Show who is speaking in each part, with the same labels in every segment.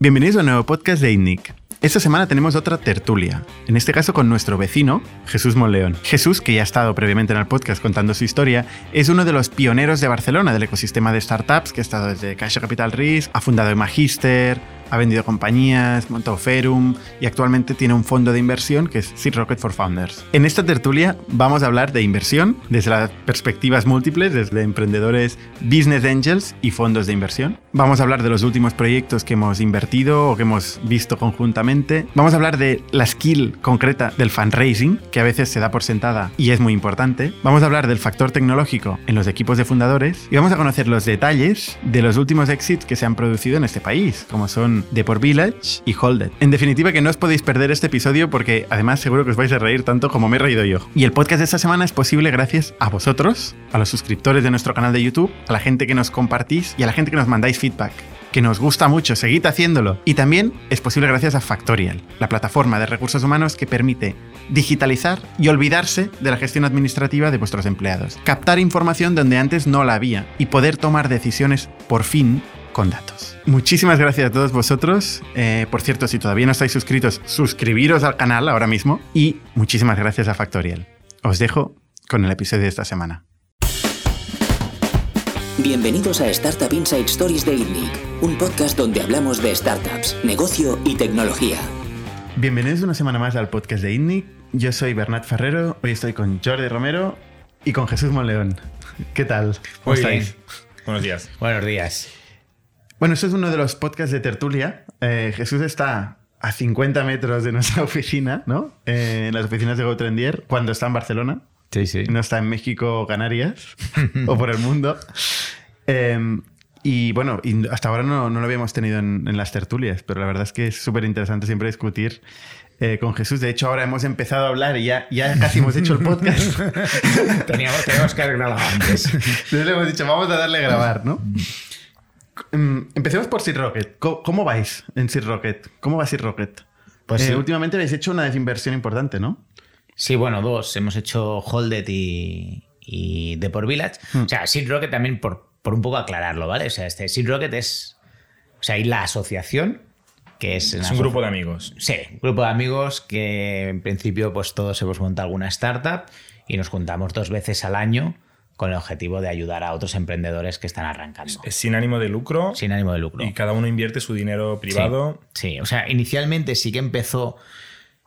Speaker 1: Bienvenidos a un nuevo podcast de INNIC. Esta semana tenemos otra tertulia, en este caso con nuestro vecino, Jesús Monleón. Jesús, que ya ha estado previamente en el podcast contando su historia, es uno de los pioneros de Barcelona del ecosistema de startups, que ha estado desde Caixa Capital Risk, ha fundado Magister, ha vendido compañías, montado Ferum y actualmente tiene un fondo de inversión que es Seed Rocket for Founders. En esta tertulia vamos a hablar de inversión desde las perspectivas múltiples, desde emprendedores, business angels y fondos de inversión. Vamos a hablar de los últimos proyectos que hemos invertido o que hemos visto conjuntamente. Vamos a hablar de la skill concreta del fundraising, que a veces se da por sentada y es muy importante. Vamos a hablar del factor tecnológico en los equipos de fundadores y vamos a conocer los detalles de los últimos exits que se han producido en este país, como son de por Village y Hold En definitiva, que no os podéis perder este episodio porque además seguro que os vais a reír tanto como me he reído yo. Y el podcast de esta semana es posible gracias a vosotros, a los suscriptores de nuestro canal de YouTube, a la gente que nos compartís y a la gente que nos mandáis feedback que nos gusta mucho, seguid haciéndolo. Y también es posible gracias a Factorial, la plataforma de recursos humanos que permite digitalizar y olvidarse de la gestión administrativa de vuestros empleados, captar información donde antes no la había y poder tomar decisiones por fin con datos. Muchísimas gracias a todos vosotros. Eh, por cierto, si todavía no estáis suscritos, suscribiros al canal ahora mismo. Y muchísimas gracias a Factorial. Os dejo con el episodio de esta semana.
Speaker 2: Bienvenidos a Startup Inside Stories de INNIC, un podcast donde hablamos de startups, negocio y tecnología.
Speaker 1: Bienvenidos una semana más al podcast de INNIC. Yo soy Bernat Ferrero, hoy estoy con Jordi Romero y con Jesús Monleón. ¿Qué tal?
Speaker 3: ¿Cómo estáis? Buenos días.
Speaker 4: Buenos días.
Speaker 1: Bueno, esto es uno de los podcasts de tertulia. Eh, Jesús está a 50 metros de nuestra oficina, ¿no? Eh, en las oficinas de GoTrendier, cuando está en Barcelona.
Speaker 4: Sí, sí.
Speaker 1: No está en México o Canarias o por el mundo. Em, y bueno, hasta ahora no, lo habíamos tenido en, las tertulias, pero la verdad es que es súper interesante siempre discutir eh, con Jesús. De hecho, ahora hemos empezado a hablar y ya, ya casi hemos hecho el podcast.
Speaker 4: teníamos, teníamos que haber grabado antes.
Speaker 1: Entonces le hemos dicho, vamos a darle a grabar, ¿no? Em, empecemos por Seed Rocket. ¿Cómo, vais en Seed Rocket? ¿Cómo va Seed Rocket? Pues eh, últimamente habéis hecho una desinversión importante, ¿no?
Speaker 4: Sí, bueno, dos. Hemos hecho Holded y, y The Por Village. Hmm. O sea, Seed Rocket también por, por un poco aclararlo, ¿vale? O sea, este Seed Rocket es. O sea, hay la asociación, que es.
Speaker 3: Es un grupo de amigos.
Speaker 4: Sí, un grupo de amigos que en principio, pues todos hemos montado alguna startup y nos juntamos dos veces al año con el objetivo de ayudar a otros emprendedores que están arrancando.
Speaker 3: Es sin ánimo de lucro.
Speaker 4: Sin ánimo de lucro.
Speaker 3: Y cada uno invierte su dinero privado.
Speaker 4: Sí, o sea, inicialmente sí que empezó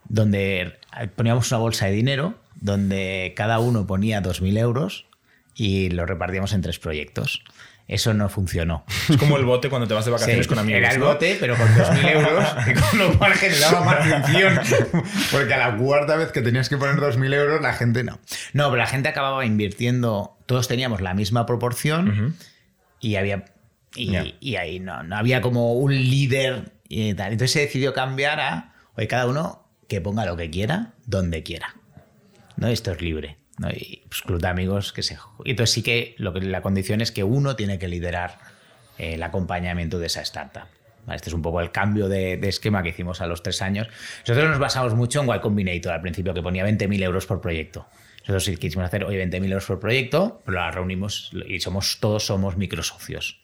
Speaker 4: donde poníamos una bolsa de dinero, donde cada uno ponía 2.000 euros y lo repartíamos en tres proyectos. Eso no funcionó.
Speaker 3: Es como el bote cuando te vas de vacaciones con amigos.
Speaker 4: Era el bote, pero con 2.000 euros, y con lo cual generaba más tensión. Porque a la cuarta vez que tenías que poner 2.000 euros, la gente no. No, pero la gente acababa invirtiendo, todos teníamos la misma proporción y había. Y, ahí no, no había como un líder y tal. Entonces se decidió cambiar a, oye, cada uno que ponga lo que quiera, donde quiera. ¿no? Esto es libre. Y pues, amigos que se... Entonces sí que, lo que la condición es que uno tiene que liderar eh, el acompañamiento de esa startup. Este es un poco el cambio de, esquema que hicimos a los tres años. Nosotros nos basamos mucho en Y Combinator al principio, que ponía 20.000 euros por proyecto. Nosotros sí quisimos hacer hoy 20.000 euros por proyecto, pero la reunimos y somos todos somos microsocios.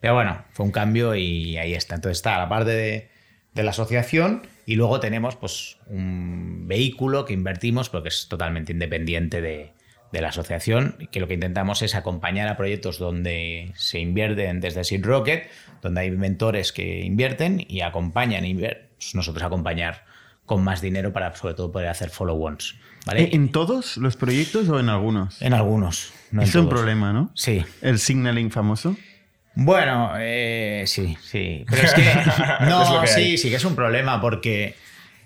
Speaker 4: Pero bueno, fue un cambio y ahí está. Entonces está la parte de la asociación y luego tenemos pues, un vehículo que invertimos, porque es totalmente independiente de, la asociación, que lo que intentamos es acompañar a proyectos donde se invierten desde Seed Rocket, donde hay mentores que invierten y acompañan, pues, nosotros acompañar con más dinero para sobre todo poder hacer follow-ons. ¿vale?
Speaker 1: ¿En todos los proyectos o en algunos?
Speaker 4: En algunos.
Speaker 1: es un problema, ¿no?
Speaker 4: Sí.
Speaker 1: El signaling famoso.
Speaker 4: Bueno, eh, sí, sí. Pero es que. No, sí, sí que es un problema porque.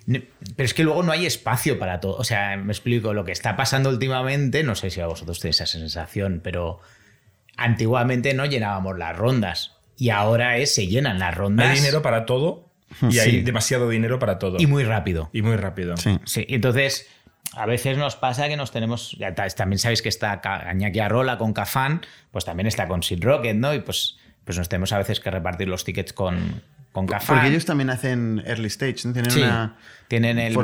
Speaker 4: Pero es que luego no hay espacio para todo. O sea, me explico, lo que está pasando últimamente, no sé si a vosotros tenéis esa sensación, pero antiguamente no llenábamos las rondas. Y ahora es, se llenan las rondas.
Speaker 3: Hay dinero para todo y hay demasiado dinero para todo.
Speaker 4: Y muy rápido.
Speaker 3: Y muy rápido.
Speaker 4: Sí. sí. Entonces, a veces nos pasa que nos tenemos, también sabéis que está Añaki Arrola con Cafán, pues también está con Seed Rocket, ¿no? Y pues, pues nos tenemos a veces que repartir los tickets con, con Cafán.
Speaker 1: Porque ellos también hacen early stage, ¿no?
Speaker 4: Tienen, una, tienen el,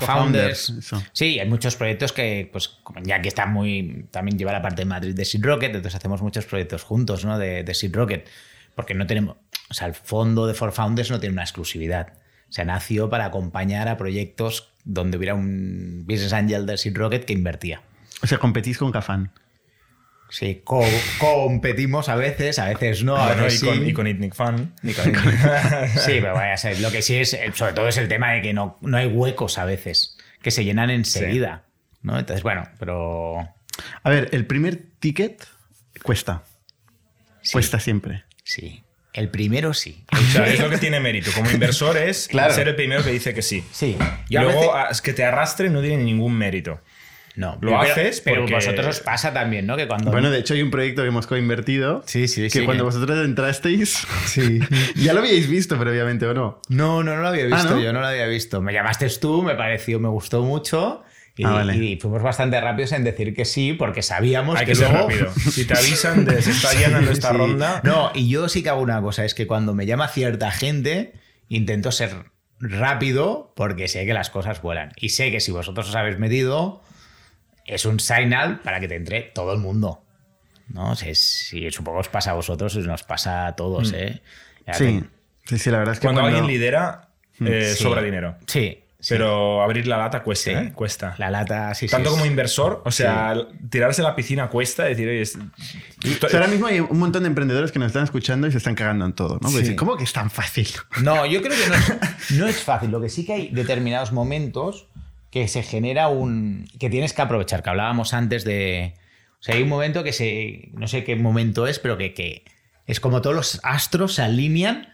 Speaker 4: Founders. Sí, hay muchos proyectos que, pues, ya que está muy, también lleva la parte de Madrid de Seed Rocket, entonces hacemos muchos proyectos juntos, ¿no? De, de Seed Rocket, porque no tenemos, o sea, el fondo de For Founders no tiene una exclusividad. O sea, nació para acompañar a proyectos donde hubiera un business angel de Seed Rocket que invertía.
Speaker 1: O sea, competís con Cafán.
Speaker 4: Sí, co- competimos a veces, a veces no, a
Speaker 3: Bueno,
Speaker 4: veces
Speaker 3: y, con,
Speaker 4: sí.
Speaker 3: y con Itnic Fan.
Speaker 4: Con- sí, pero vaya a ser. Lo que sí es, eh, sobre todo, es el tema de que no, no hay huecos a veces, que se llenan enseguida. ¿no? Entonces, bueno, pero.
Speaker 1: A ver, el primer ticket cuesta.
Speaker 4: sí,
Speaker 1: Cuesta siempre.
Speaker 4: Sí. El primero sí.
Speaker 3: O sea, es lo que tiene mérito. Como inversor es
Speaker 1: Claro.
Speaker 3: ser el primero que dice que sí.
Speaker 4: Sí. Yo
Speaker 3: Luego,
Speaker 4: veces-
Speaker 3: a- que te arrastre no tiene ningún mérito.
Speaker 4: no,
Speaker 3: lo
Speaker 4: pero-
Speaker 3: haces
Speaker 4: pero
Speaker 3: porque-
Speaker 4: vosotros os pasa también, ¿no? Que cuando.
Speaker 1: Bueno, de hecho hay un proyecto que hemos coinvertido.
Speaker 4: Sí, sí,
Speaker 1: que
Speaker 4: sí,
Speaker 1: cuando
Speaker 4: que-
Speaker 1: vosotros entrasteis, ya lo habíais visto previamente, ¿o no?
Speaker 4: No, no, no lo había
Speaker 1: Ah,
Speaker 4: visto,
Speaker 1: ¿no?
Speaker 4: yo no lo había visto. Me llamaste tú, me pareció, me gustó mucho. Y,
Speaker 1: Ah, vale.
Speaker 4: y fuimos bastante rápidos en decir que sí, porque sabíamos
Speaker 3: Hay
Speaker 4: que,
Speaker 3: que ser
Speaker 4: luego-
Speaker 3: rápido. Si te avisan de se está llenando esta
Speaker 4: Sí.
Speaker 3: ronda.
Speaker 4: No, y yo sí que hago una cosa, es que cuando me llama cierta gente, intento ser rápido porque sé que las cosas vuelan. Y sé que si vosotros os habéis metido, es un signal para que te entre todo el mundo. ¿No? Es- si supongo os pasa a vosotros, nos pasa a todos, ¿eh? Ya
Speaker 1: Sí.
Speaker 4: te-
Speaker 1: sí, sí, la verdad es que
Speaker 3: Cuando,
Speaker 1: cuando,
Speaker 3: alguien lidera, eh,
Speaker 4: Sí.
Speaker 3: sobra dinero.
Speaker 4: Sí. Sí.
Speaker 3: Pero abrir la lata cuesta,
Speaker 4: Sí.
Speaker 3: ¿eh? Cuesta.
Speaker 4: La lata, sí, sí,
Speaker 3: Tanto
Speaker 4: es-
Speaker 3: como inversor, o sea, tirarse a la piscina cuesta, decir, oye, es-
Speaker 1: O sea, ahora mismo hay un montón de emprendedores que nos están escuchando y se están cagando en todo, ¿no? Dicen, ¿Cómo que es tan fácil?
Speaker 4: No, yo creo que no es, no es fácil. Lo que sí que hay determinados momentos que se genera un. que tienes que aprovechar, que hablábamos antes de. O sea, hay un momento que se. no sé qué momento es, pero que, que es como todos los astros se alinean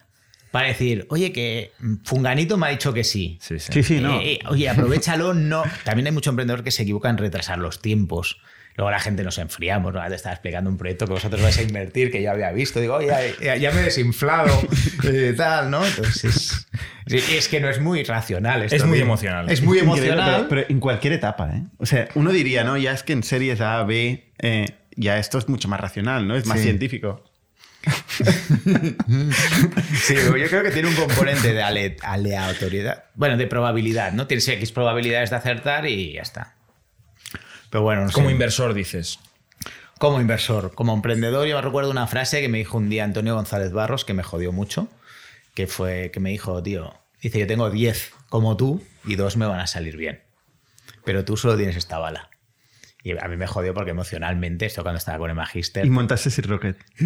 Speaker 4: para decir, oye, que Funganito me ha dicho que sí.
Speaker 3: Sí, sí.
Speaker 1: Sí, sí, no.
Speaker 4: Eh, eh, oye, aprovechalo, no. También hay mucho emprendedor que se equivoca en retrasar los tiempos. Luego la gente nos enfriamos, ¿no? Te estaba explicando un proyecto que vosotros vais a invertir, que yo había visto. Digo, oye, ya, ya me he desinflado, eh, tal, ¿no? Entonces, sí, es que no es muy racional esto.
Speaker 3: Es muy
Speaker 4: tío.
Speaker 3: emocional.
Speaker 4: Es muy emocional.
Speaker 1: Pero, pero en cualquier etapa, ¿eh? O sea, uno diría, ¿no? Ya es que en series A, B, eh, ya esto es mucho más racional, ¿no? Es más
Speaker 4: Sí.
Speaker 1: científico.
Speaker 4: Sí, yo creo que tiene un componente de ale- aleatoriedad. Bueno, de probabilidad, ¿no? Tienes X probabilidades de acertar y ya está. Pero bueno, no sé.
Speaker 3: Como inversor, dices.
Speaker 4: Como inversor, como emprendedor, yo me recuerdo una frase que me dijo un día Antonio González Barros que me jodió mucho, que fue que me dijo, tío, dice, yo tengo 10 como tú y dos me van a salir bien, pero tú solo tienes esta bala. Y a mí me jodió porque emocionalmente, esto cuando estaba con el Magister...
Speaker 1: Y montaste Sir Rocket.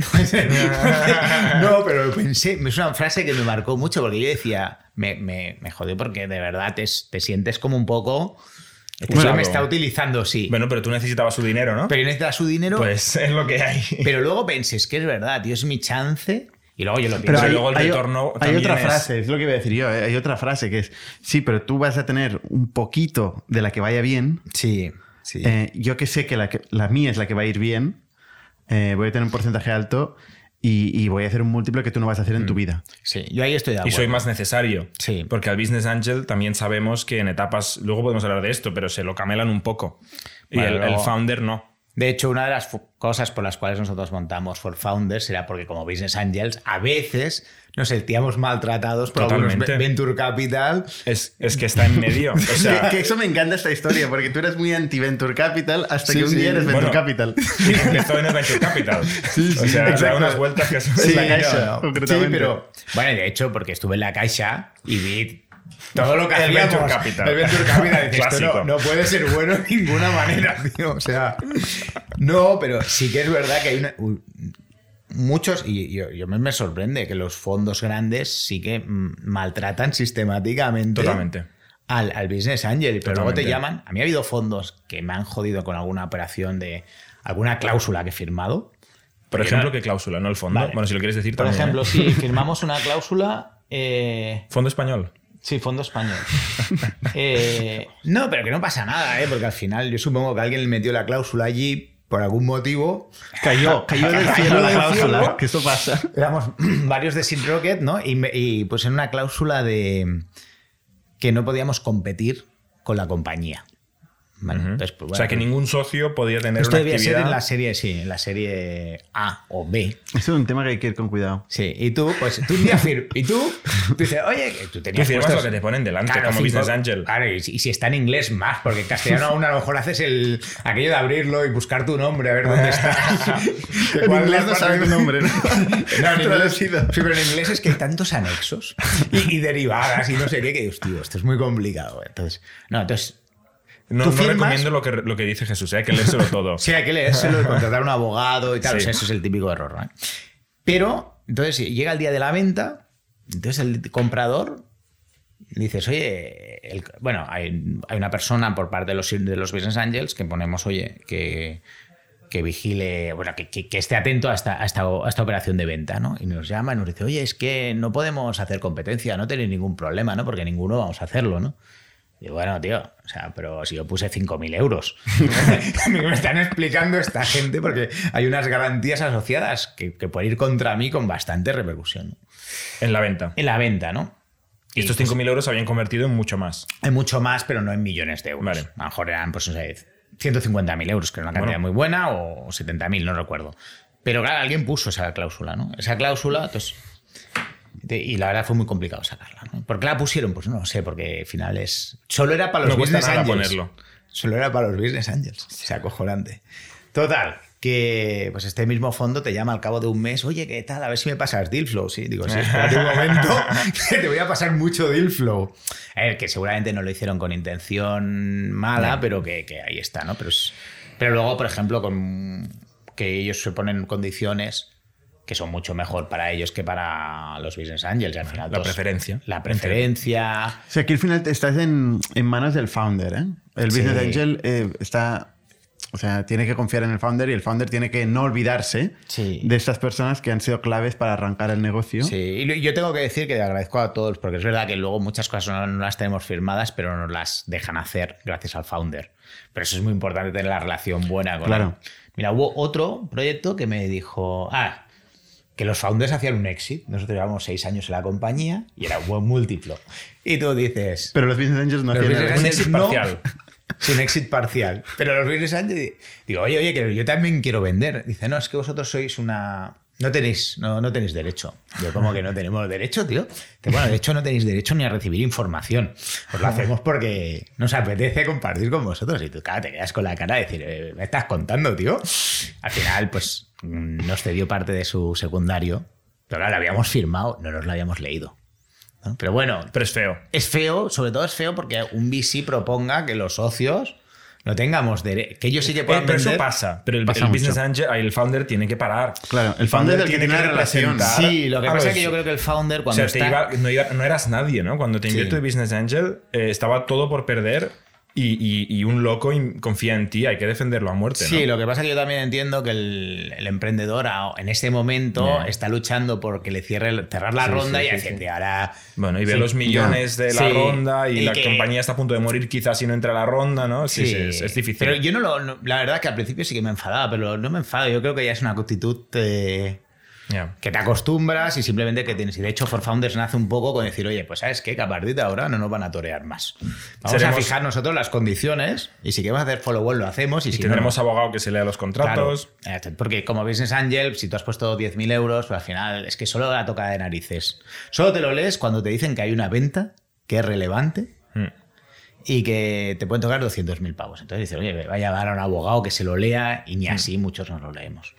Speaker 4: no, pero pensé, es una frase que me marcó mucho porque yo decía, me, me, me jodió porque de verdad te, te sientes como un poco... Este
Speaker 3: Bueno,
Speaker 4: me está utilizando, sí.
Speaker 3: Bueno, pero tú necesitabas su dinero, ¿no?
Speaker 4: pero necesita su dinero.
Speaker 3: Pues es lo que hay.
Speaker 4: Pero luego penses que es verdad, tío, es mi chance. Y luego yo lo
Speaker 3: Pero
Speaker 4: pienso.
Speaker 3: hay- luego el retorno
Speaker 1: hay otra
Speaker 3: es-
Speaker 1: frase, es lo que iba a decir yo. ¿eh? Hay otra frase que es, sí, pero tú vas a tener un poquito de la que vaya bien.
Speaker 4: Sí, sí.
Speaker 1: Eh, yo que sé que la, que la mía es la que va a ir bien, eh, voy a tener un porcentaje alto y, y voy a hacer un múltiplo que tú no vas a hacer en tu vida.
Speaker 4: sí, yo ahí estoy de
Speaker 3: Y
Speaker 4: acuerdo.
Speaker 3: soy más necesario.
Speaker 4: Sí.
Speaker 3: Porque al Business Angel también sabemos que en etapas, luego podemos hablar de esto, pero se lo camelan un poco. Y
Speaker 4: Vale,
Speaker 3: el,
Speaker 4: luego-
Speaker 3: el founder no.
Speaker 4: De hecho, una de las cosas por las cuales nosotros montamos For Founders era porque como Business Angels a veces nos sentíamos maltratados por algunos Venture Capital.
Speaker 3: Es, es que está en medio. O sea,
Speaker 1: que, que eso me encanta esta historia, porque tú eres muy anti-Venture Capital hasta
Speaker 4: Sí,
Speaker 1: que un
Speaker 4: sí.
Speaker 1: día eres Venture
Speaker 3: Bueno.
Speaker 1: Capital.
Speaker 3: y empezó en el Venture Capital. o sea, da
Speaker 1: exacto.
Speaker 3: unas vueltas que son
Speaker 1: Sí,
Speaker 3: la
Speaker 1: Caixa,
Speaker 3: caixa.
Speaker 1: concretamente.
Speaker 4: Sí, pero bueno, de hecho, porque estuve en la Caixa y vi todo lo que
Speaker 3: El
Speaker 4: hacíamos.
Speaker 3: Venture Capital.
Speaker 4: El Venture Capital. Dices, no, no puede ser bueno de ninguna manera, tío. O sea, no, pero sí que es verdad que hay una- un- muchos, y yo, yo me, me sorprende que los fondos grandes sí que mm, maltratan sistemáticamente
Speaker 3: Totalmente.
Speaker 4: al, al business angel, pero luego te llaman. A mí ha habido fondos que me han jodido con alguna operación de alguna cláusula que he firmado.
Speaker 3: Por ejemplo, ¿qué cláusula? No el fondo.
Speaker 4: Vale.
Speaker 3: Bueno, si lo quieres decir
Speaker 4: Por
Speaker 3: también.
Speaker 4: ejemplo,
Speaker 3: ¿eh?
Speaker 4: si firmamos una cláusula. eh,
Speaker 3: Fondo español.
Speaker 4: Sí, fondo español. Eh, no, pero que no pasa nada, ¿eh? porque al final yo supongo que alguien le metió la cláusula allí por algún motivo.
Speaker 1: Cayó, cayó del cielo la cláusula,
Speaker 4: cielo.
Speaker 1: que eso pasa.
Speaker 4: Éramos varios de Sin Rocket, ¿no? Y pues en una cláusula de que no podíamos competir con la compañía. ¿Vale?
Speaker 3: Ujú.
Speaker 4: Entonces, pues,
Speaker 3: o sea,
Speaker 4: bueno,
Speaker 3: que ningún socio podía tener
Speaker 4: Esto
Speaker 3: una
Speaker 4: debía ser
Speaker 3: actividad.
Speaker 4: en la serie, sí, en la serie A o B.
Speaker 1: Eso es un tema que hay que ir con cuidado.
Speaker 4: Sí, y tú, pues tú un día fir- y tú, tú dices, oye, tú tenías puestos-
Speaker 3: lo que te ponen delante,
Speaker 4: Claro,
Speaker 3: como
Speaker 4: cinco-
Speaker 3: Business Angel.
Speaker 4: Claro, y, si- y si está en inglés más, porque en castellano aún a lo mejor haces el aquello de abrirlo y buscar tu nombre, a ver dónde está. Que
Speaker 1: En inglés no
Speaker 4: la
Speaker 1: sabe
Speaker 4: parte-
Speaker 1: tu nombre, ¿no?
Speaker 4: No, en inglés,
Speaker 1: Traducido.
Speaker 4: sí, pero en inglés es que hay tantos anexos y, y derivadas y no sé qué, que dios, tío, esto es muy complicado. Entonces, no, entonces,
Speaker 3: No,
Speaker 4: ¿Tú
Speaker 3: no recomiendo lo que, lo que dice Jesús, ¿eh? hay que leérselo todo.
Speaker 4: sí, hay que leérselo y contratar un abogado y tal,
Speaker 3: Sí.
Speaker 4: o sea, eso es el típico error. Pero, entonces, llega el día de la venta, entonces el comprador dices, oye, el- bueno, hay, hay una persona por parte de los, de los Business Angels que ponemos, oye, que, que vigile, bueno, que, que- que esté atento a esta, a, esta, a esta operación de venta, ¿no? Y nos llama y nos dice, oye, es que no podemos hacer competencia, no tenéis ningún problema, ¿no? Porque ninguno vamos a hacerlo, ¿no? Y bueno, tío, o sea, pero si yo puse 5.000 euros. a mí me están explicando esta gente porque hay unas garantías asociadas que, que pueden ir contra mí con bastante repercusión. ¿no?
Speaker 3: En la venta.
Speaker 4: En la venta, ¿no?
Speaker 3: Y estos
Speaker 4: pues,
Speaker 3: 5.000 euros se habían convertido en mucho más.
Speaker 4: Hay mucho más, pero no en millones de euros.
Speaker 3: Vale.
Speaker 4: A lo mejor eran, pues, no sé, 150.000 euros, que era una cantidad
Speaker 3: Bueno.
Speaker 4: muy buena, o 70.000, no recuerdo. Pero claro, alguien puso esa cláusula, ¿no? Esa cláusula, entonces. De- Y la verdad fue muy complicado sacarla. ¿no? ¿Por qué la pusieron? Pues no sé, porque al final es. Solo era para los
Speaker 3: No
Speaker 4: business angels.
Speaker 3: ponerlo.
Speaker 4: Solo era para los business angels. O sea, acojonante. Total, que pues este mismo fondo te llama al cabo de un mes, oye, ¿qué tal? A ver si me pasas deal flow. Sí, digo, sí, espérate un momento, que te voy a pasar mucho deal flow. A ver, que seguramente no lo hicieron con intención mala, pero que, que ahí está, ¿no? Pero, es- pero luego, por ejemplo, con que ellos se ponen condiciones que son mucho mejor para ellos que para los business angels. al final,
Speaker 3: La
Speaker 4: todos-
Speaker 3: preferencia.
Speaker 4: La preferencia.
Speaker 1: O sea, aquí al final estás en, en manos del founder, ¿eh? El
Speaker 4: Sí.
Speaker 1: Business Angel eh, está... O sea, tiene que confiar en el founder y el founder tiene que no olvidarse
Speaker 4: Sí.
Speaker 1: de estas personas que han sido claves para arrancar el negocio.
Speaker 4: Sí, y yo tengo que decir que le agradezco a todos, porque es verdad que luego muchas cosas no, no las tenemos firmadas, pero nos las dejan hacer gracias al founder. Pero eso es muy importante tener la relación buena con
Speaker 1: Claro.
Speaker 4: él. Mira, hubo otro proyecto que me dijo, ah, que los founders hacían un exit. Nosotros llevamos seis años en la compañía y era un buen múltiplo. Y tú dices,
Speaker 1: Pero los Business Angels no hacían.
Speaker 3: Un exit
Speaker 4: no.
Speaker 3: parcial.
Speaker 4: es un exit parcial. Pero los business angels, digo, oye, oye, que yo también quiero vender. Dice, no, es que vosotros sois una. No tenéis, no, no tenéis derecho. Yo, como que no tenemos derecho, tío? Bueno, de hecho no tenéis derecho ni a recibir información. Os lo hacemos porque nos apetece compartir con vosotros. Y tú, claro, te quedas con la cara de decir, "Eh, ¿me estás contando, tío? Al final, pues nos cedió parte de su secundario. Pero claro, lo habíamos firmado, no nos lo habíamos leído. ¿no? Pero bueno,
Speaker 3: Pero es feo.
Speaker 4: es feo, sobre todo es feo porque un VC proponga que los socios no tengamos derecho. Que ellos sí que
Speaker 3: Eh,
Speaker 4: puedan
Speaker 3: pero eso pasa. Pero el,
Speaker 1: Pasa
Speaker 3: el
Speaker 1: mucho.
Speaker 3: business angel, ahí el founder tiene que parar.
Speaker 1: Claro, el founder es el que tiene la relación.
Speaker 4: Sí, lo que
Speaker 3: a
Speaker 4: pasa es que yo creo que el founder
Speaker 3: O
Speaker 4: cuando
Speaker 3: sea, te
Speaker 4: está...
Speaker 3: iba- no, iba- no eras nadie, ¿no? Cuando te
Speaker 4: Sí.
Speaker 3: invierte el Business Angel, eh, estaba todo por perder y, y- y un loco confía en ti, hay que defenderlo a muerte, ¿no?
Speaker 4: Sí, lo que pasa es que yo también entiendo que el, el emprendedor en este momento
Speaker 3: Yeah.
Speaker 4: está luchando por que le cierre cerrar la
Speaker 3: Sí,
Speaker 4: ronda
Speaker 3: sí,
Speaker 4: y
Speaker 3: sí,
Speaker 4: decirte ahora.
Speaker 3: Bueno, y ve los millones de la ronda y,
Speaker 4: Y
Speaker 3: la
Speaker 4: que-
Speaker 3: compañía está a punto de morir quizás si no entra a la ronda, ¿no? Sí, es, es difícil.
Speaker 4: Pero yo no lo. no- la verdad que al principio sí que me enfadaba, pero no me enfado. Yo creo que ya es una actitud eh, Que te acostumbras y simplemente que tienes. Y de hecho, For Founders nace un poco con decir, oye, pues sabes qué, que a partir de ahora no nos van a torear más. Vamos
Speaker 3: Seremos-
Speaker 4: a fijar nosotros las condiciones y si queremos hacer follow-on lo hacemos y,
Speaker 3: Y
Speaker 4: si
Speaker 3: tendremos
Speaker 4: no, no.
Speaker 3: abogado que se lea los contratos.
Speaker 4: Claro, porque como Business Angel, si tú has puesto 10.000 euros, pues al final es que solo la toca de narices. Solo te lo lees cuando te dicen que hay una venta que es relevante
Speaker 3: Mm.
Speaker 4: y que te pueden tocar 200.000 pavos. Entonces dices, oye, vaya a dar a un abogado que se lo lea y ni así muchos nos lo leemos.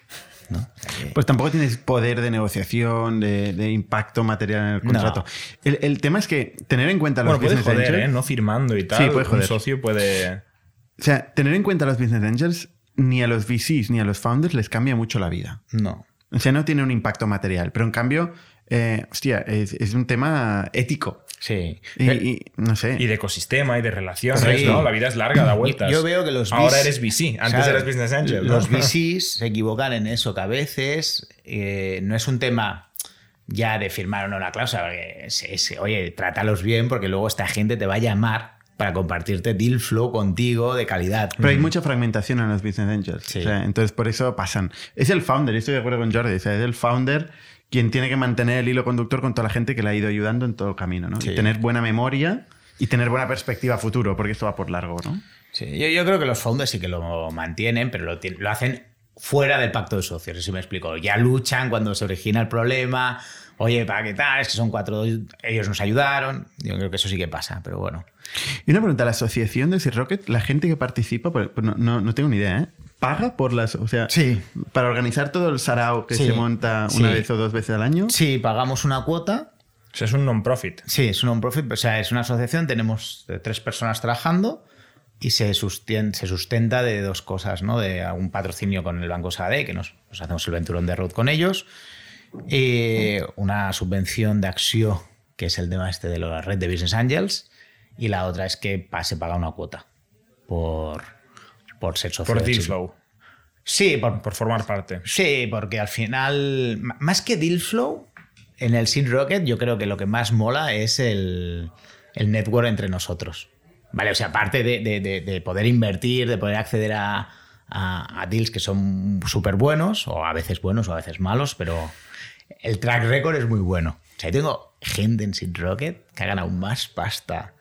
Speaker 1: Pues tampoco tienes poder de negociación, de, de impacto material en el
Speaker 4: No.
Speaker 1: contrato. El, el tema es que tener en cuenta los
Speaker 3: Bueno,
Speaker 1: business
Speaker 3: joder,
Speaker 1: angels,
Speaker 3: ¿eh? No firmando y tal.
Speaker 1: Sí, puede
Speaker 3: Un
Speaker 1: joder.
Speaker 3: socio puede...
Speaker 1: o sea, tener en cuenta los business angels ni a los VCs ni a los founders les cambia mucho la vida.
Speaker 4: no.
Speaker 1: O sea, no tiene un impacto material, pero en cambio, eh, hostia, es, es un tema ético.
Speaker 4: Sí.
Speaker 1: Y, y, no sé.
Speaker 3: Y de ecosistema y de relaciones,
Speaker 4: Sí.
Speaker 3: ¿no? La vida es larga, da vueltas.
Speaker 4: Yo veo que los
Speaker 3: Ahora eres VC, antes
Speaker 4: Claro,
Speaker 3: eras Business Angel. ¿no?
Speaker 4: Los VCs se equivocan en eso, que a veces eh, no es un tema ya de firmar o no una cláusula, porque es- es, oye, trátalos bien porque luego esta gente te va a llamar para compartirte deal flow contigo de calidad.
Speaker 1: Pero hay mucha fragmentación en los business angels.
Speaker 4: Sí.
Speaker 1: O sea, entonces, por eso pasan. Es el founder, estoy de acuerdo con Jordi. O sea, es el founder quien tiene que mantener el hilo conductor con toda la gente que le ha ido ayudando en todo el camino. ¿no?
Speaker 4: Sí.
Speaker 1: Y tener buena memoria Y tener buena perspectiva a futuro, porque esto va por largo, ¿no?
Speaker 4: Sí, yo, yo creo que los founders sí que lo mantienen, pero lo, hacen fuera del pacto de socios, eso me explico. Ya luchan cuando se origina el problema. Oye, ¿para qué tal? Es que son cuatro, ellos nos ayudaron. Yo creo que eso sí que pasa, pero bueno.
Speaker 1: Y una pregunta, la asociación de Sea Rocket, la gente que participa, no, no- no tengo ni idea, ¿eh? ¿Paga por las, o sea,
Speaker 4: Sí.
Speaker 1: para organizar todo el sarao que
Speaker 4: Sí.
Speaker 1: se monta una
Speaker 4: Sí.
Speaker 1: vez o dos veces al año?
Speaker 4: Sí, pagamos una cuota.
Speaker 3: O sea, es un non-profit.
Speaker 4: Sí, es un non-profit, o sea, es una asociación, tenemos eh, tres personas trabajando y se, sustien- se sustenta de dos cosas, ¿no? De un patrocinio con el Banco Sabadell, que nos, nos hacemos el Venturón de Road con ellos, y una subvención de Axio, que es el tema este de la red de Business Angels, y la otra es que se paga una cuota por, por ser socio.
Speaker 3: Por
Speaker 4: de
Speaker 3: deal
Speaker 4: Chip.
Speaker 3: flow.
Speaker 4: Sí, por,
Speaker 3: Por formar parte.
Speaker 4: Sí, porque al final, más que deal flow, en el Seed Rocket yo creo que lo que más mola es el, el network entre nosotros. Vale, o sea, aparte de, de- de- de poder invertir, de poder acceder a, a- a deals que son súper buenos, o a veces buenos o a veces malos, pero el track record es muy bueno. O sea, yo tengo gente en Seed Rocket que ha ganado más pasta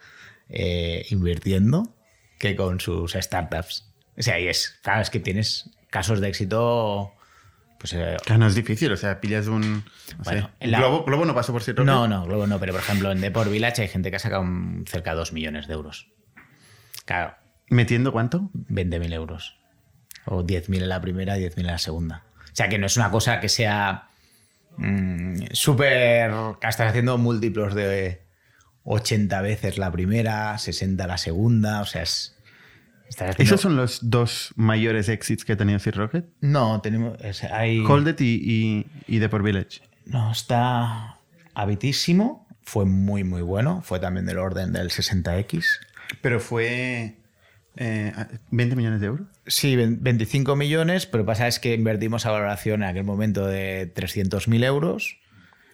Speaker 4: eh, invirtiendo que con sus startups. O sea, y es, claro, es que tienes casos de éxito. Pues, eh,
Speaker 1: Claro, no es difícil, o sea, pillas un. No
Speaker 4: Bueno,
Speaker 1: sé,
Speaker 4: la-
Speaker 1: Globo, Globo no pasó por Rocket.
Speaker 4: no, no, Globo no, pero por ejemplo en Deport Village hay gente que ha sacado un- cerca de 2 millones de euros. Claro,
Speaker 1: ¿Metiendo cuánto?
Speaker 4: 20.000 euros. O 10.000 en la primera y 10.000 en la segunda. O sea que no es una cosa que sea mm, súper... que estás haciendo múltiplos de 80 veces la primera, 60 la segunda, o sea, es... haciendo-
Speaker 1: ¿Esos son los dos mayores exits que ha tenido Sea Rocket?
Speaker 4: No, tenemos... es- hay...
Speaker 1: Hold It y, y, y The Port Village.
Speaker 4: No, está habitísimo. Fue muy, muy bueno. Fue también del orden del 60X.
Speaker 1: Pero fue. eh, 20 millones de euros.
Speaker 4: Sí, ve- 25 millones, pero pasa es que invertimos a valoración en aquel momento de 300.000 euros.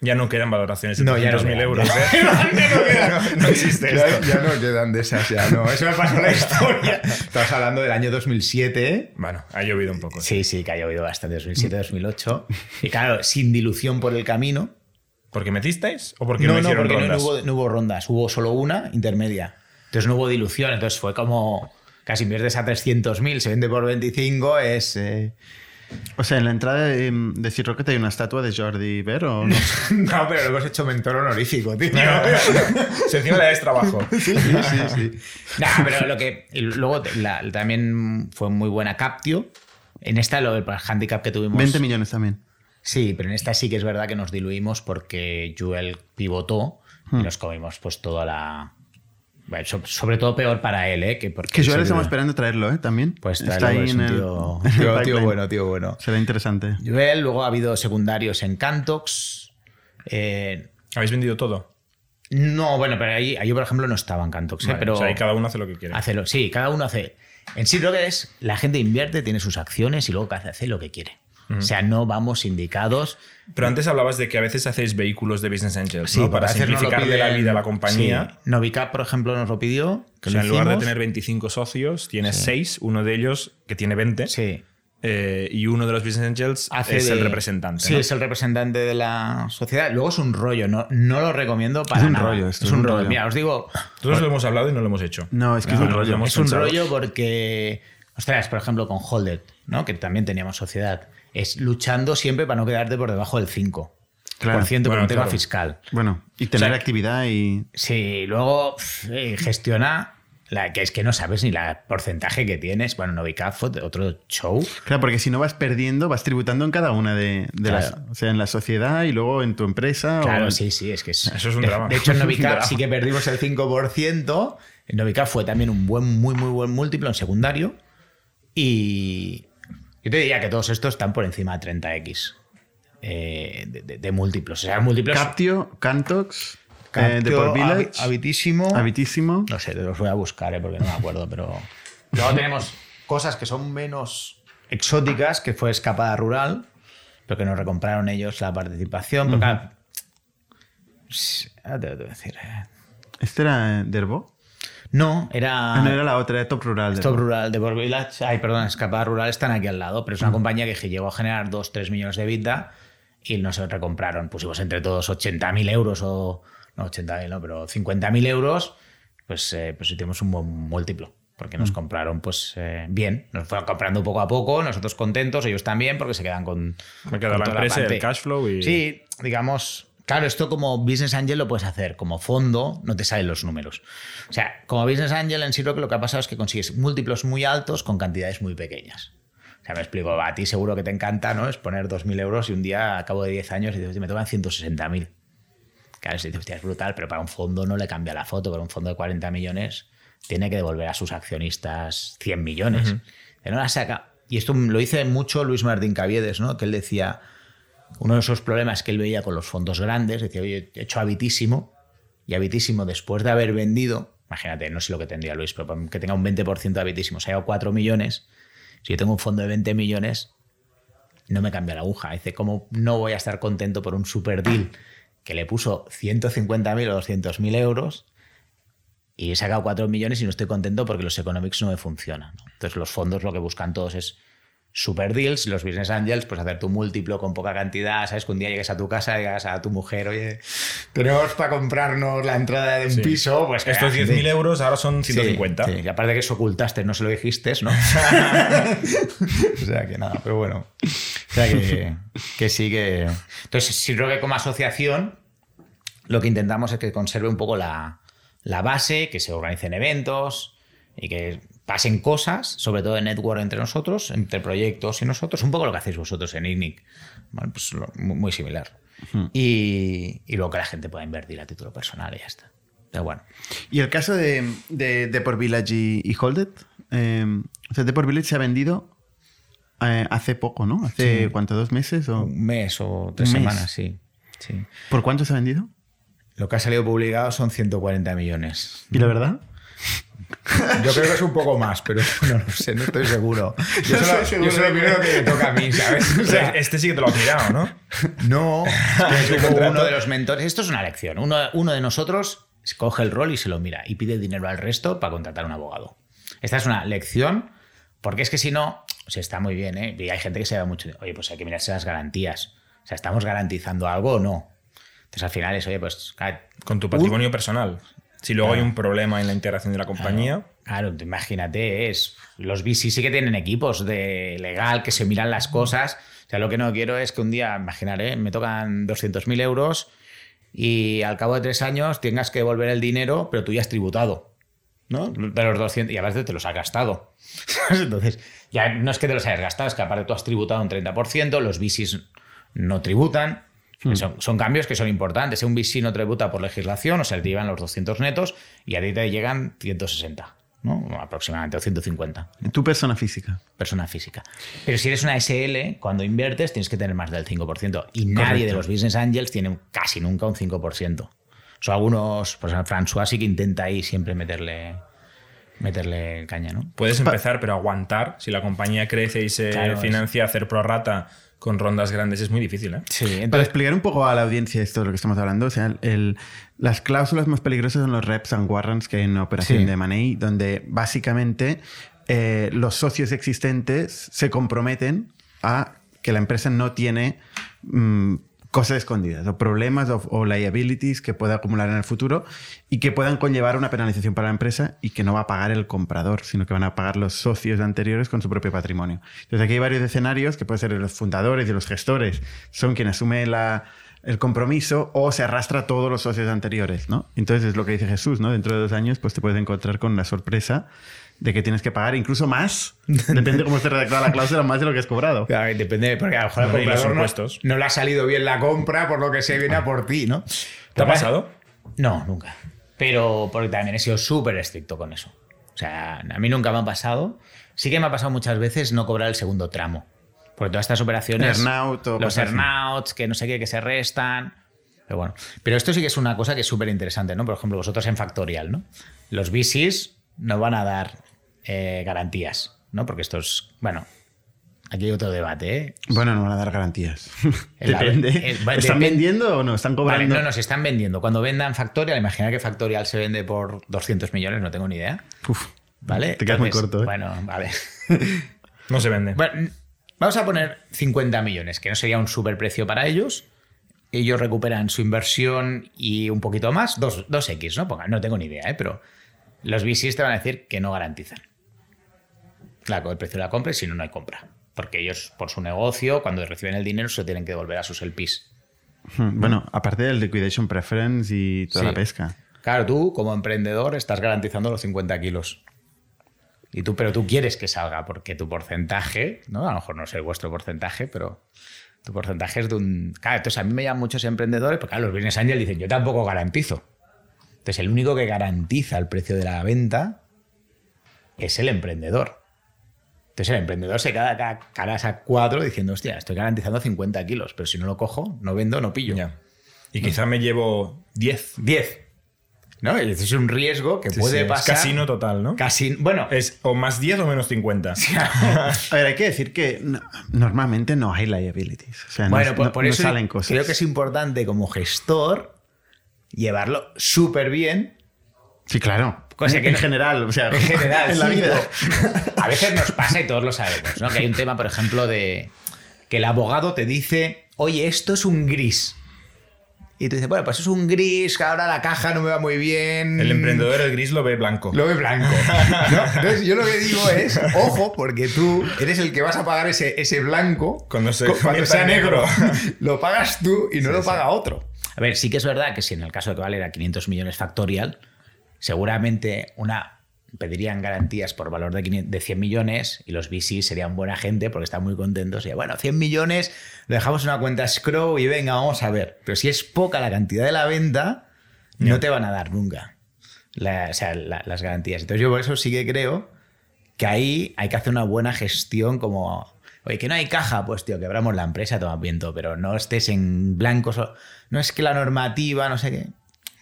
Speaker 3: Ya no quedan valoraciones de
Speaker 4: No, ya no
Speaker 3: 300.000
Speaker 4: quedan.
Speaker 3: euros. ¿eh? no, existe
Speaker 4: Ya,
Speaker 3: esto.
Speaker 4: ya no quedan de esas, ya no. Eso me pasó la historia. Estamos hablando del año 2007. ¿eh?
Speaker 3: Bueno, ha llovido un poco.
Speaker 4: Sí, sí, que ha llovido bastante, 2007-2008. Y claro, sin dilución por el camino.
Speaker 3: ¿Porque metisteis o porque no,
Speaker 4: no, no,
Speaker 3: hicieron
Speaker 4: porque no- no hubo, no hubo rondas, hubo solo una intermedia. Entonces no hubo dilución, entonces fue como casi inviertes a 300.000, se vende por 25, es... eh,
Speaker 1: O sea, en la entrada de, de Sea Rocket hay una estatua de Jordi Ver o no?
Speaker 4: No, pero lo hemos hecho mentor honorífico, tío.
Speaker 3: Si encima le dais trabajo.
Speaker 1: sí, sí, sí.
Speaker 4: Nah, pero lo que. luego la- también fue muy buena Captio. En esta, lo del handicap que tuvimos.
Speaker 1: 20 millones también.
Speaker 4: Sí, pero en esta sí que es verdad que nos diluimos porque Joel pivotó
Speaker 1: Hmm.
Speaker 4: y nos comimos pues toda la. Bueno, sobre todo peor para él, ¿eh? Que, porque
Speaker 1: Que yo estamos esperando traerlo, ¿eh? También.
Speaker 4: Pues
Speaker 1: Está
Speaker 4: traerlo,
Speaker 1: ahí
Speaker 4: es
Speaker 1: en
Speaker 4: un
Speaker 1: el.
Speaker 4: tío, tío- bueno, tío bueno.
Speaker 1: Será interesante.
Speaker 4: Joel, luego ha habido secundarios en Cantox. eh,
Speaker 3: ¿Habéis vendido todo?
Speaker 4: no, bueno, pero ahí, ahí yo, por ejemplo, no estaba en Cantox, ¿eh?
Speaker 3: Vale,
Speaker 4: pero
Speaker 3: o sea, ahí cada uno hace lo que quiere.
Speaker 4: Hace lo- sí, cada uno hace. En sí, lo que es, la gente invierte, tiene sus acciones y luego cada hace lo que quiere. O sea, no vamos indicados.
Speaker 3: Pero antes hablabas de que a veces hacéis vehículos de Business Angels,
Speaker 4: Sí,
Speaker 3: ¿no? Para
Speaker 4: lo
Speaker 3: simplificarle la vida a la compañía.
Speaker 4: Sí. Novicap, por ejemplo, nos lo pidió. Que
Speaker 3: O sea,
Speaker 4: lo
Speaker 3: en lugar de tener 25 socios, tienes 6, uno de ellos que tiene 20,
Speaker 4: Sí.
Speaker 3: eh, y uno de los Business Angels
Speaker 4: Hace
Speaker 3: es
Speaker 4: de-
Speaker 3: el representante.
Speaker 4: Sí,
Speaker 3: ¿no?
Speaker 4: es el representante de la sociedad. Luego es un rollo, no, no lo recomiendo para
Speaker 1: Es un
Speaker 4: nada.
Speaker 1: rollo esto,
Speaker 4: es un rollo. Mira, os digo,
Speaker 3: Nosotros lo hemos hablado y no lo hemos hecho.
Speaker 1: No, es que es un
Speaker 3: no,
Speaker 1: rollo.
Speaker 4: es un
Speaker 3: pensado.
Speaker 4: rollo porque, ostras, por ejemplo, con Holded, ¿no? que también teníamos sociedad, es luchando siempre para no quedarte por debajo del 5%,
Speaker 1: Claro.
Speaker 4: por ciento por
Speaker 3: Bueno,
Speaker 4: un tema
Speaker 3: claro.
Speaker 4: fiscal.
Speaker 1: Bueno, y tener
Speaker 4: O sea,
Speaker 1: actividad y.
Speaker 4: Sí, luego eh, gestiona, la, que es que no sabes ni la porcentaje que tienes. Bueno, Novicap fue otro show.
Speaker 1: Claro, porque si no vas perdiendo, vas tributando en cada una de, de
Speaker 4: Claro.
Speaker 1: las. O sea, en la sociedad y luego en tu empresa. o
Speaker 4: Claro,
Speaker 1: en-
Speaker 4: sí, sí, es que es.
Speaker 3: Eso es un
Speaker 4: de,
Speaker 3: drama.
Speaker 4: De hecho, en
Speaker 3: drama.
Speaker 4: sí que perdimos el 5%. En Novicap fue también un buen, muy, muy buen múltiplo en secundario. Y yo te diría que todos estos están por encima de 30x eh, de, de- de múltiplos. O sea, múltiplos.
Speaker 1: Captio, Cantox, eh,
Speaker 4: Captio,
Speaker 1: The Port Village,
Speaker 4: Habi- Habitísimo.
Speaker 1: Habitísimo.
Speaker 4: No sé, te los voy a buscar, eh, porque no me acuerdo, pero. Luego tenemos cosas que son menos exóticas, que fue Escapada Rural, pero que nos recompraron ellos la participación. Pero ahora te lo tengo que decir. eh.
Speaker 1: ¿Este era Derbo?
Speaker 4: No, era.
Speaker 1: Ah, no, era la otra, era Top Rural.
Speaker 4: Top. Rural de Port Village. Ay, perdón, Escapada Rural están aquí al lado, pero es una compañía que llegó a generar 2-3 millones de vida y nos recompraron. Pusimos entre todos 80.000 euros o. No, 80.000, no, pero 50.000 euros. pues, eh, pues tenemos un buen múltiplo. Porque nos
Speaker 1: Mm.
Speaker 4: compraron pues eh, bien, nos fueron comprando poco a poco, nosotros contentos, ellos también, porque se quedan con,
Speaker 3: Me queda
Speaker 4: con
Speaker 3: la empresa,
Speaker 4: parte.
Speaker 3: el cash flow y.
Speaker 4: Sí, digamos, claro, esto como Business Angel lo puedes hacer, como fondo no te salen los números. O sea, como Business Angel en sí lo que lo que ha pasado es que consigues múltiplos muy altos con cantidades muy pequeñas. O sea, me explico, a ti seguro que te encanta, ¿no? Es poner 2.000 euros y un día, a cabo de 10 años, y dices, me tocan 160.000. Claro, si dices, hostia, es brutal, pero para un fondo no le cambia la foto, para un fondo de 40 millones tiene que devolver a sus accionistas 100 millones. Que no la saca. Y esto lo dice mucho Luis Martín Caviedes, ¿no? Que él decía, uno de esos problemas que él veía con los fondos grandes, decía, oye, he hecho Habitísimo, y Habitísimo después de haber vendido, imagínate, no sé lo que tendría Luis, pero que tenga un 20% de Habitísimo, se ha dado 4 millones, si yo tengo un fondo de 20 millones, no me cambia la aguja. Dice, ¿cómo no voy a estar contento por un super deal que le puso 150.000 o 200.000 euros y he sacado 4 millones y no estoy contento porque los economics no me funcionan? Entonces los fondos lo que buscan todos es super deals, los business angels, pues hacer tu múltiplo con poca cantidad, ¿sabes? Que un día llegues a tu casa, llegas a tu mujer, oye, tenemos para comprarnos la entrada de un
Speaker 3: Sí.
Speaker 4: piso, pues
Speaker 3: Estos
Speaker 4: la
Speaker 3: 10.000
Speaker 4: gente-
Speaker 3: euros ahora son
Speaker 4: Sí,
Speaker 3: 150.
Speaker 4: sí. Y aparte que eso ocultaste, no se lo dijiste, ¿no? o sea que nada, pero bueno. O sea que, que sí que. Entonces, sí creo que como asociación, lo que intentamos es que conserve un poco la, la base, que se organicen eventos y que pasen cosas, sobre todo de network entre nosotros, entre proyectos y nosotros, un poco lo que hacéis vosotros en. Bueno, pues lo- muy similar. Y, y luego que la gente pueda invertir a título personal y ya está. Pero bueno.
Speaker 1: Y el caso de, de Deport Village y, y Holded, eh, o sea, Deport Village se ha vendido eh, hace poco, ¿no? Hace, ¿cuánto? ¿Dos meses? O...
Speaker 4: Un mes o tres
Speaker 1: mes.
Speaker 4: semanas, sí. sí.
Speaker 1: ¿Por cuánto se ha vendido?
Speaker 4: Lo que ha salido publicado son 140 millones.
Speaker 1: ¿Y la verdad?
Speaker 4: Yo creo que es un poco más, pero no lo sé, no estoy seguro. Yo
Speaker 1: No
Speaker 4: solo,
Speaker 1: seguro
Speaker 4: yo solo
Speaker 1: de
Speaker 4: miro lo que me toca a mí, ¿sabes? O sea,
Speaker 3: Este sí que te lo has mirado, ¿no?
Speaker 4: no, uno de los mentores. Esto es una lección. Uno, uno de nosotros coge el rol y se lo mira y pide dinero al resto para contratar un abogado. Esta es una lección, porque es que si no, se está muy bien, ¿eh? Y hay gente que se da mucho. Oye, pues hay que mirarse las garantías. O sea, ¿estamos garantizando algo o no? Entonces al final es, oye, pues.
Speaker 3: Con tu
Speaker 4: un-
Speaker 3: patrimonio personal. Si luego
Speaker 4: Claro.
Speaker 3: hay un problema en la integración de la compañía,
Speaker 4: Claro, imagínate, es. Los VC sí que tienen equipos de legal que se miran las cosas. O sea, lo que no quiero es que un día, imaginaré, me tocan 200.000 euros y al cabo de tres años tengas que devolver el dinero, pero tú ya has tributado. ¿No? De los 200 y aparte te los has gastado. Entonces, ya no es que te los hayas gastado, es que aparte tú has tributado un 30%, los VCs no tributan. Son, son cambios que son importantes. Si un VC no tributa por legislación, o sea, te llevan los 200 netos y a ti te llegan 160, ¿no? aproximadamente, o 150,
Speaker 1: Tu persona física.
Speaker 4: persona física. Pero si eres una SL, cuando inviertes tienes que tener más del 5%. Y nadie de los business angels tiene casi nunca un 5%. Son algunos, pues François sí que intenta ahí siempre meterle, meterle caña, ¿no?
Speaker 3: puedes empezar, pero aguantar. Si la compañía crece y se
Speaker 4: Claro, es-
Speaker 3: financia, hacer prorrata con rondas grandes es muy difícil, ¿eh?
Speaker 4: Sí,
Speaker 1: Para explicar un poco a la audiencia esto de lo que estamos hablando, o sea, el- las cláusulas más peligrosas son los reps and warrants que hay en operación
Speaker 4: Sí.
Speaker 1: de M&A, donde básicamente eh, los socios existentes se comprometen a que la empresa no tiene mm, cosas escondidas o problemas o, o liabilities que pueda acumular en el futuro y que puedan conllevar una penalización para la empresa y que no va a pagar el comprador, sino que van a pagar los socios anteriores con su propio patrimonio. Entonces aquí hay varios escenarios que pueden ser los fundadores y los gestores son quienes asumen la, el compromiso o se arrastra a todos los socios anteriores, ¿no? Entonces es lo que dice Jesús, ¿no? Dentro de dos años pues te puedes encontrar con la sorpresa de que tienes que pagar incluso más, depende de cómo esté redactada la cláusula, más de lo que has cobrado.
Speaker 4: Claro, depende, porque a lo mejor
Speaker 3: los
Speaker 4: no,
Speaker 3: impuestos.
Speaker 4: no le ha salido bien la compra, por lo que se viene a por ti, ¿no?
Speaker 3: ¿Te ha pasado?
Speaker 4: No, nunca. Pero porque también he sido súper estricto con eso. O sea, a mí nunca me ha pasado. Sí que me ha pasado muchas veces no cobrar el segundo tramo. Porque todas estas operaciones.
Speaker 1: Earnout
Speaker 4: los earnouts, que no sé qué, que se restan. Pero bueno. Pero esto sí que es una cosa que es súper interesante, ¿no? Por ejemplo, vosotros en Factorial, ¿no? Los VCs no van a dar eh, garantías, ¿no? Porque esto es. Bueno, aquí hay otro debate, ¿eh?
Speaker 1: Bueno, no van a dar garantías. Depende.
Speaker 4: va-
Speaker 1: ¿Están vendiendo o no? ¿Están
Speaker 4: Vale,
Speaker 1: cobrando?
Speaker 4: no, no, se están vendiendo. Cuando vendan Factorial, imagina que Factorial se vende por 200 millones, no tengo ni idea.
Speaker 1: Uf,
Speaker 4: ¿Vale?
Speaker 1: Te quedas muy corto, ¿eh?
Speaker 4: Bueno, vale.
Speaker 3: No se vende.
Speaker 4: Bueno, vamos a poner 50 millones, que no sería un superprecio para ellos. Ellos recuperan su inversión y un poquito más, dos, 2X, ¿no? Pongan, no tengo ni idea, ¿eh? pero Los VCs te van a decir que no garantizan la- el precio de la compra y si no, no hay compra. Porque ellos, por su negocio, cuando reciben el dinero, se tienen que devolver a sus LPs.
Speaker 1: Hmm, Bueno, aparte del liquidation preference y toda
Speaker 4: Sí.
Speaker 1: la pesca.
Speaker 4: Claro, tú como emprendedor estás garantizando los 50 kilos. Y tú, pero tú quieres que salga porque tu porcentaje, ¿no? A lo mejor no sé vuestro porcentaje, pero tu porcentaje es de un... Claro, entonces a mí me llaman muchos emprendedores, porque claro, los business angels dicen, yo tampoco garantizo. Entonces el único que garantiza el precio de la venta es el emprendedor. Entonces el emprendedor se queda ca- caras a cuatro diciendo, hostia, estoy garantizando 50 kilos, pero si no lo cojo, no vendo, no pillo.
Speaker 3: Ya. Y quizá me llevo 10.
Speaker 4: 10. ¿No? Es un riesgo que
Speaker 3: Sí,
Speaker 4: puede
Speaker 3: sí, es
Speaker 4: pasar.
Speaker 3: casino total, ¿no?
Speaker 4: Casi, bueno,
Speaker 3: Es o más 10 o menos 50.
Speaker 1: A ver, hay que decir que no- normalmente no hay liabilities. O sea, no,
Speaker 4: bueno, por,
Speaker 1: no-
Speaker 4: por
Speaker 1: no
Speaker 4: eso
Speaker 1: salen cosas.
Speaker 4: creo que es importante como gestor llevarlo súper bien.
Speaker 1: Sí, claro.
Speaker 4: Cosa que
Speaker 1: en general, o sea,
Speaker 4: En general,
Speaker 1: en la
Speaker 4: sí,
Speaker 1: vida.
Speaker 4: A veces nos pasa y todos lo sabemos, ¿no? Que hay un tema, por ejemplo, de que el abogado te dice, oye, esto es un gris. Y tú dices, bueno, pues es un gris, ahora la caja no me va muy bien.
Speaker 3: El emprendedor, el gris, lo ve blanco.
Speaker 4: Lo ve blanco. ¿no? Entonces, yo lo que digo es, ojo, porque tú eres el que vas a pagar ese, ese blanco
Speaker 3: Cuando se
Speaker 4: sea negro.
Speaker 3: negro.
Speaker 4: lo pagas tú y no
Speaker 3: Sí,
Speaker 4: lo
Speaker 3: sí.
Speaker 4: paga otro. A ver, sí que es verdad que si en el caso de que valiera 500 millones factorial, seguramente una pedirían garantías por valor de 500 de 100 millones y los VC serían buena gente porque están muy contentos. Y bueno, 100 millones, lo dejamos una cuenta escrow y venga, vamos a ver. Pero si es poca la cantidad de la venta, no te van a dar nunca la- o sea, la- las garantías. Entonces yo por eso sí que creo que ahí hay que hacer una buena gestión como... Oye, que no hay caja, pues tío, quebramos la empresa, toma viento, pero no estés en blanco. so- No es que la normativa, no sé qué.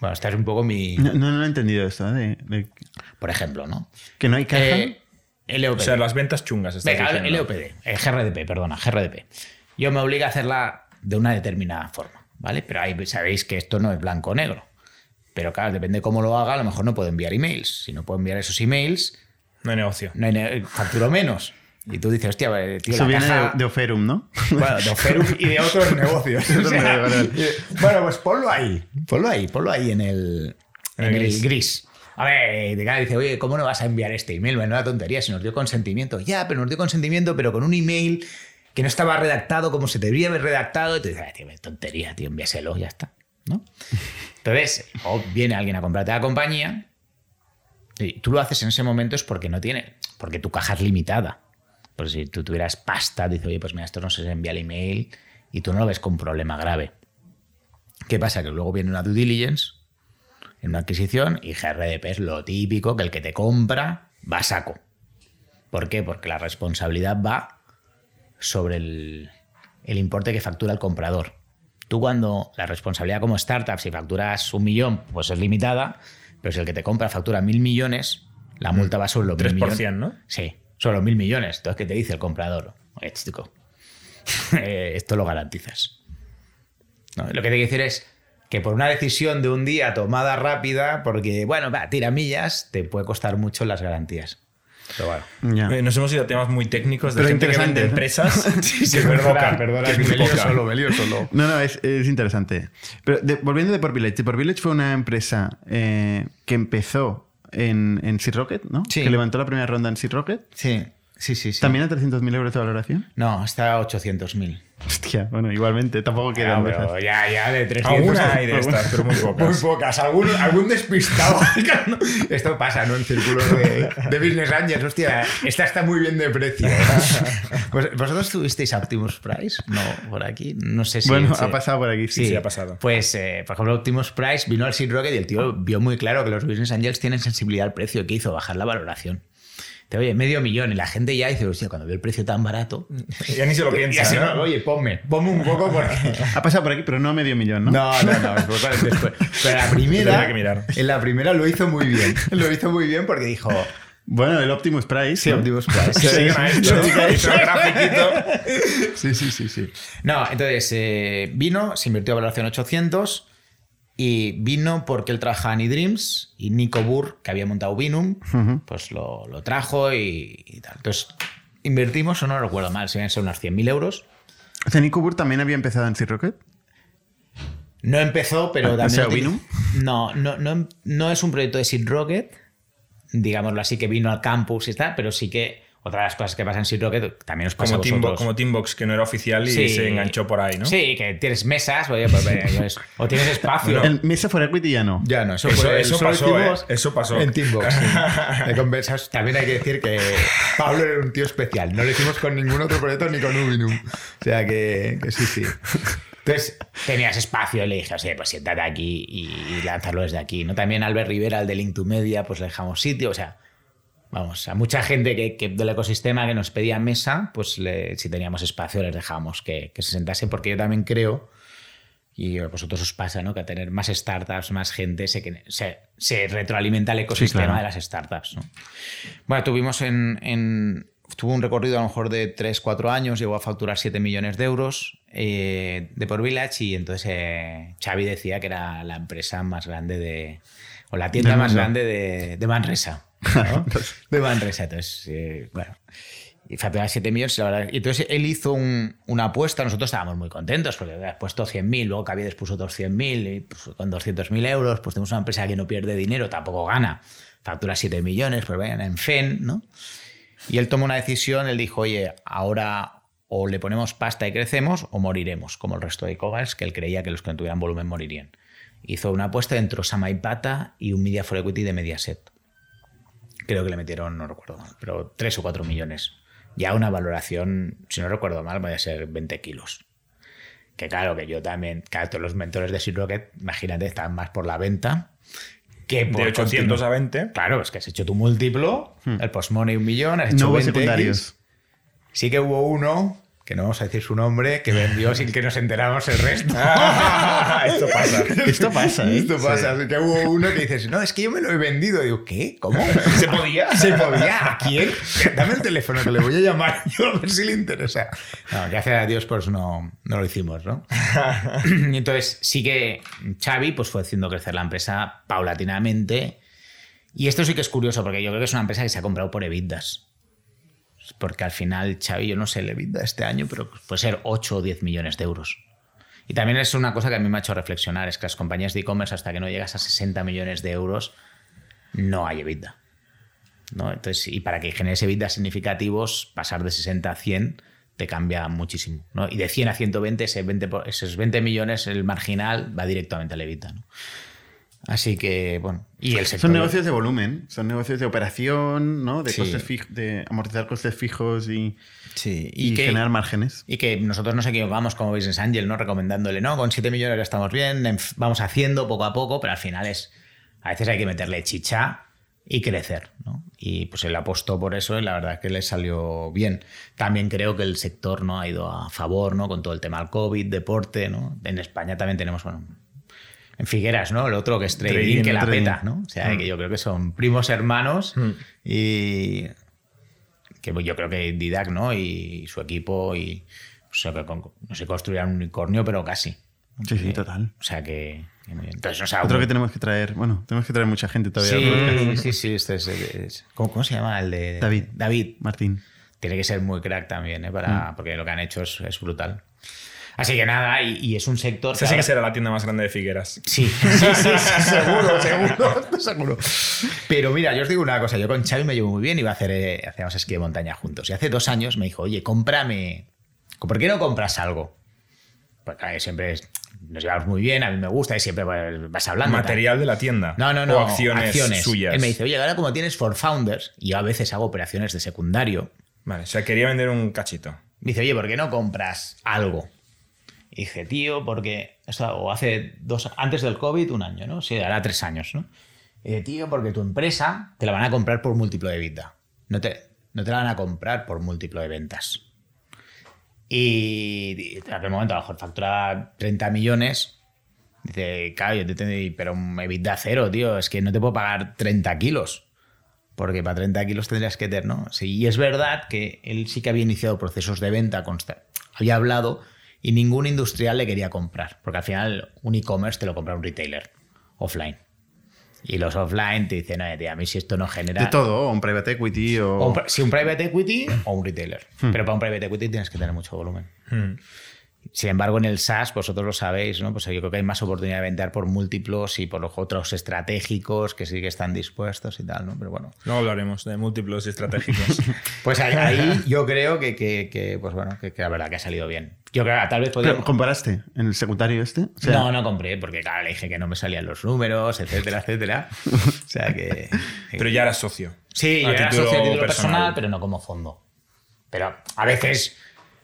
Speaker 4: Bueno, esta es un poco mi...
Speaker 1: No, no, no he entendido esto, ¿eh? de, de-
Speaker 4: Por ejemplo, ¿no?
Speaker 1: que no hay caja.
Speaker 4: Eh, LOPD.
Speaker 3: O sea, las ventas chungas. estás
Speaker 4: Venga. LOPD, eh, GRDP, perdona, GRDP. Yo me obligo a hacerla de una determinada forma, ¿vale? Pero ahí sabéis que esto no es blanco o negro. Pero claro, depende cómo lo haga, a lo mejor no puedo enviar emails. Si no puedo enviar esos emails,
Speaker 3: No hay negocio.
Speaker 4: no hay ne- facturo menos. Y tú dices, hostia, eh, tío,
Speaker 1: Eso
Speaker 4: la
Speaker 1: viene
Speaker 4: caja-
Speaker 1: de, Oferum, ¿no?
Speaker 4: Bueno, de Oferum y de otros negocios. O sea, bueno, pues ponlo ahí. Ponlo ahí, ponlo ahí en el,
Speaker 3: En el
Speaker 4: el
Speaker 3: gris.
Speaker 4: gris. A ver, de cara dice, oye, ¿cómo no vas a enviar este email? Menuda tontería, si nos dio consentimiento. Ya, pero nos dio consentimiento, pero con un email que no estaba redactado como se debería haber redactado. Y tú dices, "Ah, tío, tontería, tío, envíaselo, ya está. ¿No? Entonces, o viene alguien a comprarte la compañía y tú lo haces en ese momento es porque no tiene, porque tu caja es limitada. Pues si tú tuvieras pasta, dice, oye, pues mira, esto no se envía el email y tú no lo ves con problema grave. ¿Qué pasa? Que luego viene una due diligence en una adquisición y GRDP es lo típico, que el que te compra va a saco. ¿Por qué? Porque la responsabilidad va sobre el, el importe que factura el comprador. Tú cuando la responsabilidad como startup, si facturas un millón, pues es limitada, pero si el que te compra factura mil millones, la multa va sobre los mil
Speaker 3: 3%,
Speaker 4: millones.
Speaker 3: ¿no?
Speaker 4: Sí, sobre los mil millones. Entonces, ¿qué te dice el comprador? Oye, chico, eh, esto lo garantizas. No, lo que te quiero decir es que por una decisión de un día tomada rápida, porque, bueno, va, tira millas, te puede costar mucho las garantías. Pero bueno.
Speaker 3: Eh, Nos hemos ido a temas muy técnicos de
Speaker 1: Pero
Speaker 3: gente que vende
Speaker 1: interesantes, ¿no?
Speaker 3: empresas.
Speaker 4: Sí, sí,
Speaker 3: que es muy
Speaker 4: perdona,
Speaker 3: poca,
Speaker 4: perdona,
Speaker 3: que es
Speaker 4: que
Speaker 3: muy
Speaker 4: me lío
Speaker 3: poca.
Speaker 4: solo, me lío solo.
Speaker 1: No, no, es, es interesante. Pero de- volviendo de Port Village. Port Village fue una empresa eh, que empezó en, en Seed Rocket, ¿no?
Speaker 4: Sí.
Speaker 1: Que levantó la primera ronda en Seed Rocket.
Speaker 4: Sí, sí, sí. sí.
Speaker 1: También a 300.000 euros de valoración.
Speaker 4: No, está a 800.000.
Speaker 1: Hostia, bueno, igualmente, tampoco quedan esas.
Speaker 4: ya, ya de 300.
Speaker 3: Alguna hay de estas, pero muy
Speaker 4: Muy
Speaker 3: pocas.
Speaker 4: pocas, algún, algún despistado. Esto pasa, ¿no? En círculos de, de Business Angels. Hostia, esta está muy bien de precio. Pues, ¿Vosotros tuvisteis Optimus Price? No, por aquí. No sé si.
Speaker 1: Bueno, ha pasado por aquí.
Speaker 3: Sí, sí, ha pasado.
Speaker 4: Pues, eh, por ejemplo, Optimus Price vino al Seed Rocket y el tío vio muy claro que los Business Angels tienen sensibilidad al precio. ¿Qué hizo? Bajar la valoración. Te oye, medio millón. Y la gente ya dice, hostia, cuando ve el precio tan barato.
Speaker 3: Ya ni se lo piensa.
Speaker 4: se
Speaker 3: ¿no?
Speaker 4: me- oye, ponme, ponme un poco porque.
Speaker 1: Ha pasado por aquí, pero no medio millón, ¿no?
Speaker 4: No, no, no. después-. Pero la primera.
Speaker 3: Que mirar.
Speaker 4: En la primera lo hizo muy bien. Lo hizo muy bien porque dijo.
Speaker 1: Bueno, el Optimus Price.
Speaker 4: Sí,
Speaker 1: ¿no?
Speaker 4: Optimus Price.
Speaker 3: Maestro.
Speaker 1: Sí,
Speaker 4: sí, sí, sí. No, entonces eh, vino, se invirtió a valoración 800 y vino porque él trabajaba en eDreams y Nico Burr, que había montado Binum, pues lo, lo trajo y, y tal. Entonces invertimos, o no recuerdo mal, se ser unos 100.000 euros.
Speaker 1: O sea, Nico Burr también había empezado en Seed Rocket.
Speaker 4: No empezó, pero
Speaker 1: Ah,
Speaker 4: también.
Speaker 1: o sea.
Speaker 4: No, no, no, no es un proyecto de Seed Rocket, digámoslo así, que vino al campus y tal, pero sí que otra de las cosas que pasa en Sea Rocket también os pasa
Speaker 3: Como,
Speaker 4: a vosotros.
Speaker 3: como Teambox, que no era oficial y
Speaker 4: Sí.
Speaker 3: se enganchó por ahí, ¿no?
Speaker 4: Sí, que tienes mesas, oye, pues, pues, o tienes espacio.
Speaker 1: El Mesa for Equity ya no.
Speaker 4: Ya no, eso,
Speaker 3: Eso-
Speaker 4: fue-
Speaker 3: eso pasó,
Speaker 4: hicimos
Speaker 3: ¿eh? Eso pasó.
Speaker 4: En Teambox. sí. De conversas. También hay que decir que Pablo era un tío especial. No lo hicimos con ningún otro proyecto ni con Ubinum. O sea que, que sí, sí. Entonces tenías espacio y le dije, oye, pues siéntate aquí y lánzalo desde aquí. ¿no? También Albert Rivera, el de Link to Media, pues le dejamos sitio. O sea, vamos, a mucha gente que, que del ecosistema que nos pedía mesa, pues le- si teníamos espacio les dejábamos que, que se sentasen, porque yo también creo y a vosotros os pasa, ¿no? Que a tener más startups, más gente, se, se, se retroalimenta el ecosistema
Speaker 1: claro.
Speaker 4: de las startups, ¿no? Bueno, tuvimos en, en- Tuvo un recorrido a lo mejor de 3, 4 años, llegó a facturar 7 millones de euros eh, de por Village y entonces eh, Xavi decía que era la empresa más grande de... o la tienda
Speaker 1: Del
Speaker 4: más grande de, de Manresa. ¿no? de Manresa, entonces, eh, bueno. Y facturaba 7 millones, la verdad. Y entonces él hizo un- una apuesta, nosotros estábamos muy contentos porque había puesto 100.000, luego Caviedes puso otros 100.000, y pues, con 200.000 euros, pues tenemos una empresa que no pierde dinero, tampoco gana, factura 7 millones, pues vayan en FEN, ¿no? Y él tomó una decisión, él dijo, oye, ahora o le ponemos pasta y crecemos o moriremos, como el resto de e-commerce, que él creía que los que no tuvieran volumen morirían. Hizo una apuesta entre Osama y Pata y un Media for Equity de Mediaset. Creo que le metieron, no recuerdo mal, pero 3 o 4 millones. Ya una valoración, si no recuerdo mal, vaya a ser 20 kilos. Que claro, que yo también, claro, todos los mentores de Sea Rocket, imagínate, están más por la venta que por
Speaker 3: De 800
Speaker 4: continu-
Speaker 3: a 20.
Speaker 4: Claro, es que has hecho tu múltiplo, el postmoney un millón, has hecho
Speaker 1: No hubo
Speaker 4: 20X.
Speaker 1: secundarios.
Speaker 4: Sí que hubo uno, que no vamos a decir su nombre, que vendió sin que nos enteramos el resto.
Speaker 3: Esto pasa.
Speaker 1: Esto pasa, ¿eh?
Speaker 4: Esto pasa, así que hubo uno que dices, no, es que yo me lo he vendido. Digo, ¿qué? ¿Cómo?
Speaker 3: ¿Se podía?
Speaker 4: ¿Se podía? ¿A quién? Dame el teléfono que le voy a llamar yo a ver si le interesa. No, gracias a Dios pues no, no lo hicimos, ¿no? Y entonces sí que Xavi pues fue haciendo crecer la empresa paulatinamente. Y esto sí que es curioso porque yo creo que es una empresa que se ha comprado por EBITDAs. Porque al final Xavi, yo no sé el EBITDA este año, pero puede ser 8 o 10 millones de euros. Y también es una cosa que a mí me ha hecho reflexionar, es que las compañías de e-commerce hasta que no llegas a 60 millones de euros no hay EBITDA. ¿no? Entonces, y para que generes EBITDA significativos, pasar de 60 a 100 te cambia muchísimo. ¿no? Y de 100 a 120, ese 20 por- esos 20 millones, el marginal, va directamente al EBITDA. ¿no? Así que, bueno. Y el sector.
Speaker 1: Son negocios de volumen, son negocios de operación, ¿no? De,
Speaker 4: Sí.
Speaker 1: costes fij- de amortizar costes fijos y,
Speaker 4: Sí,
Speaker 1: y,
Speaker 4: y, que,
Speaker 1: generar márgenes.
Speaker 4: y que nosotros nos equivocamos como Business Angel, ¿no? Recomendándole, no, con 7 millones ya estamos bien, en- vamos haciendo poco a poco, pero al final es. A veces hay que meterle chicha y crecer, ¿no? Y pues él apostó por eso y la verdad es que le salió bien. También creo que el sector no ha ido a favor, ¿no? Con todo el tema del COVID, deporte, ¿no? En España también tenemos, bueno, en Figueras, ¿no? El otro que es trading, que la
Speaker 1: trading.
Speaker 4: peta, ¿no? O sea, que yo creo que son primos hermanos y que yo creo que Didac, ¿no? Y su equipo y o sea, que con- no se construirán un unicornio, pero casi.
Speaker 1: Sí, sí,
Speaker 4: Eh,
Speaker 1: total.
Speaker 4: O sea que. Entonces, o sea,
Speaker 1: Otro
Speaker 4: un-
Speaker 1: que tenemos que traer, bueno, tenemos que traer mucha gente todavía.
Speaker 4: Sí, sí, sí. Este es, es- ¿cómo, cómo se llama el de
Speaker 1: David.
Speaker 4: David.
Speaker 1: Martín.
Speaker 4: Tiene que ser muy crack también, ¿eh?
Speaker 1: Mm.
Speaker 4: Para, Porque lo que han hecho es, es brutal. Así que nada, y, y es un sector.
Speaker 3: Esa sí que será la tienda más grande de Figueras.
Speaker 4: Sí, sí, sí, sí, seguro, seguro, seguro. Pero mira, yo os digo una cosa, yo con Xavi me llevo muy bien y iba a hacer, eh, hacíamos esquí de montaña juntos. Y hace dos años me dijo, oye, cómprame, ¿por qué no compras algo? Pues claro, siempre es- nos llevamos muy bien, a mí me gusta y siempre pues, vas hablando. tal.
Speaker 3: Material de la tienda.
Speaker 4: No, no, no.
Speaker 3: O acciones, suyas.
Speaker 4: Él me dice, oye, ahora como tienes for founders, y yo a veces hago operaciones de secundario,
Speaker 3: Vale, o sea, quería vender un cachito.
Speaker 4: me dice, oye, ¿por qué no compras algo? Y dije, tío, porque, o hace dos, antes del COVID, un año, ¿no? Sí, hará tres años, ¿no? Y dije, tío, porque tu empresa te la van a comprar por múltiplo de vida. No te, no te la van a comprar por múltiplo de ventas. Y en aquel momento a lo mejor factura 30 millones. Dice, claro, yo te tengo, pero un EBITDA cero, tío, es que no te puedo pagar 30 kilos. Porque para 30 kilos tendrías que tener, ¿no? Sí, y es verdad que él sí que había iniciado procesos de venta, consta- había hablado y ningún industrial le quería comprar. Porque al final un e-commerce te lo compra un retailer offline. Y los offline te dicen, oye, tío, a mí si esto no genera...
Speaker 1: De todo, o un private equity o...
Speaker 4: O un si un private equity o un retailer. Pero para un private equity tienes que tener mucho volumen.
Speaker 3: Hmm.
Speaker 4: Sin embargo, en el SaaS, vosotros lo sabéis, ¿no? Pues yo creo que hay más oportunidad de vender por múltiplos y por los otros estratégicos que sí que están dispuestos y tal, ¿no? Pero bueno.
Speaker 3: No hablaremos de múltiplos y estratégicos.
Speaker 4: Pues ahí, ahí yo creo que, que- que, pues bueno, que, que la verdad que ha salido bien. Yo creo que tal vez
Speaker 1: Pero,
Speaker 4: podríamos...
Speaker 1: ¿Comparaste en el secundario este? O sea,
Speaker 4: no, no compré, porque claro, le dije que no me salían los números, etcétera, etcétera. O sea que...
Speaker 3: Pero ya eras socio.
Speaker 4: Sí,
Speaker 3: A
Speaker 4: yo era socio a título personal,
Speaker 3: personal.
Speaker 4: pero no como fondo. Pero a veces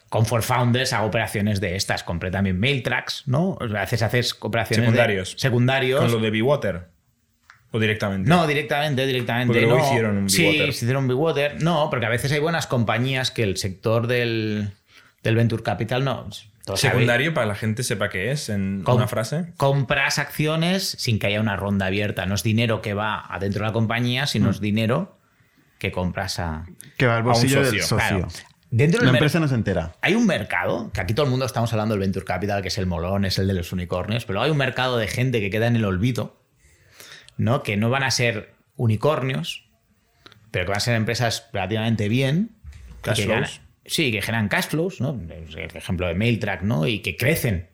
Speaker 4: con For Founders hago operaciones de estas. Compré también Mailtracks, ¿no? A veces haces operaciones de-
Speaker 3: Secundarios.
Speaker 4: secundarios.
Speaker 3: Con lo de Bewater. O directamente.
Speaker 4: No, directamente, directamente.
Speaker 3: Porque luego
Speaker 4: no.
Speaker 3: hicieron un
Speaker 4: Sí,
Speaker 3: Bewater.
Speaker 4: se hicieron un Bewater. No, porque a veces hay buenas compañías que el sector del, del Venture Capital no.
Speaker 3: Secundario, para que la gente sepa qué es, en
Speaker 4: Com-
Speaker 3: una frase.
Speaker 4: compras acciones sin que haya una ronda abierta. No es dinero que va adentro de la compañía,
Speaker 3: Mm.
Speaker 4: sino es dinero que compras a.
Speaker 1: que va al bolsillo del
Speaker 3: socio,
Speaker 1: socio.
Speaker 4: Claro. Dentro
Speaker 1: La empresa no se entera.
Speaker 4: Hay un mercado, que aquí todo el mundo estamos hablando del Venture Capital, que es el molón, es el de los unicornios, pero hay un mercado de gente que queda en el olvido, ¿no? Que no van a ser unicornios, pero que van a ser empresas relativamente bien.
Speaker 3: Cash
Speaker 4: que ganan- sí, que generan cash flows, ¿no? El ejemplo de Mailtrack, ¿no? Y que crecen.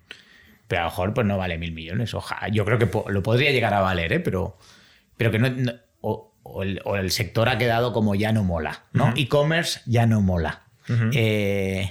Speaker 4: Pero a lo mejor pues no vale mil millones. Ojalá. Yo creo que lo podría llegar a valer, ¿eh? Pero, pero que no. no- o, o el, o el sector ha quedado como ya no mola, ¿no? E-commerce ya no mola. Eh,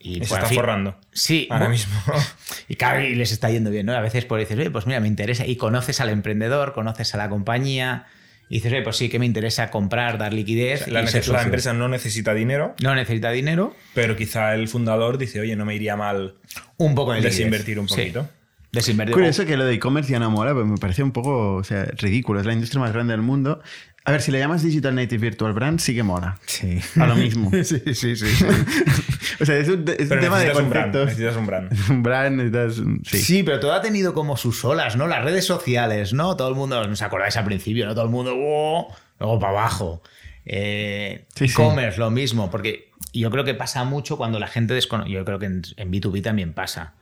Speaker 4: y
Speaker 3: Y
Speaker 4: pues,
Speaker 3: se está
Speaker 4: fin,
Speaker 3: forrando.
Speaker 4: Sí.
Speaker 3: Ahora mismo.
Speaker 4: Y claro, y les está yendo bien, ¿no? A veces por dices, oye, pues mira, me interesa. Y conoces al emprendedor, conoces a la compañía. Y dices, oye, pues sí que me interesa comprar, dar liquidez.
Speaker 3: la,
Speaker 4: y
Speaker 3: empresa no necesita dinero,
Speaker 4: no necesita dinero,
Speaker 3: pero quizá el fundador dice, oye, no me iría mal
Speaker 4: un poco de liquidez.
Speaker 3: desinvertir un
Speaker 4: Sí.
Speaker 3: poquito.
Speaker 4: Desinvertir.
Speaker 1: Curioso que lo de e-commerce ya no mola, pero me parece un poco o sea, ridículo. Es la industria más grande del mundo. A ver, si le llamas Digital Native Virtual Brand, sí que mola.
Speaker 4: Sí.
Speaker 1: A lo mismo.
Speaker 4: sí, sí, sí. sí.
Speaker 1: o sea, es un, es un
Speaker 3: Pero
Speaker 1: tema de
Speaker 3: necesitas un brand.
Speaker 1: conceptos.
Speaker 3: Necesitas un brand.
Speaker 1: un brand, necesitas un- sí.
Speaker 4: Sí. pero todo ha tenido como sus olas, ¿no? Las redes sociales, ¿no? Todo el mundo, ¿os acordáis al principio, ¿no? Todo el mundo, ¡wow! luego para abajo. Eh,
Speaker 1: Sí, sí.
Speaker 4: e-commerce, lo mismo, porque yo creo que pasa mucho cuando la gente desconoce, yo creo que en, en B2B también pasa.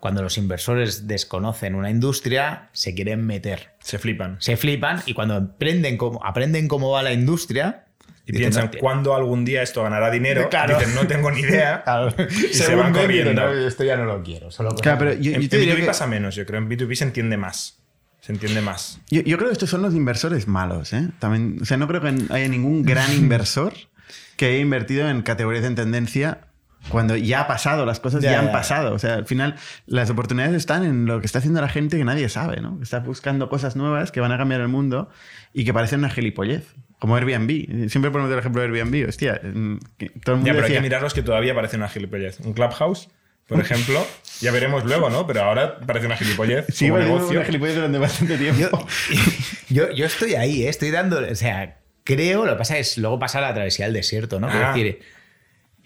Speaker 4: Cuando los inversores desconocen una industria, se quieren meter.
Speaker 3: Se flipan.
Speaker 4: Se flipan y cuando aprenden cómo, aprenden cómo va la industria...
Speaker 3: Y
Speaker 4: dicen,
Speaker 3: piensan,
Speaker 4: "Hostia".
Speaker 3: ¿cuándo algún día esto ganará dinero?
Speaker 4: Claro.
Speaker 3: Dicen, no tengo ni idea. y se van corriendo.
Speaker 4: esto ya no lo quiero. Solo
Speaker 1: Claro, pero yo,
Speaker 3: En,
Speaker 1: yo te
Speaker 3: en
Speaker 1: diría
Speaker 3: B2B
Speaker 1: que-
Speaker 3: pasa menos, yo creo. En B2B se entiende más. Se entiende más.
Speaker 1: Yo, yo creo que estos son los inversores malos, ¿eh? También, o sea, no creo que haya ningún gran inversor que haya invertido en categorías en tendencia cuando ya ha pasado, las cosas ya,
Speaker 4: Ya,
Speaker 1: han
Speaker 4: ya.
Speaker 1: pasado. O sea, al final las oportunidades están en lo que está haciendo la gente que nadie sabe, ¿no? Está buscando cosas nuevas que van a cambiar el mundo y que parecen una gilipollez. Como Airbnb. Siempre ponemos el ejemplo de Airbnb. Hostia, mm, todo el mundo
Speaker 3: Ya, pero hay
Speaker 1: decía,
Speaker 3: que mirarlos que todavía parece una gilipollez. Un Clubhouse, por ejemplo, ya veremos luego, ¿no? Pero ahora parece una gilipollez
Speaker 1: Sí,
Speaker 3: como negocio.
Speaker 1: una gilipollez durante bastante tiempo.
Speaker 4: Yo, yo estoy ahí, ¿eh? estoy dando. O sea, creo, lo que pasa es luego pasa la travesía del desierto, ¿no?
Speaker 3: Ah.
Speaker 4: decir,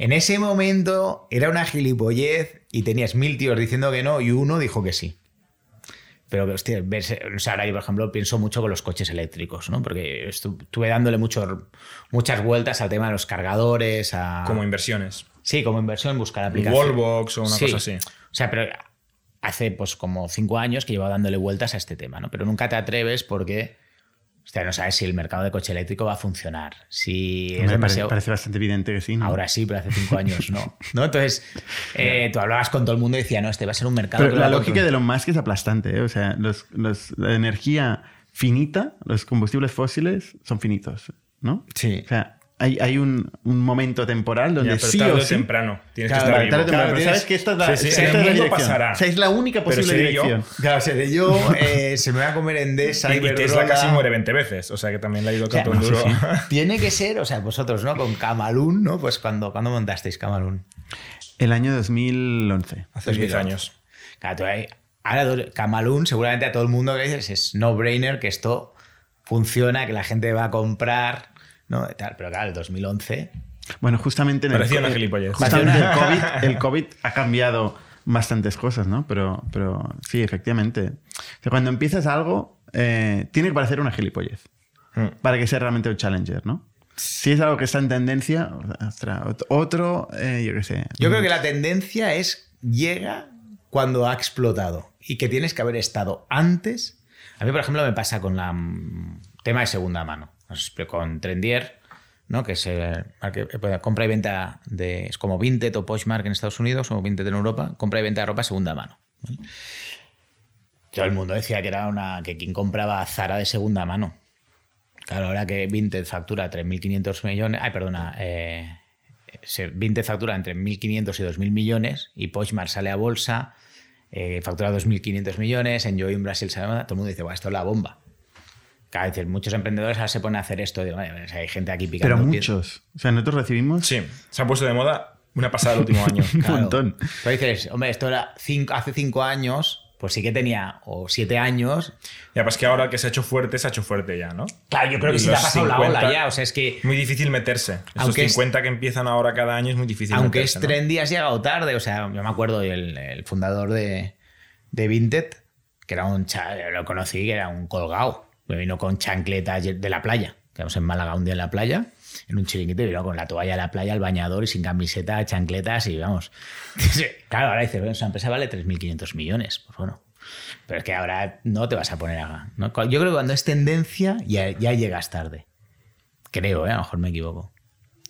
Speaker 4: en ese momento era una gilipollez y tenías mil tíos diciendo que no y uno dijo que sí. Pero, hostia, ves- o sea, ahora yo, por ejemplo, pienso mucho con los coches eléctricos, ¿no? Porque estu- estuve dándole mucho, muchas vueltas al tema de los cargadores, a...
Speaker 3: Como inversiones.
Speaker 4: Sí, como inversión, buscar aplicaciones.
Speaker 3: Wallbox o una
Speaker 4: Sí.
Speaker 3: cosa así.
Speaker 4: O sea, pero hace pues como cinco años que llevo dándole vueltas a este tema, ¿no? Pero nunca te atreves porque hostia, no sabes si el mercado de coche eléctrico va a funcionar. Si es
Speaker 1: Hombre, parece, parece bastante evidente que sí. ¿no?
Speaker 4: Ahora sí, pero hace cinco años no. ¿No? Entonces, eh, tú hablabas con todo el mundo y decía, no, este va a ser un mercado.
Speaker 1: Pero
Speaker 4: que
Speaker 1: la lógica de
Speaker 4: controlar".
Speaker 1: Elon Musk es aplastante. ¿eh? O sea, los, los- la energía finita, los combustibles fósiles son finitos, ¿no?
Speaker 4: Sí.
Speaker 1: O sea, hay, hay un, un momento temporal donde
Speaker 3: Ya, pero
Speaker 1: sí
Speaker 3: tarde
Speaker 1: o
Speaker 3: o
Speaker 1: sí...
Speaker 3: temprano. Tienes
Speaker 1: Claro,
Speaker 3: que estar
Speaker 1: tarde o
Speaker 3: vivo.
Speaker 1: temprano,
Speaker 4: Claro,
Speaker 1: pero sabes que esta es la,
Speaker 3: Sí, sí,
Speaker 1: esta
Speaker 3: en
Speaker 1: es la
Speaker 3: mundo
Speaker 1: dirección.
Speaker 3: pasará.
Speaker 1: O sea, es la única
Speaker 3: Pero
Speaker 1: posible
Speaker 3: seré yo.
Speaker 1: dirección.
Speaker 4: Claro, seré yo, eh, se me va a comer Endesa,
Speaker 3: Y, y Tesla casi muere 20 veces. O sea que también le ha ido tanto en
Speaker 4: no,
Speaker 3: duro.
Speaker 1: sí,
Speaker 4: Tiene que ser, o sea, vosotros, ¿no? Con Camalún, ¿no? Pues cuando, cuando montasteis Camalún.
Speaker 1: El año 2011.
Speaker 3: Hace 10 años.
Speaker 4: Claro, tú ahí- ahora Camalún, seguramente a todo el mundo que dices es no-brainer que esto funciona, que la gente va a comprar, ¿no? Tal. Pero claro, el 2011.
Speaker 1: Bueno, justamente en
Speaker 3: Parecía
Speaker 1: el,
Speaker 3: una gilipollez.
Speaker 1: justamente el,
Speaker 4: Parecía
Speaker 1: COVID, el COVID ha cambiado bastantes cosas, ¿no? Pero, pero sí, efectivamente. O sea, cuando empiezas algo, eh, tiene que parecer una gilipollez
Speaker 3: Mm.
Speaker 1: para que sea realmente un challenger, ¿no? Si es algo que está en tendencia, otro, eh, yo qué sé.
Speaker 4: Yo creo que la tendencia es llega cuando ha explotado y que tienes que haber estado antes. A mí, por ejemplo, me pasa con la mm, tema de segunda mano. Os explico, Con Trendier, ¿no? que es eh, marque- eh, compra y venta de. Es como Vinted o Poshmark en Estados Unidos o Vinted en Europa, compra y venta de ropa segunda mano. Todo el mundo decía que era una. que quien compraba Zara de segunda mano. Claro, ahora que Vinted factura 3.500 millones. Ay, perdona. Eh, Vinted factura entre 1.500 y 2.000 millones y Poshmark sale a bolsa, eh, factura 2.500 millones, en Join Brasil sale, todo el mundo dice, "Buah, esto es la bomba. Cada vez muchos emprendedores ahora se ponen a hacer esto. Digo, "Vale, o sea, hay gente aquí picando.
Speaker 1: Pero
Speaker 4: piedra".
Speaker 1: muchos. O sea, nosotros recibimos
Speaker 3: Sí, se ha puesto de moda una pasada el último año.
Speaker 1: un
Speaker 4: Claro.
Speaker 1: montón.
Speaker 4: Pero dices, hombre, esto era cinco- hace cinco años, pues sí que tenía, o siete años.
Speaker 3: Ya, pues que ahora que se ha hecho fuerte, se ha hecho fuerte ya, ¿no?
Speaker 4: Claro, yo creo que se te ha pasado la
Speaker 3: 50
Speaker 4: ola ya. O sea, es que
Speaker 3: Muy difícil meterse. Esos
Speaker 4: Aunque es-
Speaker 3: 50 que empiezan ahora cada año es muy difícil
Speaker 4: aunque es
Speaker 3: meterse. ¿no?
Speaker 4: trendy, has llegado tarde. O sea, yo me acuerdo el, el fundador de, de Vinted, que era un cha- lo conocí, que era un colgado. Me vino con chancletas de la playa. Quedamos en Málaga un día en la playa, en un chiringuito, y vino con la toalla de la playa, el bañador y sin camiseta, chancletas y vamos. claro, ahora dices, bueno, esa empresa vale 3.500 millones. Pues bueno. Pero es que ahora no te vas a poner a. ¿no? Yo creo que cuando es tendencia, ya, ya llegas tarde. Creo, ¿eh? a lo mejor me equivoco.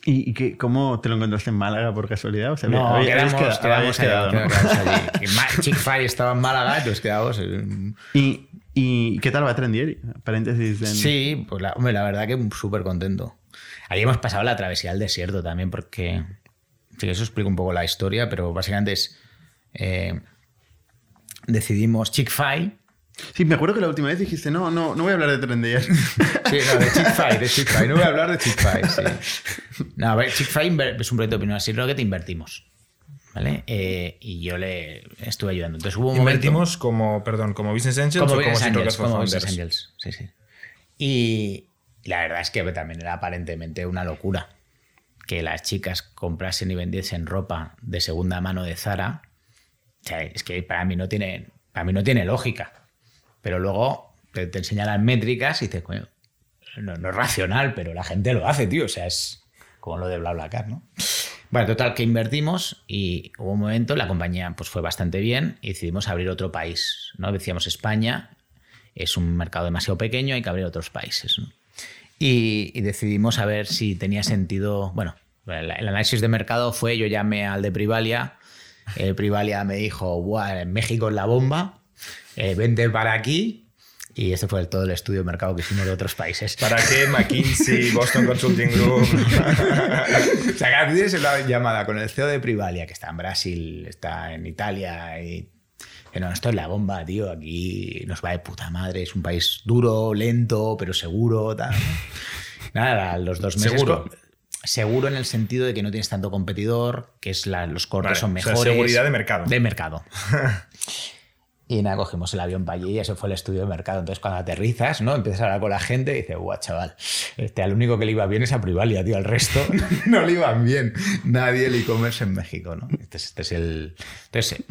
Speaker 1: ¿Y, y qué- cómo te lo encontraste en Málaga por casualidad? O sea,
Speaker 4: No,
Speaker 1: habéis-
Speaker 4: quedamos,
Speaker 1: quedado-
Speaker 4: quedamos
Speaker 1: quedado, ¿no?
Speaker 4: quedamos allí. Chick Fry estaba en Málaga, entonces quedamos. en-
Speaker 1: ¿Y, ¿Y qué tal va Trendieri? Paréntesis. en-
Speaker 4: Sí, pues la, hombre, la verdad que súper contento. Ahí hemos pasado la travesía del desierto también, porque. Sí, eso explica un poco la historia, pero básicamente es. eh, decidimos Chick Fry.
Speaker 1: Sí, me acuerdo que la última vez dijiste, no, no, no voy a hablar de Trendieri.
Speaker 4: Sí, no, de Chick Fry, de Chick Fry. No voy a hablar de Chick Fry, sí. No, a ver, Chick Fry inver- es un proyecto de opinión así, lo que te invertimos. ¿Vale? Eh, y yo le estuve ayudando. Entonces hubo un momento.
Speaker 3: Invertimos como, perdón, como Business Angels
Speaker 4: como
Speaker 3: o
Speaker 4: Business
Speaker 3: como
Speaker 4: Angels, como. Business Angels, sí, sí. Y la verdad es que también era aparentemente una locura que las chicas comprasen y vendiesen ropa de segunda mano de Zara. O sea, es que para mí no tiene, para mí no tiene lógica. Pero luego te, te enseñan las métricas y dices, coño, no, no es racional, pero la gente lo hace, tío. O sea, es como lo de BlaBlaCar, ¿no? Bueno, total, que invertimos y hubo un momento, la compañía pues fue bastante bien y decidimos abrir otro país, ¿no? Decíamos España, es un mercado demasiado pequeño, hay que abrir otros países. Y, decidimos a ver si tenía sentido, bueno, el, análisis de mercado fue, yo llamé al de Privalia, Privalia me dijo, Buah, México es la bomba, eh, vente para aquí. Y ese fue el- todo el estudio de mercado que hicimos de otros países.
Speaker 3: ¿Para qué McKinsey, Boston Consulting Group?
Speaker 4: O sea, que tienes una llamada con el CEO de Privalia, que está en Brasil, está en Italia y... No, esto es la bomba, tío. Aquí nos va de puta madre. Es un país duro, lento, pero seguro. Tal. Nada, los dos meses...
Speaker 3: Seguro.
Speaker 4: Seguro en el sentido de que no tienes tanto competidor, que es la- los cortes
Speaker 3: Vale,
Speaker 4: son
Speaker 3: o sea,
Speaker 4: mejores.
Speaker 3: seguridad de mercado.
Speaker 4: De mercado. Y nada, cogimos el avión para allí y eso fue el estudio de mercado. Entonces, cuando aterrizas, ¿no? Empiezas a hablar con la gente y dices, guau, chaval, este, al único que le iba bien es a Privalia, tío. Al resto no le iban bien. Nadie el e-commerce en México, ¿no? Este, es- este es el... Entonces, eh,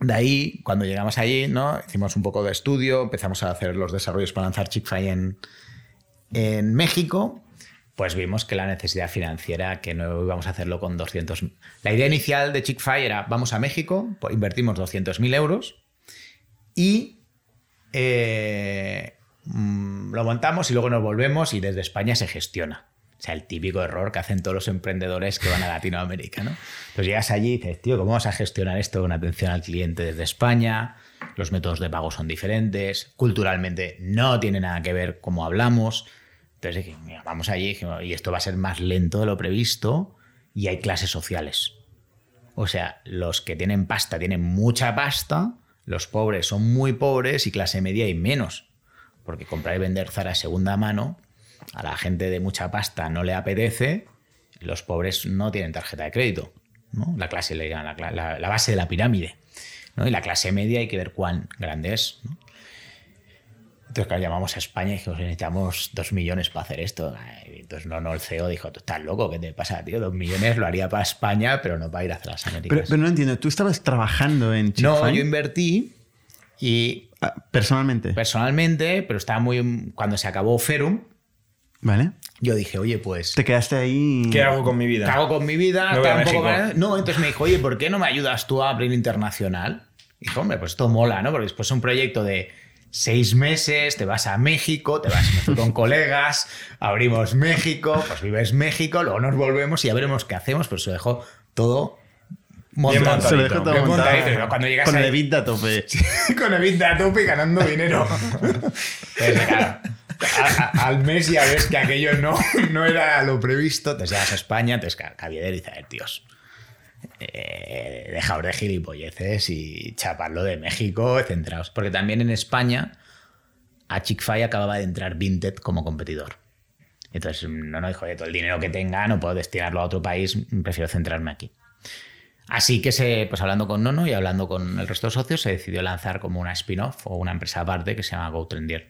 Speaker 4: de ahí, cuando llegamos allí, ¿no? Hicimos un poco de estudio, empezamos a hacer los desarrollos para lanzar Chick-fil en, en México, pues vimos que la necesidad financiera, que no íbamos a hacerlo con 200. La idea inicial de Chick-fil era, vamos a México, pues invertimos 200.000 euros y eh, mm, lo montamos y luego nos volvemos y desde España se gestiona. O sea, el típico error que hacen todos los emprendedores que van a Latinoamérica, ¿no? Entonces llegas allí y dices, tío, ¿cómo vas a gestionar esto con atención al cliente desde España? Los métodos de pago son diferentes, culturalmente no tiene nada que ver cómo hablamos. Entonces dije, vamos allí y esto va a ser más lento de lo previsto y hay clases sociales. O sea, los que tienen pasta tienen mucha pasta, los pobres son muy pobres y clase media hay menos. Porque comprar y vender Zara segunda mano, a la gente de mucha pasta no le apetece, los pobres no tienen tarjeta de crédito. ¿no? La clase, la, la- la base de la pirámide. ¿no? Y la clase media hay que ver cuán grande es. ¿no? Entonces, claro, llamamos a España y dijimos, necesitamos dos millones para hacer esto. Entonces, no, no, el CEO dijo, tú estás loco, ¿qué te pasa, tío? Dos millones lo haría para España, pero no para ir hacia las Américas.
Speaker 1: Pero, pero no entiendo, ¿tú estabas trabajando en
Speaker 4: no,
Speaker 1: Chick-fil?
Speaker 4: yo invertí y
Speaker 1: Ah, Personalmente.
Speaker 4: personalmente, pero estaba muy... Cuando se acabó Ferum,
Speaker 1: ¿Vale?
Speaker 4: yo dije, oye, pues...
Speaker 1: Te quedaste ahí.
Speaker 3: ¿Qué hago con mi vida?
Speaker 4: ¿Qué hago con mi vida?
Speaker 3: Me voy a
Speaker 4: poco No, entonces me dijo, oye, ¿por qué no me ayudas tú a abrir internacional? Y dije, hombre, pues esto mola, ¿no? Porque después es un proyecto de seis meses, te vas a México, te vas con colegas, abrimos México, pues vives México, luego nos volvemos y ya veremos qué hacemos, pero se dejó todo montado.
Speaker 1: Se lo dejo todo montado.
Speaker 4: cuando llegas
Speaker 1: Con
Speaker 4: ahí-
Speaker 1: EBITDA a tope.
Speaker 4: con EBITDA a tope y ganando dinero. Entonces, claro, a- a- al mes ya ves que aquello no, no era lo previsto. Entonces llegas a España, entonces Ca- Cavieder dice, a ver, tíos, eh, dejaos de gilipolleces y chaparlo de México, centraos. Porque también en España a Chick-fil acababa de entrar Vinted como competidor. Entonces, no, no, dijo, "Oye, todo el dinero que tenga no puedo destinarlo a otro país, prefiero centrarme aquí. Así que se, pues hablando con Nono y hablando con el resto de socios, se decidió lanzar como una spin-off o una empresa aparte que se llama GoTrendier,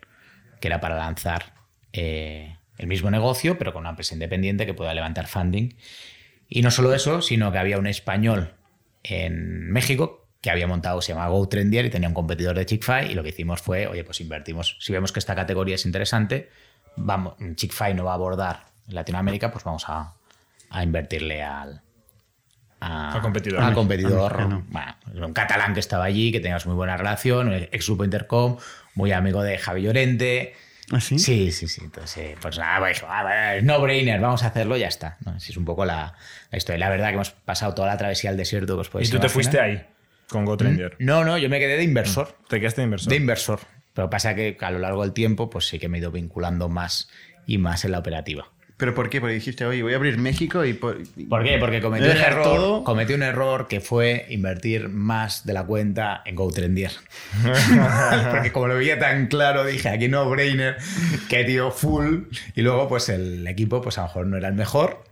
Speaker 4: que era para lanzar eh, el mismo negocio, pero con una empresa independiente que pueda levantar funding. Y no solo eso, sino que había un español en México que había montado, se llama GoTrendier y tenía un competidor de Chick-fil y lo que hicimos fue, oye, pues invertimos. Si vemos que esta categoría es interesante, vamos, Chick-fil no va a abordar en Latinoamérica, pues vamos a, a invertirle al, a-
Speaker 3: Al competidor.
Speaker 4: al
Speaker 3: A
Speaker 4: competidor. Bueno, un catalán que estaba allí, que teníamos muy buena relación, ex grupo Intercom, muy amigo de Javi Llorente.
Speaker 1: ¿Ah, sí?
Speaker 4: Sí, sí, sí. Entonces, pues nada, pues, ah, bueno, no brainer, vamos a hacerlo y ya está. ¿no? Así es un poco la, la historia. La verdad que hemos pasado toda la travesía al desierto que os
Speaker 3: Y tú te fuiste ahí con GoTrendier.
Speaker 4: No, no, yo me quedé de inversor.
Speaker 3: Te quedaste de inversor.
Speaker 4: De inversor. Pero pasa que a lo largo del tiempo, pues sí que me he ido vinculando más y más en la operativa.
Speaker 1: ¿Pero por qué? Porque dijiste, oye, voy a abrir México y... Por,
Speaker 4: ¿Por qué? Porque cometí
Speaker 1: a
Speaker 4: un, error,
Speaker 1: todo.
Speaker 4: cometí un error que fue invertir más de la cuenta en GoTrendier. Porque como lo veía tan claro, dije, aquí no brainer, que tío full. Y luego, pues el equipo, pues a lo mejor no era el mejor.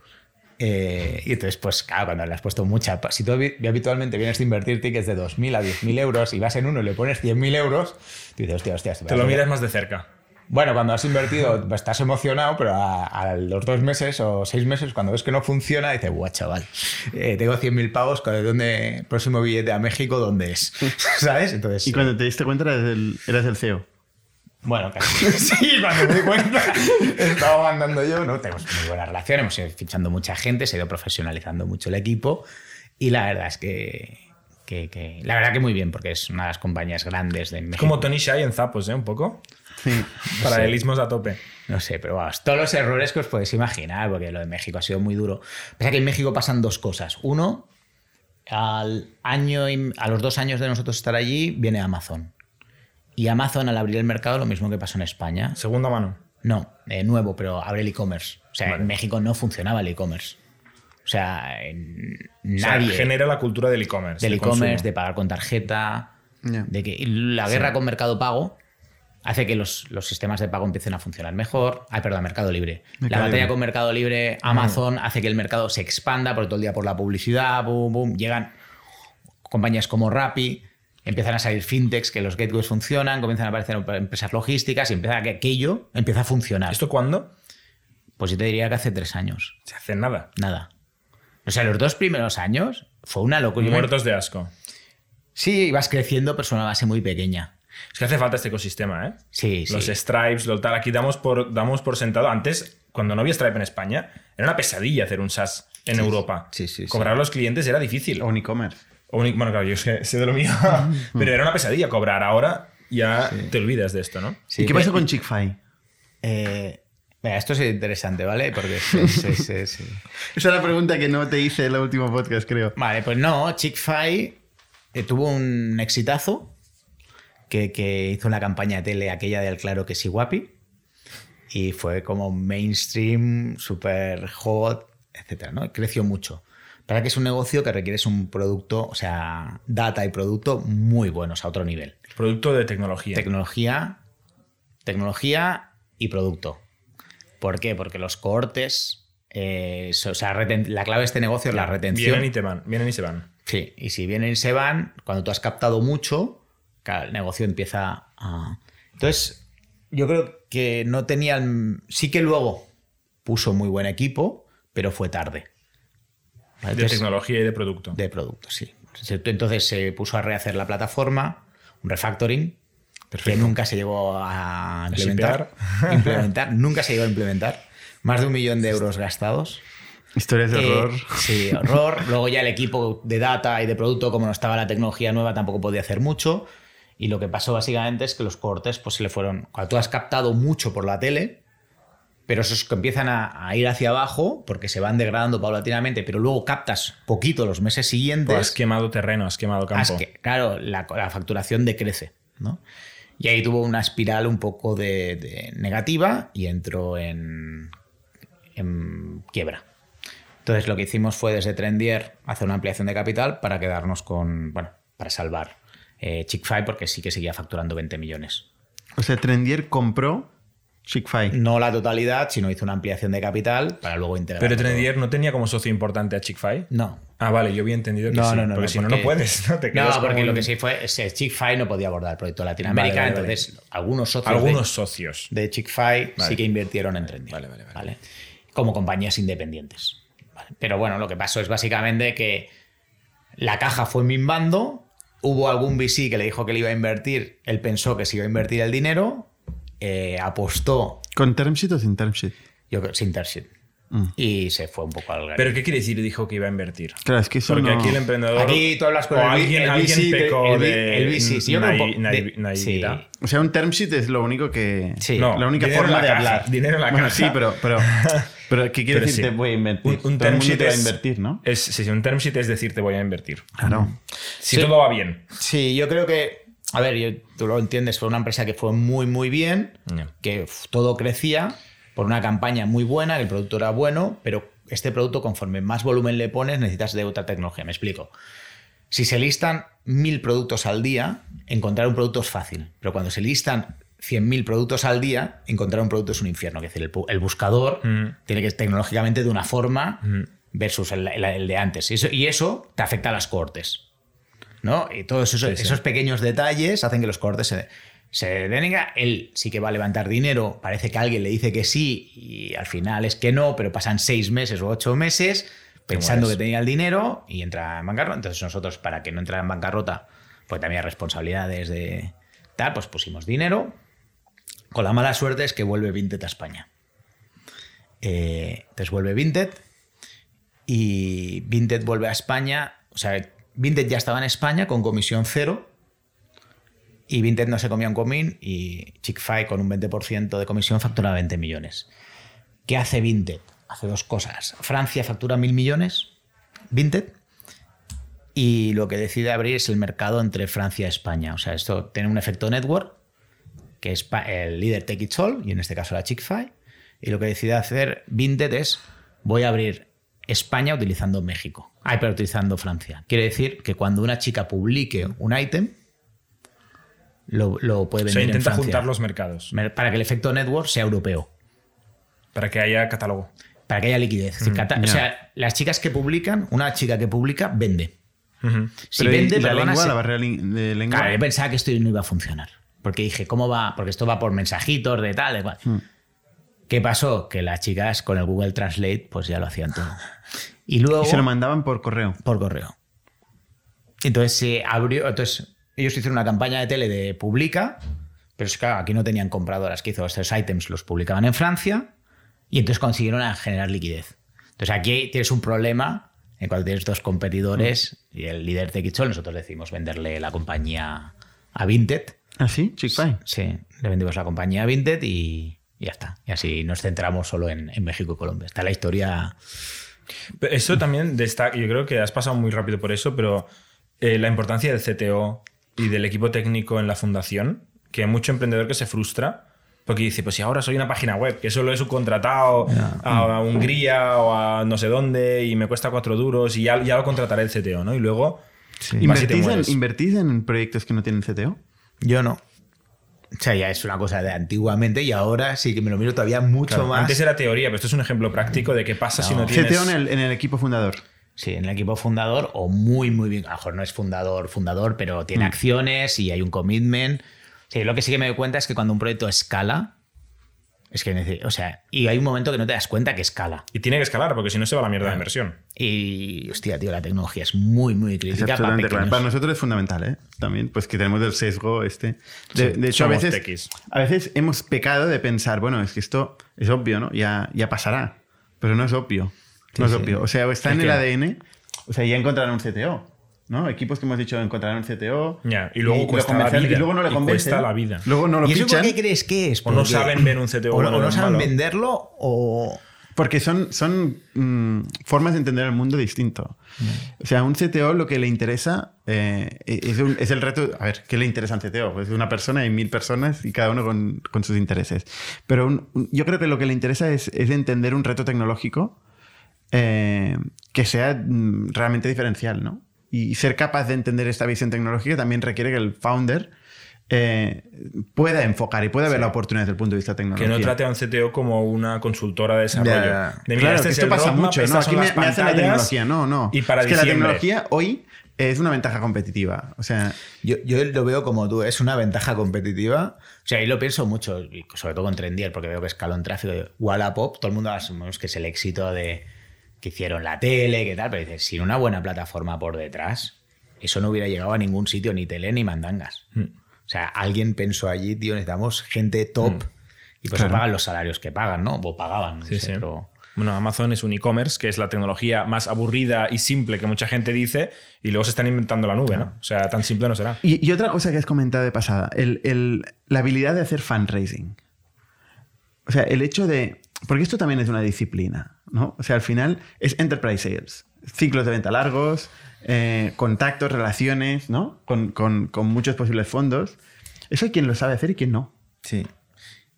Speaker 4: Eh, y entonces, pues claro, cuando le has puesto mucha... Si tú habi- habitualmente vienes de invertir tickets de 2.000 a 10.000 euros y vas en uno y le pones 100.000 euros, tú dices, hostia, hostia,
Speaker 3: Te lo miras más de cerca.
Speaker 4: Bueno, cuando has invertido estás emocionado, pero a, a los dos meses o seis meses, cuando ves que no funciona, dices, guau, chaval, eh, tengo 100.000 pavos, ¿de dónde? Próximo billete a México, ¿dónde es? ¿Sabes? Entonces,
Speaker 1: Y cuando te diste cuenta eras el, eras el CEO.
Speaker 4: bueno, casi. sí, cuando me di cuenta, estaba mandando yo, ¿no? Tenemos muy buena relación, hemos ido fichando mucha gente, se ha ido profesionalizando mucho el equipo y la verdad es que, que- que- la verdad que muy bien, porque es una de las compañías grandes de
Speaker 3: Es
Speaker 4: México.
Speaker 3: como Tony Shai en Zapos, ¿eh? Un poco.
Speaker 1: Sí.
Speaker 3: Paralelismos a tope.
Speaker 4: No sé, pero vamos, todos los errores que os podéis imaginar, porque lo de México ha sido muy duro. Pasa que en México pasan dos cosas. Uno, al año y- a los dos años de nosotros estar allí, viene Amazon. Y Amazon, al abrir el mercado, lo mismo que pasó en España.
Speaker 3: Segunda mano.
Speaker 4: No, eh, nuevo, pero abre el e-commerce. O sea,
Speaker 3: Vale.
Speaker 4: en México no funcionaba el e-commerce. O sea, en-
Speaker 3: O sea,
Speaker 4: nadie
Speaker 3: genera la cultura del e-commerce.
Speaker 4: del
Speaker 3: de
Speaker 4: e-commerce, de pagar con tarjeta, de que la guerra con Mercado Pago hace que los, los sistemas de pago empiecen a funcionar mejor. Ay, perdón, Mercado Libre.
Speaker 1: Mercado
Speaker 4: la batalla
Speaker 1: Libre.
Speaker 4: con Mercado Libre, Amazon, hace que el mercado se expanda por todo el día por la publicidad, boom, boom. Llegan compañías como Rappi, empiezan a salir fintechs, que los gateways funcionan, comienzan a aparecer empresas logísticas y empieza a que aquello empieza a funcionar.
Speaker 3: ¿Esto cuándo?
Speaker 4: Pues yo te diría que hace tres años.
Speaker 3: Se hace nada.
Speaker 4: Nada. O sea, los dos primeros años fue una locura.
Speaker 3: Muertos de asco.
Speaker 4: Sí, ibas creciendo, pero son una base muy pequeña.
Speaker 3: Es que hace falta este ecosistema, ¿eh?
Speaker 4: Sí,
Speaker 3: Los
Speaker 4: sí.
Speaker 3: stripes, lo tal. Aquí damos por, damos por sentado. Antes, cuando no había Stripe en España, era una pesadilla hacer un SaaS en Europa.
Speaker 4: sí, sí, sí.
Speaker 3: Cobrar a los clientes era difícil.
Speaker 1: O un e-commerce.
Speaker 3: O un- bueno, claro, yo sé, sé de lo mío. pero era una pesadilla cobrar. Ahora ya te olvidas de esto, ¿no?
Speaker 4: Sí,
Speaker 1: ¿Y qué
Speaker 4: que-
Speaker 1: pasó con Chick-fil?
Speaker 4: Eh, mira, esto es interesante, ¿vale? Porque es- es- es- es-
Speaker 1: Esa es la pregunta que no te hice en el último podcast, creo.
Speaker 4: Vale, pues no, Chick-fil eh, tuvo un exitazo que, que hizo una campaña de tele aquella del Claro que sí guapi y fue como mainstream, super hot, etcétera, ¿no? Creció mucho. Para que es un negocio que requiere un producto, o sea, data y producto muy buenos a otro nivel.
Speaker 3: Producto de tecnología.
Speaker 4: Tecnología, tecnología y producto. ¿Por qué? Porque los cohortes, eh, o sea, la clave de este negocio es la retención.
Speaker 3: Vienen y te van. Vienen y se van.
Speaker 4: Sí, y si vienen y se van, cuando tú has captado mucho, claro, el negocio empieza a... Entonces, yo creo que no tenían... Sí que luego puso muy buen equipo, pero fue tarde. ¿Vale?
Speaker 3: De
Speaker 4: Entonces,
Speaker 3: tecnología y de producto.
Speaker 4: de producto, sí. Entonces se puso a rehacer la plataforma, un refactoring, que nunca se llegó a implementar. implementar. Nunca se llegó a implementar. Más de un millón de euros gastados.
Speaker 1: Historias de
Speaker 4: Eh,
Speaker 1: horror.
Speaker 4: sí, horror. Luego ya el equipo de data y de producto, como no estaba la tecnología nueva, tampoco podía hacer mucho. Y lo que pasó básicamente es que los cortes pues, se le fueron. Cuando tú has captado mucho por la tele, pero esos que empiezan a, a ir hacia abajo porque se van degradando paulatinamente, pero luego captas poquito los meses siguientes.
Speaker 3: Pues has quemado terreno, has quemado campo.
Speaker 4: has que- claro, la, la facturación decrece, ¿no? Y ahí tuvo una espiral un poco de, de negativa y entró en, en quiebra. Entonces lo que hicimos fue desde Trendier hacer una ampliación de capital para quedarnos con, bueno, para salvar eh, Chick-fil porque sí que seguía facturando 20 millones.
Speaker 1: O sea, Trendier compró Chick-fil.
Speaker 4: No la totalidad, sino hizo una ampliación de capital para luego integrar.
Speaker 3: Pero
Speaker 4: todo.
Speaker 3: Trendier no tenía como socio importante a Chick-fil.
Speaker 4: No.
Speaker 3: Ah, vale, yo había entendido que
Speaker 4: No,
Speaker 3: sí.
Speaker 4: no, no.
Speaker 3: porque
Speaker 4: no,
Speaker 3: si no, no puedes. No, Te
Speaker 4: No, porque lo que sí fue, es que Chick-fil no podía abordar el proyecto de Latinoamérica,
Speaker 3: Vale, vale,
Speaker 4: entonces algunos socios de-
Speaker 3: socios.
Speaker 4: de Chick-fil
Speaker 3: Vale.
Speaker 4: sí que invirtieron en Trendy.
Speaker 3: Vale, vale, vale.
Speaker 4: Como compañías independientes. Vale. Pero bueno, lo que pasó es básicamente que la caja fue mimbando, hubo algún VC que le dijo que le iba a invertir, él pensó que se iba a invertir el dinero, eh, apostó,
Speaker 1: ¿Con term sheet o sin term sheet?
Speaker 4: yo creo, sin term sheet,
Speaker 1: Mm.
Speaker 4: y se fue un poco al garete.
Speaker 3: ¿Pero qué quiere decir? Dijo que iba a invertir.
Speaker 1: Claro, es que eso
Speaker 3: Porque
Speaker 1: no-
Speaker 3: aquí el emprendedor.
Speaker 4: Aquí tú hablas con
Speaker 3: o
Speaker 4: el,
Speaker 3: alguien,
Speaker 4: el
Speaker 3: alguien
Speaker 4: VC,
Speaker 3: pecó de
Speaker 4: el VC, sí, yo sí.
Speaker 1: O sea, un term sheet es lo único que.
Speaker 4: Sí.
Speaker 3: No,
Speaker 1: la única forma
Speaker 3: la
Speaker 1: de hablar.
Speaker 3: dinero en la
Speaker 1: Bueno, sí, pero, pero, pero ¿qué quiere
Speaker 3: Pero
Speaker 1: decir?
Speaker 3: sí.
Speaker 1: Te voy a invertir.
Speaker 3: Un, term
Speaker 1: mundo
Speaker 3: sheet
Speaker 1: te va a
Speaker 3: es-
Speaker 1: invertir, ¿no?
Speaker 3: Es, sí, sí, un term sheet es decir, te voy a invertir.
Speaker 1: Claro.
Speaker 3: Si
Speaker 4: Sí.
Speaker 3: todo va bien.
Speaker 4: Sí, yo creo que, a ver, yo- tú lo entiendes, fue una empresa que fue muy, muy bien,
Speaker 3: Ya.
Speaker 4: que todo crecía por una campaña muy buena, el producto era bueno, pero este producto, conforme más volumen le pones, necesitas de otra tecnología. Me explico. Si se listan mil productos al día, encontrar un producto es fácil, pero cuando se listan 100.000 productos al día, encontrar un producto es un infierno. Es decir, el, buscador
Speaker 3: Mm.
Speaker 4: tiene que tecnológicamente de una forma versus el, el- el de antes. Y eso, y eso te afecta a las cortes. ¿no? Y todos esos,
Speaker 3: Sí, sí.
Speaker 4: esos pequeños detalles hacen que los cortes se, se. Él sí que va a levantar dinero, parece que alguien le dice que sí y al final es que no, pero pasan seis meses o ocho meses pensando que tenía el dinero y entra en bancarrota. Entonces nosotros, para que no entrara en bancarrota, pues también hay responsabilidades de tal, pues pusimos dinero. Con la mala suerte es que vuelve Vinted a España. Eh, entonces vuelve Vinted y Vinted vuelve a España. O sea, Vinted ya estaba en España con comisión cero y Vinted no se comía un comín y Chick-fil con un 20% de comisión factura 20 millones. ¿Qué hace Vinted? Hace dos cosas. Francia factura mil millones, Vinted, y lo que decide abrir es el mercado entre Francia y España. O sea, esto tiene un efecto network, que es el líder Take It All, y en este caso la Chick-fil, y lo que decide hacer Vinted es, voy a abrir España utilizando México. Ay, pero utilizando Francia. Quiere decir que cuando una chica publique un ítem, lo, lo puede
Speaker 3: O
Speaker 4: vender en
Speaker 3: intenta
Speaker 4: Francia.
Speaker 3: juntar los mercados
Speaker 4: Mer- Para que el efecto network sea europeo.
Speaker 3: para que haya catálogo.
Speaker 4: Para que haya liquidez. Decir, cata- O sea, las chicas que publican, una chica que publica, vende. Si
Speaker 1: Pero ¿y
Speaker 4: vende,
Speaker 1: la
Speaker 4: perdona,
Speaker 1: lengua,
Speaker 4: se-
Speaker 1: la barrera de lengua.
Speaker 4: Claro, yo pensaba que esto no iba a funcionar. Porque dije, ¿cómo va? Porque esto va por mensajitos de tal, de cual.
Speaker 1: Hmm.
Speaker 4: ¿Qué pasó? Que las chicas con el Google Translate, pues ya lo hacían todo. Y luego.
Speaker 1: Y se lo mandaban por correo.
Speaker 4: por correo. Entonces se abrió. Entonces, ellos hicieron una campaña de tele de publica, pero es que claro, aquí no tenían compradoras que hizo estos items, los publicaban en Francia, y entonces consiguieron a generar liquidez. Entonces aquí tienes un problema en cuando tienes dos competidores y el líder de Kitchol, nosotros decidimos venderle la compañía a Vinted.
Speaker 1: ¿Ah, sí?
Speaker 4: Sí, le vendimos la compañía a Vinted y, y ya está. Y así nos centramos solo en, en México y Colombia. Está la historia.
Speaker 3: Pero Eso también destaca, yo creo que has pasado muy rápido por eso, pero eh, la importancia del CTO y del equipo técnico en la fundación, que hay mucho emprendedor que se frustra porque dice, pues si ahora soy una página web, que solo he subcontratado a Hungría o a no sé dónde y me cuesta cuatro duros y ya, ya lo contrataré el CTO, ¿no? Y luego te
Speaker 1: ¿Invertís en. ¿Invertís en proyectos que no tienen CTO?
Speaker 4: Yo no. O sea, ya es una cosa de antiguamente y ahora sí que me lo miro todavía mucho
Speaker 3: Claro,
Speaker 4: más.
Speaker 3: Antes era teoría, pero esto es un ejemplo práctico de qué pasa si no tienes...
Speaker 1: CTO en el, en el equipo fundador.
Speaker 4: Sí, en el equipo fundador o muy, muy bien. A lo mejor no es fundador, fundador, pero tiene acciones y hay un commitment. Sí, lo que sí que me doy cuenta es que cuando un proyecto escala, es que, o sea, y hay un momento que no te das cuenta que escala.
Speaker 3: Y tiene que escalar, porque si no se va a la mierda de inversión.
Speaker 4: Y, hostia, tío, la tecnología es muy, muy
Speaker 1: Es
Speaker 4: crítica para
Speaker 1: claro. Para nosotros es fundamental, ¿eh? También, pues que tenemos el sesgo este. De,
Speaker 3: Sí,
Speaker 1: de hecho, a veces,
Speaker 3: tequis.
Speaker 1: a veces hemos pecado de pensar, bueno, es que esto es obvio, ¿no? Ya, ya pasará. Pero no es obvio. No
Speaker 4: Sí,
Speaker 1: es
Speaker 4: sí.
Speaker 1: obvio. O sea, o está
Speaker 4: Es
Speaker 1: en el ADN, o sea, ya encontrarán un CTO. ¿No? Equipos que hemos dicho encontrarán un CTO.
Speaker 3: Ya, y luego cuesta la vida.
Speaker 1: Y luego no le
Speaker 3: Y
Speaker 1: convencen.
Speaker 3: cuesta la vida.
Speaker 1: Luego no lo
Speaker 4: ¿Y eso por qué crees que es?
Speaker 3: O no saben ver un CTO
Speaker 4: o,
Speaker 3: bueno
Speaker 4: o no saben
Speaker 3: malo.
Speaker 4: venderlo o...
Speaker 1: Porque son, son mm, formas de entender el mundo distinto. O sea, a un CTO lo que le interesa eh, es, un- es el reto. A ver, ¿qué le interesa a un CTO? Pues una persona y mil personas y cada uno con, con sus intereses. Pero un- un- yo creo que lo que le interesa es, es entender un reto tecnológico eh, que sea mm, realmente diferencial, ¿no? Y ser capaz de entender esta visión tecnológica también requiere que el founder eh, pueda enfocar y pueda ver la oportunidad desde el punto de vista
Speaker 3: Que
Speaker 1: tecnológico.
Speaker 3: no trate a un CTO como una consultora de desarrollo.
Speaker 4: Ya, ya.
Speaker 3: De, mira,
Speaker 1: Claro,
Speaker 3: este
Speaker 1: que
Speaker 3: es
Speaker 1: esto pasa
Speaker 3: roadmap,
Speaker 1: mucho, ¿no? Aquí me, me hace la tecnología, no, no.
Speaker 3: Y para
Speaker 1: es que la
Speaker 3: diciembre.
Speaker 1: tecnología hoy es una ventaja competitiva. O sea,
Speaker 4: Yo, yo lo veo como tú, es una ventaja competitiva. O sea, ahí lo pienso mucho, y sobre todo con Trendier, porque veo que escalón tráfico de Wallapop, todo el mundo asumimos que es el éxito de que hicieron la tele, que tal, pero dices, sin una buena plataforma por detrás, eso no hubiera llegado a ningún sitio, ni tele ni mandangas.
Speaker 3: Hmm.
Speaker 4: O sea, alguien pensó allí, tío, necesitamos gente top y pues
Speaker 1: Claro.
Speaker 4: pagan los salarios que pagan, ¿no? O pagaban, no
Speaker 3: Sí,
Speaker 4: sé,
Speaker 3: sí.
Speaker 4: pero-
Speaker 3: Bueno, Amazon es un e-commerce, que es la tecnología más aburrida y simple que mucha gente dice, y luego se están inventando la nube, ¿no? O sea, tan simple no será.
Speaker 1: y, y otra cosa que has comentado de pasada, el- el- la habilidad de hacer fundraising. O sea, el hecho de... Porque esto también es una disciplina, ¿no? O sea, al final es enterprise sales. Ciclos de venta largos, eh, contactos, relaciones, ¿no? Con, con- con muchos posibles fondos. Eso hay quien lo sabe hacer y quien no.
Speaker 4: Sí.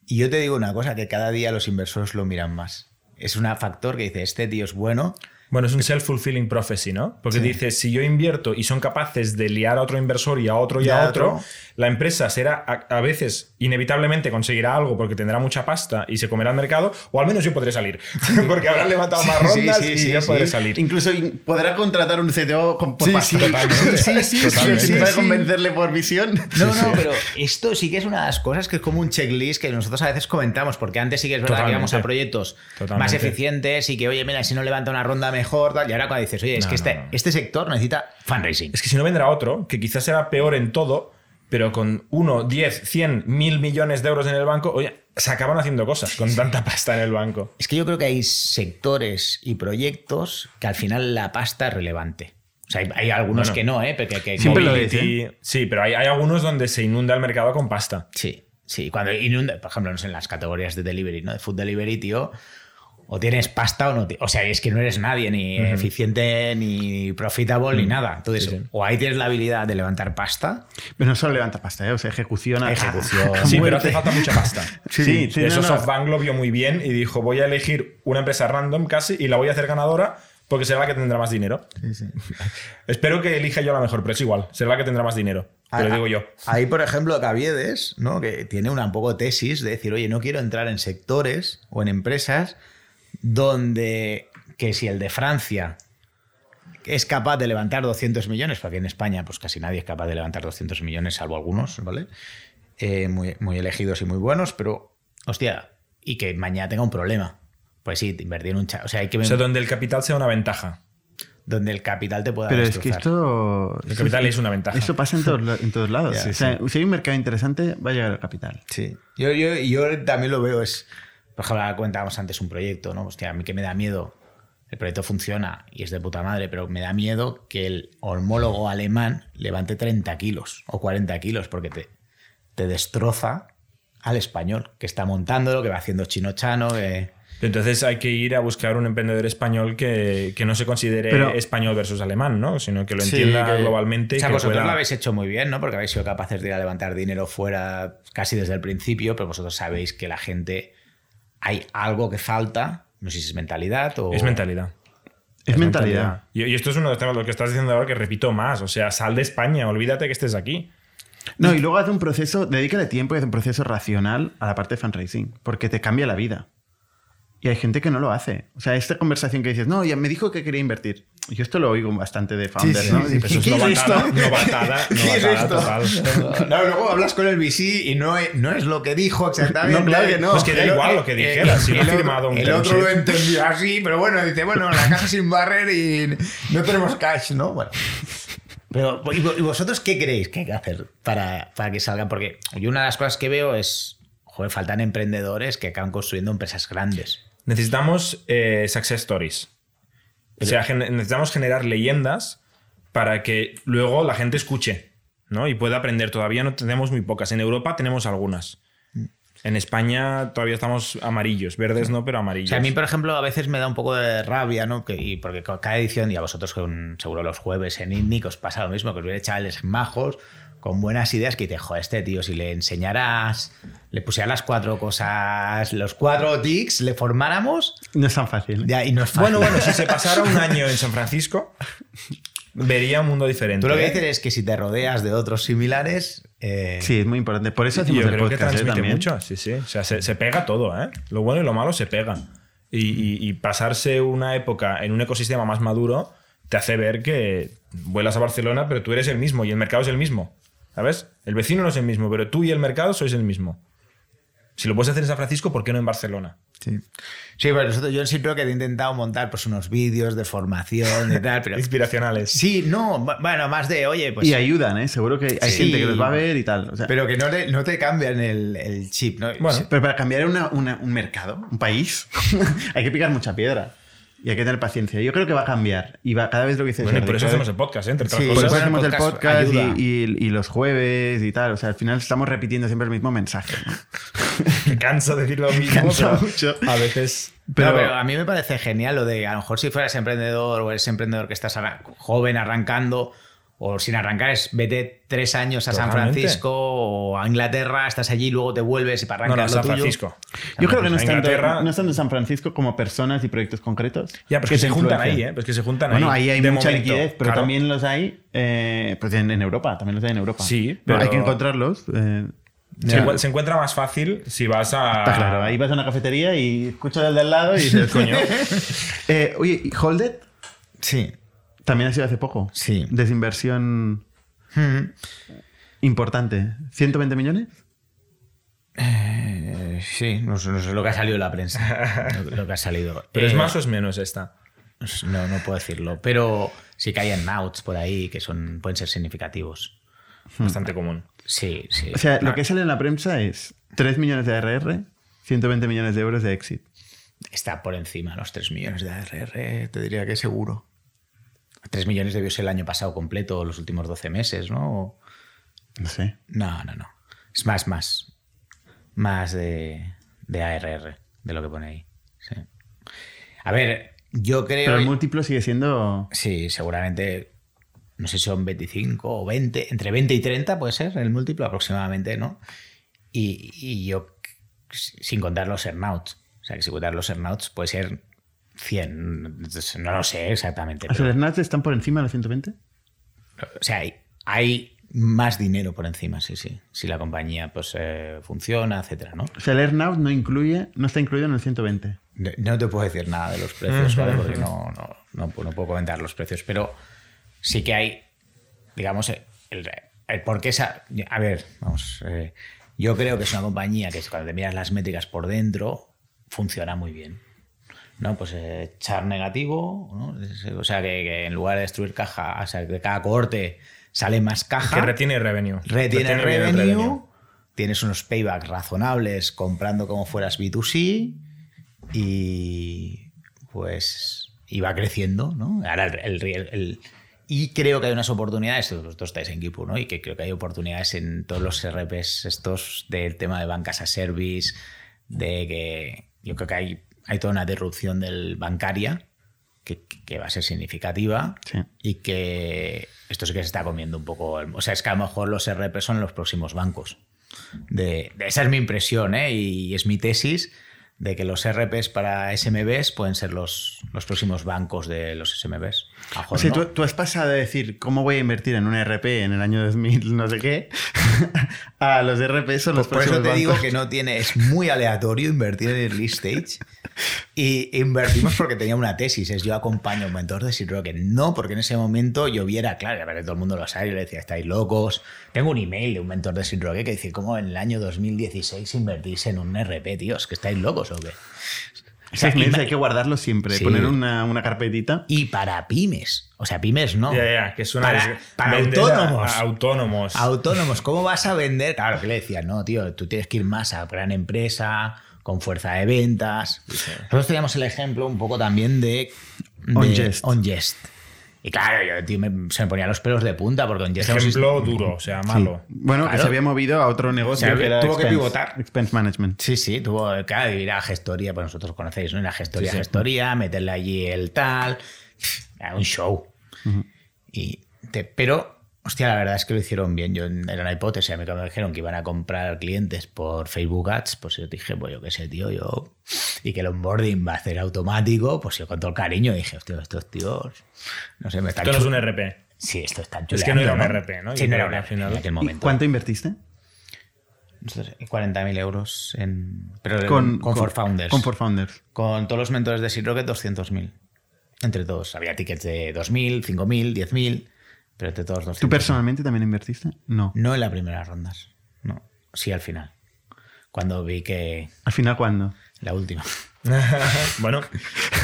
Speaker 4: Y yo te digo una cosa, que cada día los inversores lo miran más. Es un factor que dice, este tío es bueno,
Speaker 3: Bueno, es un self-fulfilling prophecy, ¿no? Porque
Speaker 4: Sí.
Speaker 3: dices, si yo invierto y son capaces de liar a otro inversor y a otro y
Speaker 4: Y
Speaker 3: a
Speaker 4: a
Speaker 3: otro,
Speaker 4: otro.
Speaker 3: La empresa será, a, a veces, inevitablemente conseguirá algo porque tendrá mucha pasta y se comerá el mercado, o al menos yo podré salir. porque habrán levantado más
Speaker 4: Sí,
Speaker 3: rondas
Speaker 4: sí,
Speaker 3: y
Speaker 4: sí,
Speaker 3: yo
Speaker 4: sí.
Speaker 3: podré salir.
Speaker 1: Incluso in- podrá contratar un CTO con, por
Speaker 4: Sí,
Speaker 1: pasta.
Speaker 4: sí, totalmente.
Speaker 1: sí, sí,
Speaker 3: Totalmente.
Speaker 1: sí, para
Speaker 4: Sí, sí.
Speaker 1: convencerle por visión.
Speaker 4: No, no, pero esto sí que es una de las cosas que es como un checklist que nosotros a veces comentamos, porque antes sí que es verdad
Speaker 3: Totalmente.
Speaker 4: que íbamos a proyectos
Speaker 3: Totalmente.
Speaker 4: más eficientes y que, oye, mira, si no levanta una ronda mejor, tal, y ahora cuando dices, oye, es
Speaker 3: No,
Speaker 4: que
Speaker 3: no,
Speaker 4: este,
Speaker 3: no.
Speaker 4: este sector necesita fundraising.
Speaker 3: Es que si no vendrá otro, que quizás será peor en todo, pero con 1, 10, 100, mil millones de euros en el banco, oye, se acaban haciendo cosas con tanta pasta en el banco.
Speaker 4: Es que yo creo que hay sectores y proyectos que al final la pasta es relevante. O sea, hay, hay algunos
Speaker 3: Bueno,
Speaker 4: que no, ¿eh? Porque, que-
Speaker 1: Siempre lo
Speaker 3: Mobility-
Speaker 1: es,
Speaker 3: Sí, pero hay, hay algunos donde se inunda el mercado con pasta.
Speaker 4: Sí, sí. Cuando inunda, por ejemplo, no sé, en las categorías de delivery, ¿no? De food delivery, tío. O tienes pasta o no. O sea, es que no eres nadie, ni eficiente, ni profitable, ni nada. Entonces,
Speaker 3: Sí, sí.
Speaker 4: o ahí tienes la habilidad de levantar pasta.
Speaker 1: Pero no solo levanta pasta, ¿eh? o sea, ejecución a-
Speaker 4: Ejecución.
Speaker 1: a- a
Speaker 3: Sí, pero hace falta mucha pasta.
Speaker 1: Sí, sí, sí,
Speaker 3: Eso
Speaker 1: no, no.
Speaker 3: SoftBank lo vio muy bien y dijo, voy a elegir una empresa random casi y la voy a hacer ganadora porque será la que tendrá más dinero. Espero que elija yo la mejor, pero es igual, será la que tendrá más dinero. Pero
Speaker 4: Ah,
Speaker 3: digo yo.
Speaker 4: Ahí, por ejemplo, Caviedes, ¿no? Que tiene una un poco tesis de decir, oye, no quiero entrar en sectores o en empresas donde que si el de Francia es capaz de levantar 200 millones, porque en España pues casi nadie es capaz de levantar 200 millones, salvo algunos, ¿vale? Eh, muy, muy elegidos y muy buenos, pero, hostia, y que mañana tenga un problema. Pues sí, invertir en un chat. O sea, hay que
Speaker 3: O
Speaker 4: ver
Speaker 3: sea, donde el capital sea una ventaja.
Speaker 4: donde el capital te pueda
Speaker 1: Pero es que esto.
Speaker 3: El capital es una ventaja.
Speaker 1: Esto pasa en todos, en todos lados. O sea, si hay un mercado interesante, va a llegar el capital.
Speaker 4: Sí. Yo, yo, yo también lo veo, es. Por ejemplo, ahora comentábamos antes un proyecto, ¿no? Hostia, a mí que me da miedo. El proyecto funciona y es de puta madre, pero me da miedo que el homólogo alemán levante 30 kilos o 40 kilos porque te, te destroza al español que está montándolo, que va haciendo chino-chano. que-
Speaker 3: Entonces hay que ir a buscar un emprendedor español que, que no se considere
Speaker 1: Pero-
Speaker 3: español versus alemán, ¿no? Sino que lo
Speaker 4: Sí,
Speaker 3: entienda
Speaker 4: que-
Speaker 3: globalmente.
Speaker 4: O sea, vosotros
Speaker 3: pueda-
Speaker 4: lo habéis hecho muy bien, ¿no? Porque habéis sido capaces de ir a levantar dinero fuera casi desde el principio, pero vosotros sabéis que la gente. Hay algo que falta, no sé si es mentalidad o.
Speaker 3: Es mentalidad.
Speaker 1: Es, mentalidad.
Speaker 3: Y, y esto es uno de los temas, lo que estás diciendo ahora, que repito más. O sea, sal de España, olvídate que estés aquí.
Speaker 1: No, y luego haz un proceso, dedícale tiempo y haz un proceso racional a la parte de fundraising, porque te cambia la vida. Y hay gente que no lo hace. O sea, esta conversación que dices, no, ya me dijo que quería invertir. Yo esto lo oigo bastante de founders,
Speaker 4: sí,
Speaker 1: ¿no?
Speaker 4: sí.
Speaker 1: Dices,
Speaker 3: Eso es
Speaker 1: ¿Qué es
Speaker 3: novatada,
Speaker 1: esto?
Speaker 3: novatada,
Speaker 4: ¿Qué es esto?
Speaker 3: total.
Speaker 4: No, luego hablas con el VC y no es, no es lo que dijo exactamente.
Speaker 1: No, claro que no.
Speaker 3: Pues que da
Speaker 4: El-
Speaker 3: igual lo que dijera, si no ha
Speaker 4: el otro-
Speaker 3: firmado un
Speaker 4: El otro lo entendió así, pero bueno, dice, bueno, la casa sin barrer y no tenemos cash, ¿no? Bueno. Pero, ¿y vo- y vosotros qué creéis que hay que hacer para, para que salgan? Porque yo una de las cosas que veo es, joder, faltan emprendedores que acaban construyendo empresas grandes.
Speaker 3: Necesitamos eh, success stories. O sea, gen- necesitamos generar leyendas para que luego la gente escuche, ¿no? Y pueda aprender. Todavía no tenemos muy pocas. En Europa tenemos algunas. En España todavía estamos amarillos, verdes no, pero
Speaker 4: O
Speaker 3: amarillos.
Speaker 4: sea, a mí, por ejemplo, a veces me da un poco de rabia, ¿no? Que, y porque cada edición, y a vosotros seguro los jueves en INNIC os pasa lo mismo, que os viene chavales majos con buenas ideas que te joder, este tío, si le enseñaras, le pusieras las cuatro cosas, los cuatro tics, le formáramos,
Speaker 1: No es tan fácil. ¿eh?
Speaker 4: ya, y no es fácil.
Speaker 3: Bueno, bueno, si se pasara un año en San Francisco, vería un mundo diferente.
Speaker 4: Tú lo que
Speaker 3: ¿eh?
Speaker 4: dices es que si te rodeas de otros similares. eh,
Speaker 1: Sí, es muy importante. Por eso hacemos
Speaker 3: yo
Speaker 1: el
Speaker 3: creo que
Speaker 1: podcast
Speaker 3: transmite
Speaker 1: también.
Speaker 3: mucho, sí, sí. O sea, se, se pega todo, ¿eh? Lo bueno y lo malo se pega. Y, y- y pasarse una época en un ecosistema más maduro te hace ver que vuelas a Barcelona, pero tú eres el mismo y el mercado es el mismo. ¿Sabes? El vecino no es el mismo, pero tú y el mercado sois el mismo. Si lo puedes hacer en San Francisco, ¿por qué no en Barcelona?
Speaker 4: Sí, sí pero nosotros, yo siempre que he intentado montar pues, unos vídeos de formación y tal, pero.
Speaker 3: Inspiracionales.
Speaker 4: Sí, no, bu- bueno, más de, oye, pues.
Speaker 1: y ayudan, ¿eh? Seguro que hay
Speaker 4: Sí.
Speaker 1: gente que los va a ver y tal. O sea, pero,
Speaker 4: Pero que no te, no te cambian el, el chip, ¿no?
Speaker 3: Bueno,
Speaker 4: Sí.
Speaker 1: para cambiar una- una- un mercado, un país, hay que picar mucha piedra. Y hay que tener paciencia. Yo creo que va a cambiar. Y va cada vez lo que dices.
Speaker 3: Bueno, y por eso hacemos el podcast, ¿eh? entre otras
Speaker 4: Sí,
Speaker 1: Por eso hacemos el
Speaker 4: podcast
Speaker 1: podcast y,
Speaker 4: ayuda.
Speaker 1: y- y los jueves y tal. O sea, al final estamos repitiendo siempre el mismo mensaje.
Speaker 3: Me cansa decir lo mismo,
Speaker 1: Cansa
Speaker 3: pero
Speaker 1: mucho.
Speaker 3: a veces...
Speaker 1: Pero-
Speaker 4: No, pero a mí me parece genial lo de a lo mejor si fueras emprendedor o eres emprendedor que estás joven arrancando o sin arrancar es vete tres años a San. Francisco o a Inglaterra, estás allí, luego te vuelves y para
Speaker 3: No,
Speaker 4: arrancar
Speaker 3: no,
Speaker 4: lo
Speaker 3: San
Speaker 4: tuyo.
Speaker 3: Francisco.
Speaker 1: Yo creo que no es, tanto,
Speaker 3: Inglaterra-
Speaker 1: no es tanto San Francisco como personas y proyectos concretos.
Speaker 3: Ya, pero es que,
Speaker 1: te
Speaker 3: se juntan ahí. ¿eh? Pues que se juntan
Speaker 1: Bueno,
Speaker 3: ahí.
Speaker 1: ahí hay
Speaker 3: de
Speaker 1: mucha
Speaker 3: momento.
Speaker 1: liquidez, pero
Speaker 3: Claro.
Speaker 1: también los hay eh, pues en, en Europa. También los hay en Europa.
Speaker 3: Sí,
Speaker 1: No,
Speaker 3: pero-
Speaker 1: hay que encontrarlos. eh,
Speaker 3: Se, encuentra más fácil si vas a.
Speaker 1: Está claro, ahí vas a una cafetería y escuchas al de al lado y dices,
Speaker 3: Coño.
Speaker 1: Eh, oye, ¿y Holded?
Speaker 4: Sí.
Speaker 1: También ha sido hace poco.
Speaker 4: Sí.
Speaker 1: Desinversión
Speaker 4: Mm.
Speaker 1: importante. ¿120 millones?
Speaker 4: Eh, sí, no, sé- no sé lo que ha salido en la prensa. Lo, lo que ha salido.
Speaker 3: Pero es
Speaker 4: Eh,
Speaker 3: más o es menos esta.
Speaker 4: No, no puedo decirlo. Pero sí que hay nouts por ahí que son, pueden ser significativos.
Speaker 3: Bastante común.
Speaker 4: Sí, sí.
Speaker 1: O sea, lo
Speaker 4: Ah,
Speaker 1: que sale en la prensa es 3 millones de ARR, 120 millones de euros de exit.
Speaker 4: Está por encima de los 3 millones de ARR, te diría que seguro. 3 millones debió ser el año pasado completo, los últimos 12 meses, ¿no?
Speaker 1: No sé.
Speaker 4: No, no, no. Es más, más. Más de, de ARR, de lo que pone ahí. Sí. A ver, yo creo.
Speaker 1: Pero el múltiplo sigue siendo...
Speaker 4: Sí, seguramente. No sé si son 25 o 20. Entre 20 y 30 puede ser el múltiplo aproximadamente, ¿no? Y, y yo, sin contar los earnouts. O sea, que sin contar los earnouts puede ser 100. Entonces, No lo sé exactamente.
Speaker 1: ¿Los
Speaker 4: pero-
Speaker 1: están por encima de los 120?
Speaker 4: o sea, hay, hay más dinero por encima, sí, sí. Si la compañía pues eh, funciona, etcétera, ¿no?
Speaker 1: O sea, el earnout no incluye, no está incluido en el 120.
Speaker 4: No- No te puedo decir nada de los precios, ¿vale? Porque no, no, no, no puedo comentar los precios, pero sí que hay, digamos, el, el por qué esa... A ver, vamos, eh, yo creo que es una compañía que cuando te miras las métricas por dentro, funciona muy bien. ¿No? Pues eh, char negativo, ¿no? O sea, que, que en lugar de destruir caja, o sea, que cada cohorte sale más caja.
Speaker 3: Que retiene revenue.
Speaker 4: Retiene
Speaker 3: el
Speaker 4: revenue, tienes unos paybacks razonables comprando como fueras B2C y pues y va creciendo, ¿no? Ahora el, el- el- y creo que hay unas oportunidades, vosotros estáis en Kipu, ¿no? Y que creo que hay oportunidades en todos los RPs estos del tema de bancas a service, de que yo creo que hay, hay toda una disrupción del bancaria que, que va a ser significativa
Speaker 1: Sí.
Speaker 4: y que esto sí que se está comiendo un poco. el- o sea, es que a lo mejor los RP son los próximos bancos. De, de- esa es mi impresión, ¿eh? Y es mi tesis de que los RPs para SMBs pueden ser los, los próximos bancos de los SMBs. A lo mejor
Speaker 1: O sea,
Speaker 4: no.
Speaker 1: tú, tú has pasado de decir cómo voy a invertir en un RP en el año 2000, no sé qué, a los RP son los
Speaker 4: Por eso
Speaker 1: próximos
Speaker 4: te digo
Speaker 1: bancos.
Speaker 4: que no tiene, es muy aleatorio invertir en early stage. Y invertimos porque tenía una tesis, es yo acompaño a un mentor de Seed Rocket. No, porque en ese momento yo viera, claro, a ver, todo el mundo lo sabe, yo le decía, estáis locos. Tengo un email de un mentor de Seed Rocket que dice, ¿cómo en el año 2016 invertirse en un RP, tíos? ¿Que estáis locos o qué? O sea,
Speaker 1: Esos hay que guardarlos siempre,
Speaker 4: Sí.
Speaker 1: poner una, una carpetita.
Speaker 4: Y para pymes, o sea, pymes no.
Speaker 3: Ya, ya, que es una
Speaker 4: Para- para
Speaker 3: a-
Speaker 4: autónomos.
Speaker 3: a autónomos.
Speaker 4: Autónomos, ¿cómo vas a vender? Claro, que le decía, no, tío, tú tienes que ir más a gran empresa, con fuerza de ventas. Nosotros teníamos el ejemplo un poco también de, de
Speaker 1: OnGest.
Speaker 4: OnGest. Y claro, yo, tío, me- se me ponía los pelos de punta porque Jesse
Speaker 3: Ejemplo duro, o sea, malo.
Speaker 1: Bueno, que se había movido a otro negocio que era
Speaker 4: tuvo que pivotar.
Speaker 1: expense management.
Speaker 4: Sí, sí, tuvo claro, ir a gestoría, pues vosotros conocéis, ¿no? Ir a gestoría, gestoría, meterle allí el tal. Un show. y te- pero, hostia, la verdad es que lo hicieron bien. Yo era una hipótesis. A mí cuando me dijeron que iban a comprar clientes por Facebook Ads, pues yo dije, pues yo qué sé, tío, yo. Y que el onboarding va a ser automático, pues yo con todo el cariño dije, hostia, estos tíos. No sé, me están
Speaker 3: Esto no es un RP.
Speaker 4: Sí, esto está
Speaker 3: Es que no era un RP, ¿no?
Speaker 4: Sí, no era un RP en aquel
Speaker 1: ¿Y
Speaker 4: momento.
Speaker 1: cuánto invertiste?
Speaker 4: Nosotros, 40.000 euros en. Pero
Speaker 1: Con,
Speaker 4: con, For Founders.
Speaker 1: Con For Founders.
Speaker 4: Con todos los mentores de Seed Rocket, 200.000. Entre todos. Había tickets de 2.000, 5.000, 10.000, pero entre todos 200.
Speaker 1: ¿Tú personalmente también invertiste? No.
Speaker 4: No en las primeras rondas. No. Sí, al final. Cuando vi que.
Speaker 1: ¿Al final cuándo?
Speaker 4: La última.
Speaker 3: bueno,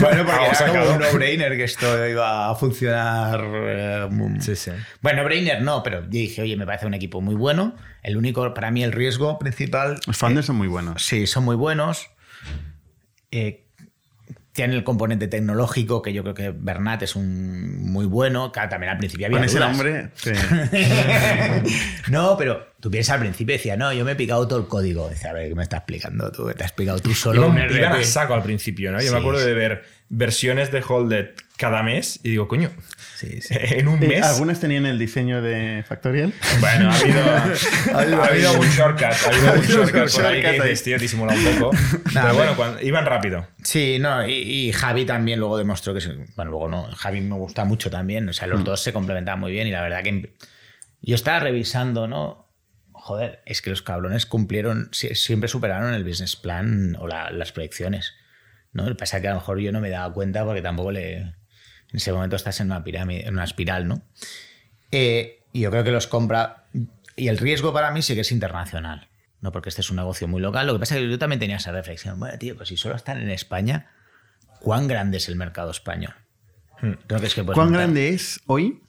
Speaker 4: Bueno, porque era como
Speaker 3: sacado.
Speaker 4: un no-brainer que esto iba a funcionar. eh, muy-
Speaker 3: sí, sí.
Speaker 4: Bueno, no-brainer no, pero yo dije, oye, me parece un equipo muy bueno. El único, para mí, el riesgo principal
Speaker 1: Los founders son muy buenos.
Speaker 4: Sí, son muy buenos. Eh, tienen el componente tecnológico, que yo creo que Bernat es un muy bueno. Claro, también al principio había
Speaker 1: Con ese nombre, sí.
Speaker 4: no, pero tú piensas al principio y decía, no, yo me he picado todo el código. Decía, a ver, ¿qué me estás explicando tú? ¿Qué te has explicado tú solo?
Speaker 3: Iban,
Speaker 4: un
Speaker 3: iban a saco al principio, ¿no? Yo
Speaker 4: Sí,
Speaker 3: me acuerdo
Speaker 4: sí.
Speaker 3: de ver versiones de Holded cada mes y digo, coño,
Speaker 4: Sí, sí.
Speaker 3: en un mes.
Speaker 1: Algunas tenían el diseño de Factorial.
Speaker 3: Bueno, ha habido, ha habido un shortcut, ha habido un shortcut por ahí que
Speaker 1: shortcut
Speaker 3: dices, tío, disimula un poco. Pero bueno, cuando, iban rápido.
Speaker 4: Sí, no, y, y Javi también luego demostró que, bueno, luego no, Javi me gusta mucho también, o sea, los dos se complementaban muy bien y la verdad que yo estaba revisando, ¿no? Joder, es que los cabrones cumplieron, sie- siempre superaron el business plan o la- las proyecciones, ¿no? Lo que pasa es que a lo mejor yo no me daba cuenta porque tampoco le... En ese momento estás en una pirámide, en una espiral, ¿no? Eh, y yo creo que los compra. Y el riesgo para mí sí que es internacional. No porque este es un negocio muy local. Lo que pasa es que yo también tenía esa reflexión. Bueno, tío, pues si solo están en España, ¿cuán grande es el mercado español? Creo que es que
Speaker 1: ¿Cuán
Speaker 4: montar-
Speaker 1: grande es hoy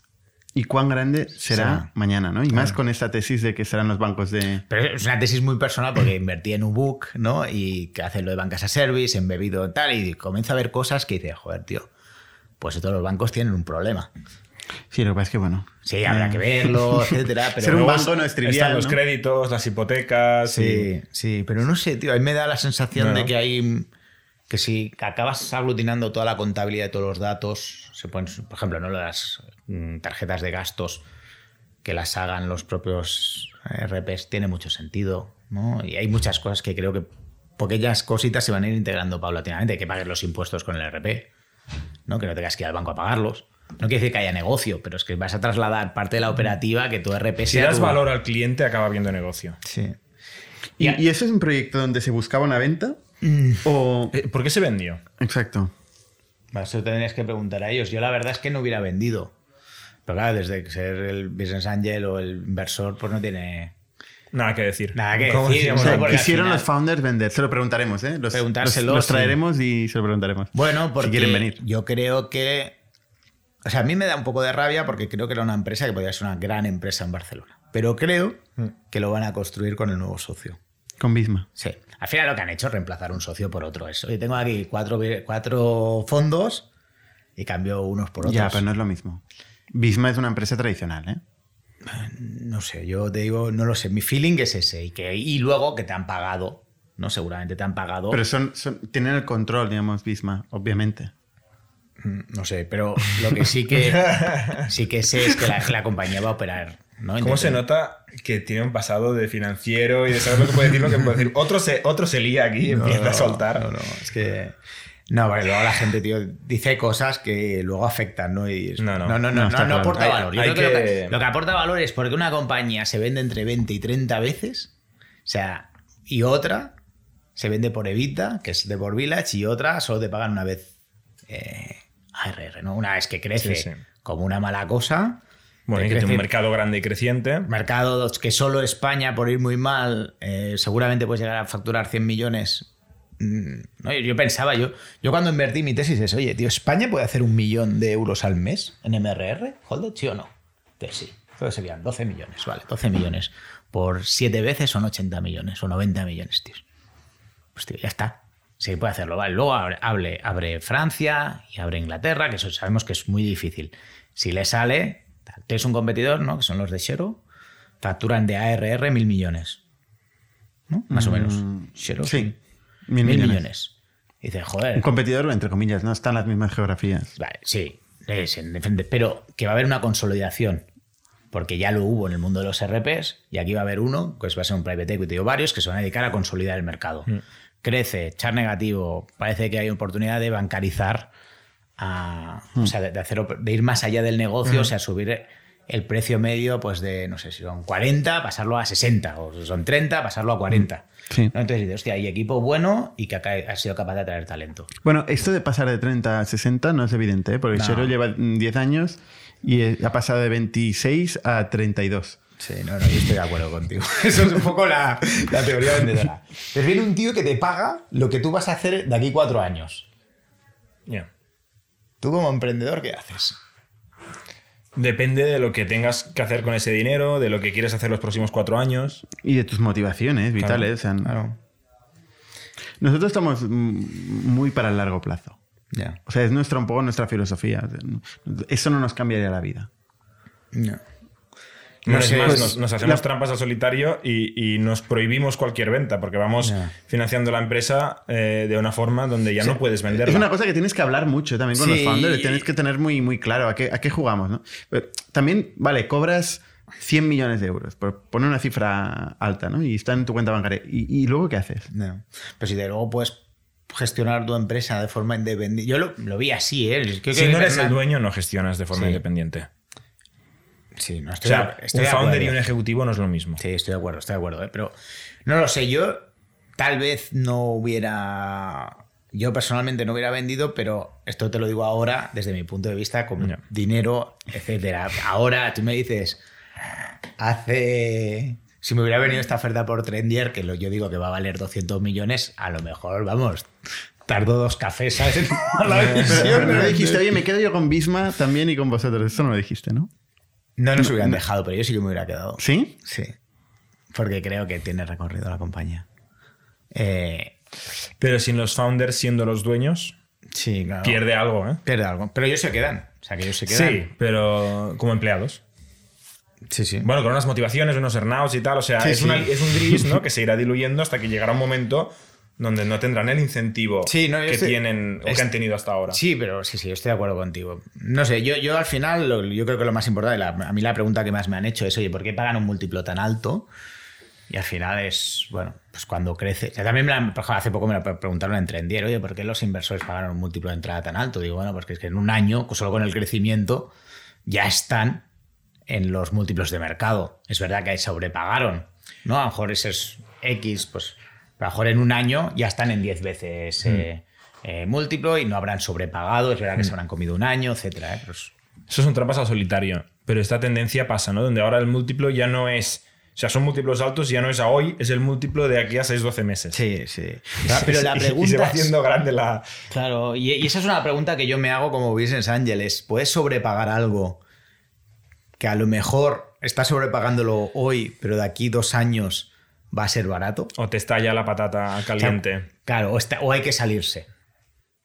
Speaker 1: y cuán grande será
Speaker 4: Sí.
Speaker 1: mañana? ¿no? Y más con esta tesis de que serán los bancos de...
Speaker 4: Pero es una tesis muy personal porque invertí en Ubook, ¿no? Y que hace lo de bancas a service, embebido tal, y comienza a ver cosas que dice, joder, tío, pues todos los bancos tienen un problema.
Speaker 1: Sí, lo que pasa es que, bueno...
Speaker 4: Sí, habrá
Speaker 1: eh,
Speaker 4: que verlo, etcétera, pero
Speaker 1: Ser un banco no es trivial,
Speaker 3: Están los
Speaker 1: ¿no?
Speaker 3: créditos, las hipotecas. y-
Speaker 4: Sí, sí, pero no sé, tío, a mí me da la sensación
Speaker 3: No,
Speaker 4: de que hay que si acabas aglutinando toda la contabilidad de todos los datos, se pueden, por ejemplo, no las mm, tarjetas de gastos que las hagan los propios RPs tiene mucho sentido, ¿no? Y hay muchas cosas que creo que pequeñas cositas se van a ir integrando paulatinamente, que pagues los impuestos con el RP, ¿no? Que no tengas que ir al banco a pagarlos. No quiere decir que haya negocio, pero es que vas a trasladar parte de la operativa que tu RP
Speaker 3: Si das
Speaker 4: tu-
Speaker 3: valor al cliente, acaba viendo negocio.
Speaker 4: Sí.
Speaker 1: ¿Y, y eso es un proyecto donde se buscaba una venta?
Speaker 4: Mm.
Speaker 1: ¿O...?
Speaker 3: Eh, ¿Por qué se vendió?
Speaker 1: Exacto.
Speaker 4: Bueno, Eso tendrías que preguntar a ellos. Yo la verdad es que no hubiera vendido. Pero claro, desde ser el business angel o el inversor, pues no tiene
Speaker 3: Nada que decir.
Speaker 4: Nada que decir,
Speaker 1: O sea, quisieron
Speaker 4: final-
Speaker 1: los founders vender. Se lo preguntaremos, ¿eh? Los,
Speaker 4: Preguntárselo,
Speaker 1: los- los
Speaker 4: sí.
Speaker 1: traeremos y se lo preguntaremos.
Speaker 4: Bueno, porque
Speaker 1: Si quieren venir.
Speaker 4: yo creo que... O sea, a mí me da un poco de rabia porque creo que era una empresa que podría ser una gran empresa en Barcelona. Pero creo
Speaker 1: Mm.
Speaker 4: que lo van a construir con el nuevo socio.
Speaker 1: Con Bisma.
Speaker 4: Sí. Al final lo que han hecho es reemplazar un socio por otro. Eso. Y tengo aquí cuatro, cuatro fondos y cambio unos por otros.
Speaker 1: Ya, pero no es lo mismo. Bisma es una empresa tradicional, ¿eh?
Speaker 4: No sé, yo te digo, no lo sé. Mi feeling es ese. Y, que, y luego que te han pagado, ¿no? Seguramente te han pagado.
Speaker 1: Pero son, son- tienen el control, digamos, Bisma, obviamente.
Speaker 4: no sé, pero lo que sí que sí que sé es que la, la compañía va a operar. ¿no?
Speaker 3: ¿Cómo se nota que tiene un pasado de financiero y de saber lo que puede decir, lo que puede decir? Otro se, otro se lía aquí y empieza a soltar.
Speaker 4: No, no, es que. No, porque luego la gente, tío, dice cosas que luego afectan, ¿no? Y es-
Speaker 3: No, no.
Speaker 4: no, no,
Speaker 1: No,
Speaker 4: no,
Speaker 1: está
Speaker 4: no
Speaker 1: claro.
Speaker 4: aporta valor. Yo
Speaker 3: hay
Speaker 4: creo que, lo
Speaker 3: que-
Speaker 4: que lo que aporta valor es porque una compañía se vende entre 20 y 30 veces, o sea, y otra se vende por Evita, que es de por Village, y otra solo te pagan una vez eh, ARR, ¿no? Una vez que crece
Speaker 3: Sí, sí.
Speaker 4: como una mala cosa.
Speaker 3: Bueno, que tiene un mercado grande y creciente.
Speaker 4: mercado que solo España, por ir muy mal, eh, seguramente puedes llegar a facturar 100 millones. Mm, no, yo, yo pensaba, yo, yo cuando invertí mi tesis es, oye, tío, ¿España puede hacer un millón de euros al mes en MRR? ¿Hold sí o no? Sí. Entonces serían 12 millones, vale, 12 millones. Por 7 veces son 80 millones o 90 millones, tío. Pues tío, ya está. Sí, puede hacerlo, vale. Luego abre, abre, abre Francia y abre Inglaterra, que eso sabemos que es muy difícil. Si le sale, tienes un competidor, ¿no? Que son los de Shero, facturan de ARR mil millones. ¿No? Más o menos.
Speaker 1: Mm, sí,
Speaker 4: Mil,
Speaker 1: mil
Speaker 4: millones.
Speaker 1: millones.
Speaker 4: Y dices, joder.
Speaker 1: Un competidor, entre comillas, no están las mismas geografías.
Speaker 4: Vale, sí, es en diferente, pero que va a haber una consolidación. Porque ya lo hubo en el mundo de los RPs y aquí va a haber uno, que va a ser un private equity o varios, que se van a dedicar a consolidar el mercado. Crece, char negativo, parece que hay oportunidad de bancarizar, a- o sea, de, de hacer, de ir más allá del negocio, o sea, subir el precio medio pues de, no sé si son 40, pasarlo a 60, o si son 30, pasarlo a 40.
Speaker 1: Sí.
Speaker 4: ¿no? Entonces dices, hostia, hay equipo bueno y que ha, sido capaz de atraer talento.
Speaker 1: Bueno, esto de pasar de 30 a 60 no es evidente, ¿eh? porque
Speaker 4: No.
Speaker 1: Shero lleva mm, 10 años y eh, ha pasado de 26 a 32.
Speaker 4: Sí, no, no, yo estoy de acuerdo contigo. Eso es un poco la, la teoría vendedora. Te viene un tío que te paga lo que tú vas a hacer de aquí cuatro años.
Speaker 3: Ya.
Speaker 4: Tú como emprendedor, ¿qué haces?
Speaker 3: Depende de lo que tengas que hacer con ese dinero, de lo que quieres hacer los próximos cuatro años.
Speaker 1: Y de tus motivaciones vitales. o sea, Nosotros estamos muy para el largo plazo.
Speaker 4: Ya.
Speaker 1: O sea, es nuestra, un poco nuestra filosofía. No- Eso no nos cambiaría la vida.
Speaker 4: Ya.
Speaker 3: No más,
Speaker 4: pues,
Speaker 3: nos, nos hacemos
Speaker 1: la-
Speaker 3: trampas al solitario y, y nos prohibimos cualquier venta porque vamos financiando la empresa eh, de una forma donde ya no puedes venderla.
Speaker 1: Es una cosa que tienes que hablar mucho también con
Speaker 4: Sí.
Speaker 1: los founders. Tienes que tener muy, muy claro a qué, a qué jugamos. ¿no? Pero también, vale, cobras 100 millones de euros, por poner una cifra alta, ¿no? Y está en tu cuenta bancaria. ¿Y, y luego qué haces?
Speaker 4: No. Pero si de luego puedes gestionar tu empresa de forma independiente. Yo lo, lo vi así, ¿eh? Creo que
Speaker 3: si no eres el dueño, no gestionas de forma
Speaker 4: Sí.
Speaker 3: independiente.
Speaker 4: Sí, no
Speaker 3: O
Speaker 4: estoy,
Speaker 3: sea,
Speaker 4: de- estoy
Speaker 3: un
Speaker 4: de
Speaker 3: founder y
Speaker 4: acuerdo.
Speaker 3: un ejecutivo no es lo mismo.
Speaker 4: Sí, estoy de acuerdo, estoy de acuerdo. ¿eh? Pero no lo sé, yo tal vez no hubiera. Yo personalmente no hubiera vendido, pero esto te lo digo ahora desde mi punto de vista, con
Speaker 3: Ya.
Speaker 4: dinero, etcétera. Ahora tú me dices, hace. Si me hubiera venido esta oferta por Trendier, que lo, yo digo que va a valer 200 millones, a lo mejor, vamos, tardo dos cafés, ¿sabes? La
Speaker 1: Pero,
Speaker 4: decisión.
Speaker 1: no dijiste, oye, me quedo yo con Bisma también y con vosotros. Eso no lo dijiste, ¿no?
Speaker 4: No nos hubieran dejado, pero yo sí que me hubiera quedado.
Speaker 1: ¿Sí?
Speaker 4: Sí. Porque creo que tiene recorrido la compañía. Eh,
Speaker 3: Pero sin los founders siendo los dueños,
Speaker 4: sí, claro.
Speaker 3: pierde algo, ¿eh?
Speaker 4: Pierde algo. Pero ellos se quedan. O sea, que ellos se quedan.
Speaker 3: Sí, pero como empleados.
Speaker 4: sí, sí.
Speaker 3: Bueno, con unas motivaciones, unos earnouts y tal. O sea,
Speaker 1: Sí,
Speaker 3: es,
Speaker 1: sí.
Speaker 3: una- es un gris, ¿no? Que se irá diluyendo hasta que llegará un momento donde no tendrán el incentivo
Speaker 4: Sí, no, yo
Speaker 3: que
Speaker 4: estoy-
Speaker 3: tienen o
Speaker 4: es-
Speaker 3: que han tenido hasta ahora.
Speaker 4: Sí, pero sí, sí, estoy de acuerdo contigo. No sé, yo, yo al final, lo- yo creo que lo más importante, la- a mí la pregunta que más me han hecho es, oye, ¿por qué pagan un múltiplo tan alto? Y al final es, bueno, pues cuando crece. O sea, también me la- hace poco me la pre- preguntaron en Trendier, oye, ¿por qué los inversores pagaron un múltiplo de entrada tan alto? Digo, bueno, pues que es que en un año, solo con el crecimiento, ya están en los múltiplos de mercado. Es verdad que ahí sobrepagaron, ¿no? A lo mejor ese es X, pues a lo mejor en un año ya están en 10 veces eh, eh, múltiplo y no habrán sobrepagado, es verdad que se habrán comido un año, etcétera. ¿eh? Pues,
Speaker 3: Eso son trampas al solitario. Pero esta tendencia pasa, ¿no? Donde ahora el múltiplo ya no es. O sea, son múltiplos altos y ya no es a hoy, es el múltiplo de aquí a 6-12 meses.
Speaker 4: sí, sí. Pero la pregunta
Speaker 3: Y se va haciendo grande la.
Speaker 4: Claro, y, y esa es una pregunta que yo me hago como business angel, es, ¿puedes sobrepagar algo que a lo mejor estás sobrepagándolo hoy, pero de aquí dos años va a ser barato?
Speaker 3: O te estalla la patata caliente.
Speaker 4: Claro, o, está- o hay que salirse.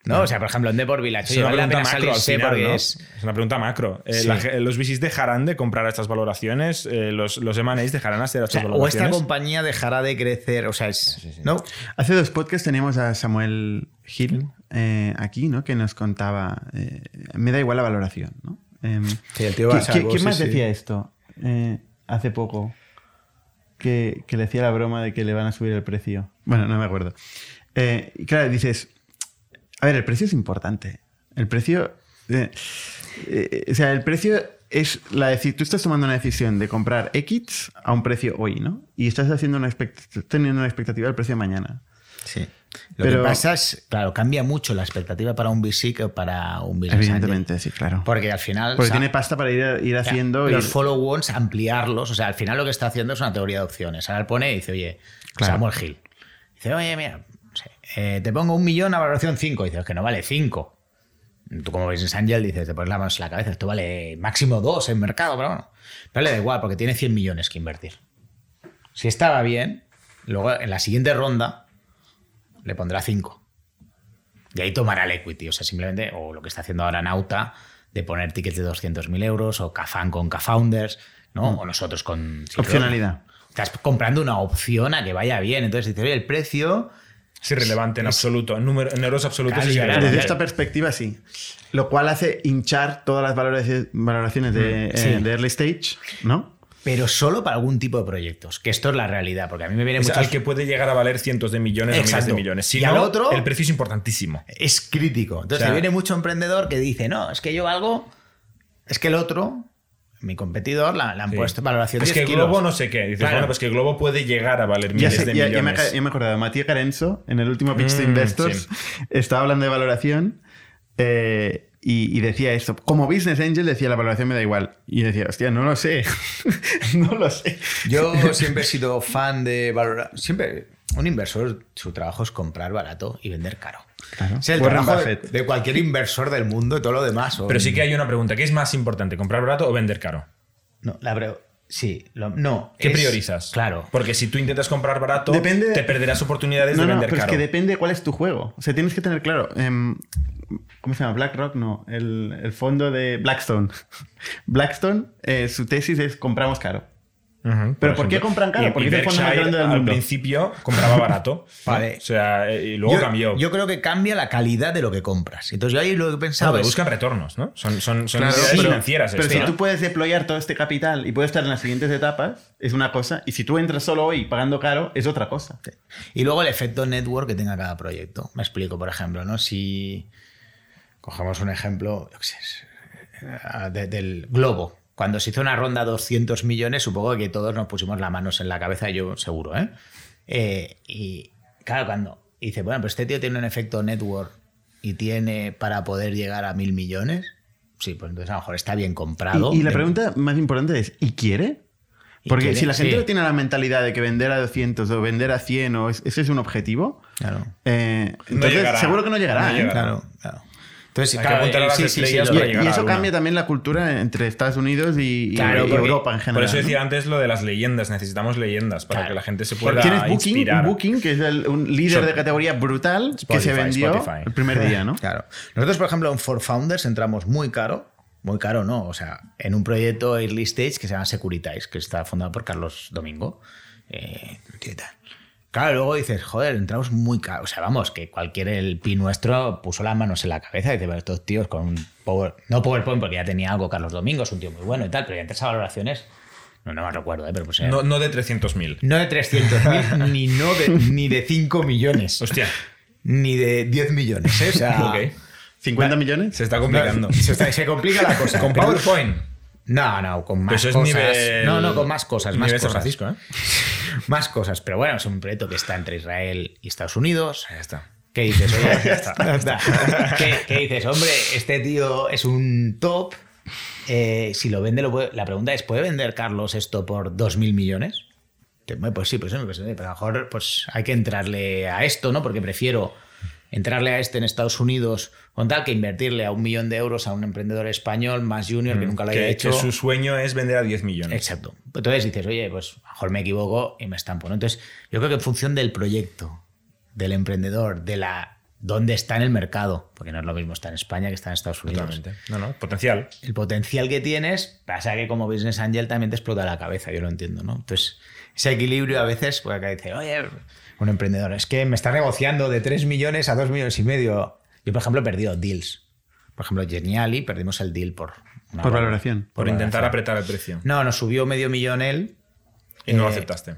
Speaker 4: ¿No? O sea, por ejemplo, en Deport Village,
Speaker 3: Es una
Speaker 4: la
Speaker 3: pregunta macro al
Speaker 4: salirse
Speaker 3: final,
Speaker 4: porque
Speaker 3: ¿no?
Speaker 4: es...
Speaker 3: Es una pregunta macro. Eh,
Speaker 4: Sí.
Speaker 3: la ge- los VCs dejarán de comprar estas valoraciones, eh, los, los M&As dejarán de hacer a
Speaker 4: O,
Speaker 3: estas
Speaker 4: sea, o esta
Speaker 3: valoraciones.
Speaker 4: compañía dejará de crecer, o sea, es... ¿no?
Speaker 1: Hace dos podcasts teníamos a Samuel Gil eh, aquí, ¿no? Que nos contaba, eh, me da igual la valoración, ¿no? Em,
Speaker 4: Sí, el tío
Speaker 1: ¿qui-
Speaker 4: va a salvo,
Speaker 1: qui- ¿Quién
Speaker 4: sí,
Speaker 1: más
Speaker 4: sí.
Speaker 1: decía esto eh, hace poco? Que, le hacía la broma de que le van a subir el precio. Bueno, no me acuerdo. Eh, y claro, dices, a ver, el precio es importante. El precio... eh, eh, o sea, el precio es la deci- tú estás tomando una decisión de comprar X a un precio hoy, ¿no? Y estás haciendo una teniendo una expectativa del precio de mañana.
Speaker 4: Sí. Lo
Speaker 1: Pero-
Speaker 4: que pasa es, claro, cambia mucho la expectativa para un VC que para un business angel.
Speaker 1: Evidentemente, sí, claro.
Speaker 4: Porque al final...
Speaker 1: Porque
Speaker 4: o sea,
Speaker 1: tiene pasta para ir, ir
Speaker 4: o sea,
Speaker 1: haciendo. y-
Speaker 4: los follow-ons, ampliarlos. O sea, al final lo que está haciendo es una teoría de opciones. Ahora él pone y dice, oye,
Speaker 1: Claro.
Speaker 4: Samuel Hill. Dice, oye, mira, no sé, eh, te pongo un millón a valoración 5. Dice, es que no vale 5. Tú como business angel dices, te pones la mano en la cabeza, esto vale máximo 2 en mercado, pero bueno. Pero le da igual, porque tiene 100 millones que invertir. Si estaba bien, luego en la siguiente ronda le pondrá 5. Y ahí tomará el equity, o sea, simplemente, o lo que está haciendo ahora Nauta, de poner tickets de 200.000 euros o Cafán con K-Founders, ¿no? O nosotros con...
Speaker 1: Opcionalidad.
Speaker 4: Estás comprando una opción a que vaya bien. Entonces dices, oye, el precio...
Speaker 3: Es irrelevante en absoluto. En, número, en euros absolutos
Speaker 4: Claro,
Speaker 3: es.
Speaker 1: Desde esta perspectiva, sí. Lo cual hace hinchar todas las valoraci- valoraciones de, eh,
Speaker 4: Sí.
Speaker 1: de early stage, ¿no?
Speaker 4: Pero solo para algún tipo de proyectos, que esto es la realidad, porque a mí me viene
Speaker 3: Es
Speaker 4: mucho...
Speaker 3: al que puede llegar a valer cientos de millones o miles de millones. Si
Speaker 4: Y al otro-
Speaker 3: el precio es importantísimo.
Speaker 4: es crítico. Entonces
Speaker 3: O sea-
Speaker 4: viene mucho emprendedor que dice, no, es que yo valgo, es que el otro, mi competidor, la- le han
Speaker 3: Sí.
Speaker 4: puesto valoración
Speaker 3: Es
Speaker 4: 10
Speaker 3: que
Speaker 4: kilos.
Speaker 3: Globo no sé qué. Dices,
Speaker 4: Claro.
Speaker 3: bueno, pues que Globo puede llegar a valer
Speaker 1: Ya,
Speaker 3: miles
Speaker 1: sé,
Speaker 3: de
Speaker 1: ya-
Speaker 3: millones.
Speaker 1: ya me, ca- ya me he acordado. Matías Carenzo, en el último Pitch to
Speaker 3: Mm,
Speaker 1: Investors, estaba hablando de valoración eh, y, y decía esto. Como business angel decía, la valoración me da igual. Y decía, hostia, no lo sé. no lo sé.
Speaker 4: Yo siempre he sido fan de valorar. Siempre, un inversor, su trabajo es comprar barato y vender caro.
Speaker 1: Claro.
Speaker 4: Es el
Speaker 1: Warren
Speaker 4: trabajo de,
Speaker 1: Buffett.
Speaker 4: de cualquier inversor del mundo y todo lo demás. son-
Speaker 3: Pero sí que hay una pregunta. ¿Qué es más importante, comprar barato o vender caro?
Speaker 4: No, la bre- Sí, lo- no.
Speaker 3: ¿Qué
Speaker 4: es-
Speaker 3: priorizas?
Speaker 4: Claro.
Speaker 3: Porque si tú intentas comprar barato,
Speaker 1: Depende-
Speaker 3: te perderás oportunidades
Speaker 1: No,
Speaker 3: de
Speaker 1: no,
Speaker 3: vender
Speaker 1: pero
Speaker 3: caro.
Speaker 1: es que depende cuál es tu juego. O sea, tienes que tener claro. em, ¿Cómo se llama? BlackRock, no. El, el fondo de Blackstone. Blackstone, eh, su tesis es compramos caro. ¿Pero por qué compran caro? Porque es el fondo más grande del
Speaker 3: Al
Speaker 1: mundo.
Speaker 3: principio compraba barato.
Speaker 4: Vale.
Speaker 3: O sea, eh, y luego
Speaker 4: yo,
Speaker 3: cambió.
Speaker 4: Yo creo que cambia la calidad de lo que compras. Entonces yo ahí lo que pensado
Speaker 3: pero
Speaker 4: es...
Speaker 3: buscan retornos, ¿no? Son, son, son
Speaker 1: Claro, pero,
Speaker 3: financieras.
Speaker 1: pero
Speaker 3: esto,
Speaker 1: si
Speaker 3: ¿no?
Speaker 1: tú puedes deployar todo este capital y puedes estar en las siguientes etapas, es una cosa. Y si tú entras solo hoy pagando caro, es otra cosa.
Speaker 4: Y luego el efecto network que tenga cada proyecto. Me explico, por ejemplo, ¿no? Si cogemos un ejemplo yo qué sé, eh, de- del globo. Cuando se hizo una ronda 200 millones, supongo que todos nos pusimos las manos en la cabeza, yo seguro, ¿eh? Eh, y claro, cuando dice, bueno, pues este tío tiene un efecto network y tiene para poder llegar a mil millones, sí, pues entonces a lo mejor está bien comprado.
Speaker 1: Y, y la pregunta más importante es, ¿y quiere?
Speaker 4: ¿Y
Speaker 1: Porque
Speaker 4: quiere?
Speaker 1: si la gente
Speaker 4: Sí.
Speaker 1: no tiene la mentalidad de que vender a 200 o vender a 100 o es- ese es un objetivo,
Speaker 4: Claro.
Speaker 1: eh, entonces
Speaker 3: llegará.
Speaker 1: seguro que no llegará.
Speaker 3: No
Speaker 1: ¿eh?
Speaker 3: llegará.
Speaker 4: Claro, claro. Entonces,
Speaker 3: Hay que
Speaker 4: claro,
Speaker 3: apuntar a
Speaker 4: eh,
Speaker 3: las
Speaker 4: sí, sí, sí,
Speaker 1: Y,
Speaker 3: a
Speaker 1: eso cambia también la cultura entre Estados Unidos y, y-
Speaker 4: Claro,
Speaker 1: y
Speaker 4: porque-
Speaker 1: Europa en general.
Speaker 3: Por eso decía antes lo de las leyendas. Necesitamos leyendas para
Speaker 4: Claro.
Speaker 3: que la gente se pueda
Speaker 1: tienes Booking,
Speaker 3: inspirar.
Speaker 1: Booking, que es el- un líder de categoría brutal que se vendió
Speaker 3: Spotify.
Speaker 1: el primer día, ¿no?
Speaker 4: Claro. Nosotros, por ejemplo, en For Founders entramos muy caro. Muy caro, no. O sea, en un proyecto early stage que se llama Securitize, que está fundado por Carlos Domingo. Eh, y tal. Claro, luego dices, joder, entramos muy caro. O sea, vamos, que cualquier el pi nuestro puso las manos en la cabeza y dice, bueno, estos tíos con un Power, no PowerPoint, porque ya tenía algo Carlos Domingo, es un tío muy bueno y tal, pero ya entre esas valoraciones, no, no me recuerdo, ¿eh? pero pues. eh,
Speaker 3: No, no de 300.000.
Speaker 4: no de 300.000 ni, no de, ni de 5 millones.
Speaker 3: Hostia.
Speaker 4: Ni de 10 millones, ¿eh? O sea,
Speaker 3: Ok.
Speaker 1: ¿50 millones?
Speaker 3: Se está complicando.
Speaker 4: se, está- se complica la cosa.
Speaker 3: Con
Speaker 4: Pero-
Speaker 3: PowerPoint.
Speaker 4: No, no, con más cosas.
Speaker 3: nivel.
Speaker 4: No, no, con más cosas, más
Speaker 3: nivel San
Speaker 4: cosas.
Speaker 3: Francisco, ¿eh?
Speaker 4: Más cosas. Pero bueno, es un proyecto que está entre Israel y Estados Unidos.
Speaker 3: Ya está.
Speaker 4: ¿Qué dices? Oye, ya está, ya está. ¿Qué, qué dices? Hombre, este tío es un top. Eh, si lo vende, lo puede- la pregunta es: ¿puede vender Carlos esto por 2.000 millones? Pues sí, pues, sí, pues sí, a lo mejor pues, hay que entrarle a esto, ¿no? Porque prefiero entrarle a este en Estados Unidos con tal que invertirle a un millón de euros a un emprendedor español más junior que nunca lo haya
Speaker 3: Mm, Que,
Speaker 4: hecho.
Speaker 3: que su sueño es vender a 10 millones.
Speaker 4: Exacto. Entonces dices, oye, pues mejor me equivoco y me estampo. ¿no? Entonces, yo creo que en función del proyecto, del emprendedor, de la dónde está en el mercado, porque no es lo mismo estar en España que estar en Estados Unidos.
Speaker 3: Totalmente. No, no, potencial.
Speaker 4: El potencial que tienes, pasa que como business angel también te explota la cabeza, yo lo entiendo, ¿no? Entonces, ese equilibrio a veces, pues acá dice, oye, un emprendedor, es que me está negociando de 3 millones a 2 millones y medio. Yo, por ejemplo, he perdido deals. Por ejemplo, Geniali, perdimos el deal por... una
Speaker 1: Por
Speaker 4: valor-
Speaker 1: valoración.
Speaker 3: Por intentar apretar el precio.
Speaker 4: No, nos subió medio millón él.
Speaker 3: Y no lo
Speaker 4: Eh,
Speaker 3: aceptaste.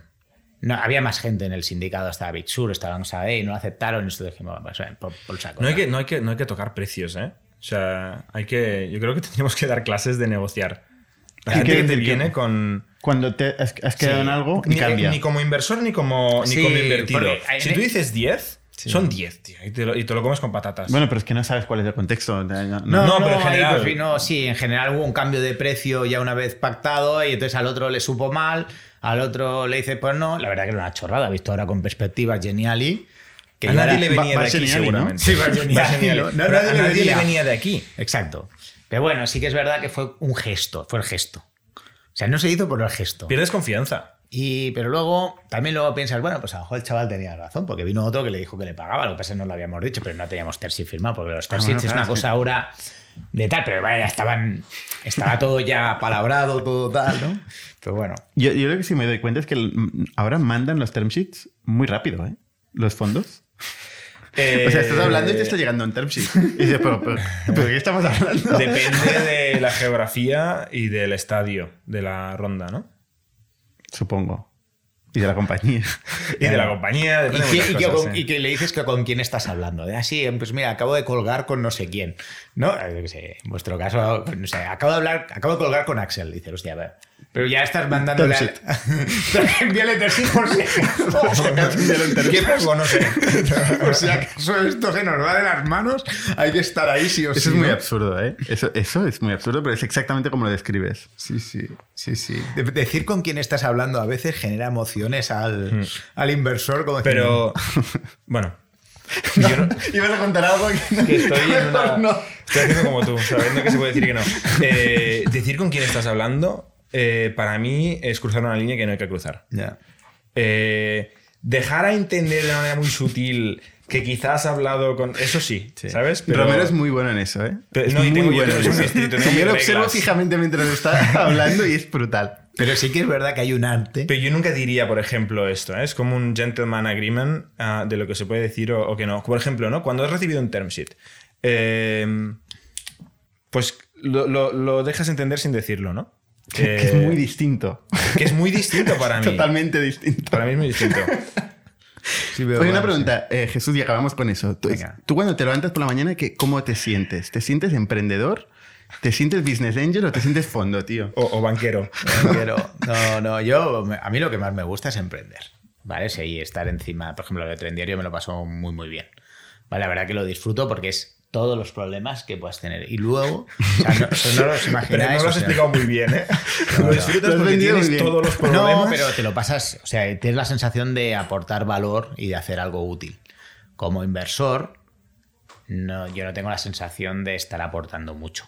Speaker 4: No, había más gente en el sindicato, estaba Bitsur, estaban Sae y no lo aceptaron. Y nosotros dijimos, pues, eh, por, por saco.
Speaker 3: No hay, que, no, hay que, no hay que tocar precios, ¿eh? O sea, hay que. Yo creo que tendríamos que dar clases de negociar. La
Speaker 1: Hay
Speaker 3: gente
Speaker 1: que
Speaker 3: te viene con.
Speaker 1: Cuando te has, has quedado
Speaker 4: Sí.
Speaker 1: en algo y
Speaker 3: Ni,
Speaker 1: cambia.
Speaker 3: ni como inversor ni como,
Speaker 4: Sí,
Speaker 3: ni como invertido. Si tú dices 10, son 10, tío. Y te, lo, y te lo comes con patatas.
Speaker 1: Bueno, pero es que no sabes cuál es el contexto. No,
Speaker 4: No,
Speaker 3: No,
Speaker 4: no,
Speaker 3: pero en general-
Speaker 4: pues, vino- sí, en general hubo un cambio de precio ya una vez pactado y entonces al otro le supo mal, al otro le dice, pues no, la verdad que era una chorrada, visto ahora con perspectiva Geniali. Que
Speaker 3: a nadie le venía de aquí, seguramente.
Speaker 4: Sí, nadie
Speaker 3: a
Speaker 4: le
Speaker 3: nadie le
Speaker 4: venía.
Speaker 3: venía de aquí.
Speaker 4: Exacto. Pero bueno, sí que es verdad que fue un gesto, fue el gesto. Sea, no se hizo por el gesto.
Speaker 3: Pierdes confianza.
Speaker 4: Y, pero luego, también luego piensas, bueno, pues a lo mejor el chaval tenía razón, porque vino otro que le dijo que le pagaba, lo que pasa es que no lo habíamos dicho, pero no teníamos tersi firmado, porque los tersi
Speaker 1: bueno,
Speaker 4: es
Speaker 1: claro,
Speaker 4: una cosa ahora de tal, pero vaya, estaban, estaba todo ya palabrado, todo tal, ¿no? Pero bueno.
Speaker 1: Yo, yo lo que sí me doy cuenta es que ahora mandan los term sheets muy rápido, ¿eh? Los fondos.
Speaker 3: Eh,
Speaker 1: O sea, estás hablando y te está llegando un term sheet. Y dices, pero, pero, ¿pero ¿de qué estamos hablando?
Speaker 3: Depende de la geografía y del estadio de la ronda, ¿no?
Speaker 1: Supongo. Y de la compañía.
Speaker 3: Y de la compañía,
Speaker 4: ¿Y,
Speaker 3: muchas
Speaker 4: y que,
Speaker 3: cosas,
Speaker 4: con- y que le dices que con quién estás hablando. De así, pues mira, acabo de colgar con no sé quién. ¿No? Eh, en vuestro caso, no sé, acabo de hablar, acabo de colgar con Axel. Dice, hostia, a ver. Pero ya estás mandándole al. Envíale tercero por si. No sé. Por si acaso esto se nos va de las manos, hay que estar ahí sí o sí.
Speaker 1: Eso es muy
Speaker 4: ¿no?
Speaker 1: absurdo, ¿eh? Eso, eso es muy absurdo, pero es exactamente como lo describes.
Speaker 4: Sí, sí, sí, sí. De- decir con quién estás hablando a veces genera emociones al, al inversor. Como
Speaker 3: Pero, bueno. Yo no-
Speaker 1: ¿Ibas a contar algo?
Speaker 3: que estoy en una-
Speaker 1: No.
Speaker 3: Estoy haciendo como tú, sabiendo que se puede decir que no. Eh, decir con quién estás hablando, eh, para mí, es cruzar una línea que no hay que cruzar.
Speaker 4: Ya.
Speaker 3: Eh, dejar a entender de una manera muy sutil que quizás has hablado con. Eso sí, ¿sabes?
Speaker 1: Romero es muy bueno en eso, ¿eh?
Speaker 3: Pero-
Speaker 1: es
Speaker 3: no,
Speaker 1: muy
Speaker 3: tengo-
Speaker 1: bueno en eso. yo lo observo fijamente mientras está hablando y es brutal.
Speaker 4: Pero sí que es verdad que hay un arte.
Speaker 3: Pero yo nunca diría, por ejemplo, esto. ¿eh? Es como un gentleman agreement ah, de lo que se puede decir o, o que no. Por ejemplo, ¿no? cuando has recibido un term sheet, eh, pues lo, lo- lo dejas entender sin decirlo, ¿no?
Speaker 1: Que es muy distinto.
Speaker 3: que es muy distinto para mí.
Speaker 1: Totalmente distinto.
Speaker 3: Para mí es muy distinto.
Speaker 4: Sí,
Speaker 1: Oye, una pregunta, eh, Jesús, y acabamos con eso. Tú, cuando te levantas por la mañana, ¿qué, ¿cómo te sientes? ¿Te sientes emprendedor? ¿Te sientes business angel o te sientes fondo, tío?
Speaker 3: O, o banquero.
Speaker 4: Pero, no, no, yo, a mí lo que más me gusta es emprender. ¿Vale? Sí, estar encima. Por ejemplo, lo de Tren Diario me lo paso muy, muy bien. Vale, la verdad que lo disfruto porque es todos los problemas que puedas tener. Y luego, o sea, no, no los
Speaker 3: Pero
Speaker 4: imagináis.
Speaker 3: no lo
Speaker 4: o
Speaker 3: has
Speaker 4: sea,
Speaker 3: explicado muy bien, ¿eh? Lo disfrutas
Speaker 1: Lo has
Speaker 3: porque tienes
Speaker 1: bien.
Speaker 3: todos los problemas.
Speaker 4: No, pero te lo pasas, o sea, tienes la sensación de aportar valor y de hacer algo útil. Como inversor, no, yo no tengo la sensación de estar aportando mucho.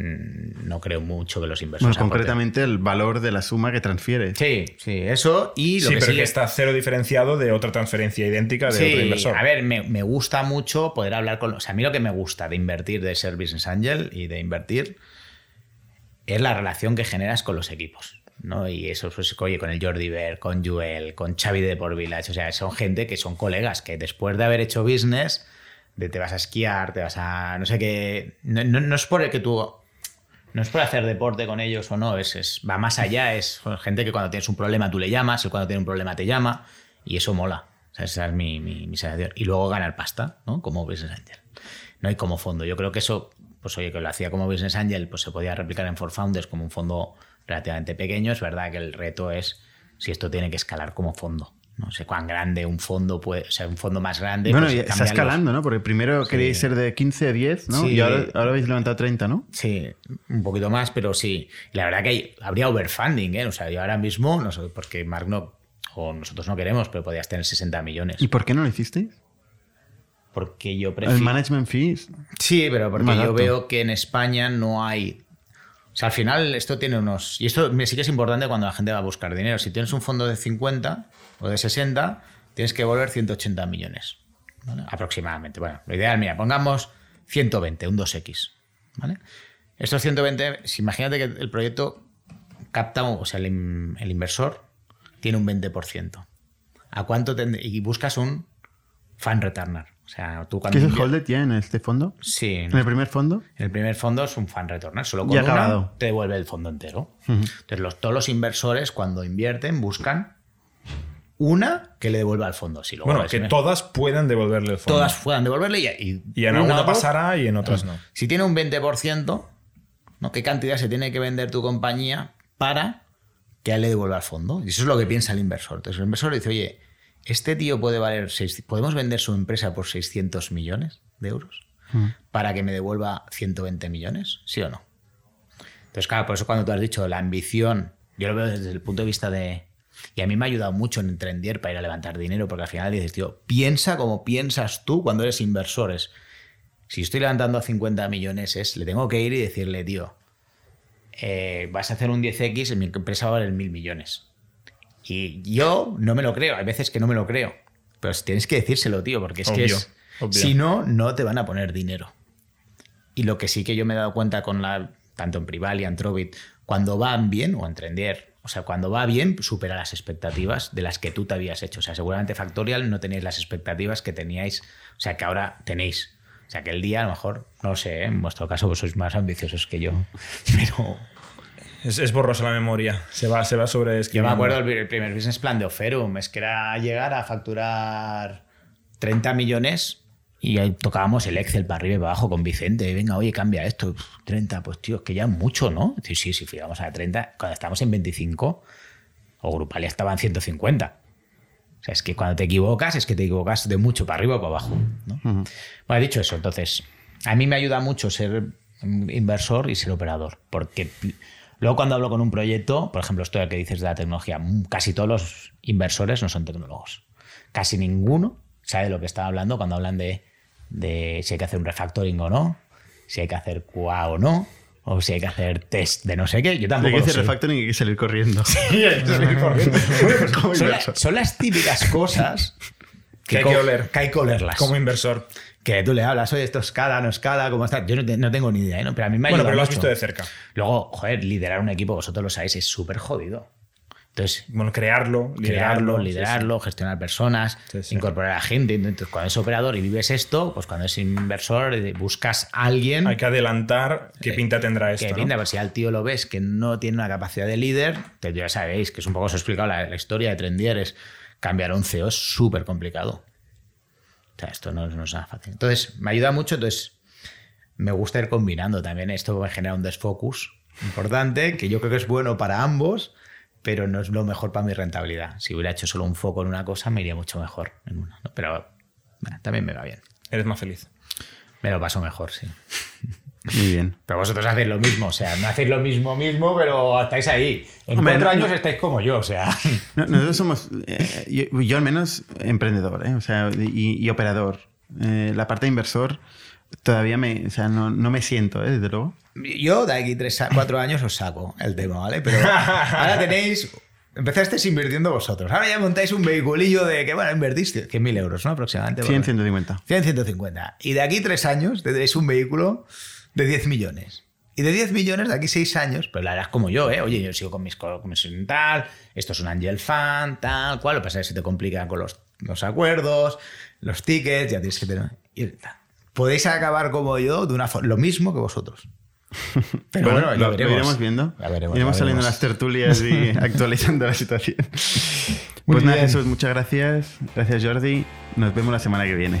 Speaker 4: Mm, No creo mucho que los
Speaker 1: Bueno,
Speaker 4: inversores. aporten.
Speaker 1: concretamente el valor de la suma que transfieres.
Speaker 4: Sí, sí, eso y lo
Speaker 3: sí,
Speaker 4: que
Speaker 3: pero
Speaker 4: sí
Speaker 3: que
Speaker 4: es-
Speaker 3: está cero diferenciado de otra transferencia idéntica de
Speaker 4: Sí,
Speaker 3: otro inversor.
Speaker 4: a ver, me, me gusta mucho poder hablar con... O sea, a mí lo que me gusta de invertir, de ser business angel y de invertir, es la relación que generas con los equipos. ¿no? Y eso, pues, oye, con el Jordi Ver, con Joel, con Xavi de Por Village. O sea, son gente que son colegas que después de haber hecho business, de te vas a esquiar, te vas a. No sé qué. No, no- no es por el que tú. No es por hacer deporte con ellos o no, es, es- va más allá. Es gente que cuando tienes un problema tú le llamas, él cuando tiene un problema te llama, y eso mola. Esa es mi, mi, mi sensación. Y luego ganar pasta, ¿no? Como business angel. No hay como fondo. Yo creo que eso, pues oye, que lo hacía como business angel, pues se podía replicar en For Founders como un fondo relativamente pequeño. Es verdad que el reto es si esto tiene que escalar como fondo. No sé cuán grande un fondo puede, o sea, un fondo más grande.
Speaker 1: Bueno,
Speaker 4: pues,
Speaker 1: está
Speaker 4: los-
Speaker 1: escalando, ¿no? Porque primero queréis ser de 15 a 10, ¿no?
Speaker 4: Sí.
Speaker 1: Y ahora, ahora habéis levantado 30, ¿no?
Speaker 4: Sí, un poquito más, pero sí. La verdad que hay- habría overfunding, ¿eh? O sea, yo ahora mismo, no sé, porque Mark no, o nosotros no queremos, pero podías tener 60 millones.
Speaker 1: ¿Y por qué no lo hicisteis?
Speaker 4: Porque yo
Speaker 1: El
Speaker 4: prefiero.
Speaker 1: management fees.
Speaker 4: Sí, pero porque yo veo que en España no hay. O sea, al final esto tiene unos. Y esto me sí que es importante cuando la gente va a buscar dinero. Si tienes un fondo de 50 o de 60, tienes que devolver 180 millones. ¿vale? Aproximadamente. Bueno, lo ideal, mira, pongamos 120, un 2X. ¿vale? Estos 120, si imagínate que el proyecto capta, o sea, el, in- el inversor tiene un 20%. ¿A cuánto tend- Y buscas un fan returner. O sea, tú cuando.
Speaker 1: ¿Qué es el
Speaker 4: invier-
Speaker 1: holded ya en este fondo?
Speaker 4: Sí,
Speaker 1: ¿En el primer fondo?
Speaker 4: en el primer fondo es un fan returner. Solo con una te devuelve el fondo entero. Entonces, los, todos los inversores, cuando invierten, buscan una que le devuelva al fondo. Si luego
Speaker 3: Bueno, que todas puedan devolverle el fondo.
Speaker 4: todas puedan devolverle y, y,
Speaker 3: Y en
Speaker 4: una,
Speaker 3: alguna pasará y en otras no.
Speaker 4: Si tiene un 20%, ¿no? ¿qué cantidad se tiene que vender tu compañía para que a él le devuelva al fondo? Y eso es lo que piensa el inversor. Entonces el inversor dice, oye, este tío puede valer, seis- ¿podemos vender su empresa por 600 millones de euros para que me devuelva 120 millones? ¿Sí o no? Entonces, claro, por eso cuando tú has dicho la ambición, yo lo veo desde el punto de vista de... Y a mí me ha ayudado mucho en Trendier para ir a levantar dinero, porque al final dices, tío, piensa como piensas tú cuando eres inversor. Es, si estoy levantando 50 millones, es, le tengo que ir y decirle, tío, eh, vas a hacer un 10X, en mi empresa va a valer mil millones. Y yo no me lo creo, hay veces que no me lo creo. Pero tienes que decírselo, tío, porque es que es, si no, no te van a poner dinero. Y lo que sí que yo me he dado cuenta con la, tanto en Prival y en Trovit, cuando van bien, o en Trendier, o sea, cuando va bien, supera las expectativas de las que tú te habías hecho. O sea, seguramente Factorial no tenéis las expectativas que teníais, o sea, que ahora tenéis. O sea, que el día a lo mejor, no sé, ¿eh? en vuestro caso vos sois más ambiciosos que yo, pero
Speaker 3: Es, es borrosa la memoria. Se va, se va sobre
Speaker 4: yo me acuerdo el, el primer business plan de Oferum, es que era llegar a facturar 30 millones y ahí tocábamos el Excel para arriba y para abajo con Vicente. Venga, oye, cambia esto. Uf, 30, pues tío, es que ya es mucho, ¿no? Sí, sí, sí, fijamos a 30. Cuando estábamos en 25, o Grupal ya estaba en 150. O sea, es que cuando te equivocas, es que te equivocas de mucho para arriba o para abajo. ¿no? Bueno, dicho eso, entonces, a mí me ayuda mucho ser inversor y ser operador, porque luego cuando hablo con un proyecto, por ejemplo, esto que dices de la tecnología, casi todos los inversores no son tecnólogos. Casi ninguno sabe lo que están hablando cuando hablan de, de si hay que hacer un refactoring o no, si hay que hacer QA o no, o si hay que hacer test de no sé qué. Yo
Speaker 1: Hay
Speaker 4: tampoco
Speaker 1: que
Speaker 4: lo
Speaker 1: hacer refactoring y hay que salir corriendo. Como
Speaker 4: Son,
Speaker 1: inversor.
Speaker 4: la- son las típicas cosas
Speaker 3: Que hay
Speaker 4: co-
Speaker 3: que oler.
Speaker 4: Que hay que olerlas.
Speaker 3: Como inversor.
Speaker 4: que tú le hablas, oye, esto escala, no escala, ¿cómo está? Yo no, te- no tengo ni idea, ¿eh? ¿no? pero a mí me
Speaker 3: Bueno,
Speaker 4: ayuda
Speaker 3: pero lo has
Speaker 4: mucho.
Speaker 3: visto de cerca.
Speaker 4: Luego, joder, liderar un equipo, vosotros lo sabéis, es súper jodido. Entonces,
Speaker 3: Bueno, crearlo,
Speaker 4: crearlo,
Speaker 3: liderarlo.
Speaker 4: liderarlo, gestionar personas,
Speaker 3: Sí,
Speaker 4: incorporar a gente. Entonces, cuando es operador y vives esto, pues cuando es inversor, eh, buscas a alguien
Speaker 3: Hay que adelantar qué pinta tendrá esto. ¿no?
Speaker 4: pinta, pero si al tío lo ves que no tiene una capacidad de líder, que ya sabéis que es un poco os he explicado la, la historia de Trendieres, cambiar a un CEO es súper complicado. O sea, esto no, no es nada fácil. Entonces, me ayuda mucho, entonces me gusta ir combinando también. Esto me genera un desfocus importante, que yo creo que es bueno para ambos, pero no es lo mejor para mi rentabilidad. Si hubiera hecho solo un foco en una cosa, me iría mucho mejor en una. ¿no? Pero bueno, también me va bien.
Speaker 3: Eres más feliz.
Speaker 4: Me lo paso mejor, sí.
Speaker 1: Muy bien.
Speaker 4: Pero vosotros hacéis lo mismo, o sea, no hacéis lo mismo mismo, pero estáis ahí. En
Speaker 1: Hombre,
Speaker 4: cuatro
Speaker 1: no-
Speaker 4: años estáis como yo, o sea.
Speaker 1: No, nosotros somos, eh, yo, yo al menos, emprendedor, ¿eh? o sea, y, y operador. Eh, la parte de inversor todavía me, o sea, no, no me siento, ¿eh? desde luego.
Speaker 4: Yo de aquí tres, a- cuatro años os saco el tema, ¿vale? Pero ahora tenéis. Empezasteis invirtiendo vosotros. Ahora ya montáis un vehiculillo de que, bueno, invertís 100.000 euros, ¿no? Aproximadamente.
Speaker 1: 100,
Speaker 4: Bueno,
Speaker 1: 150.
Speaker 4: 100, 150. Y de aquí tres años tendréis un vehículo de 10 millones. Y de 10 millones de aquí seis años, pues la harás como yo, ¿eh? Oye, yo sigo con mis co- con mis tal, esto es un angel fan, tal, cual. Lo que pasa es que se te complica con los, los acuerdos, los tickets, ya tienes que tener. y tal. Podéis acabar como yo de una forma, lo mismo que vosotros. Pero bueno,
Speaker 1: lo, lo
Speaker 4: veremos.
Speaker 1: iremos viendo.
Speaker 4: Veremos,
Speaker 1: iremos saliendo en las tertulias y actualizando la situación.
Speaker 4: Muy
Speaker 1: Pues nada,
Speaker 4: bien.
Speaker 1: Jesús, muchas gracias. Gracias, Jordi. Nos vemos la semana que viene.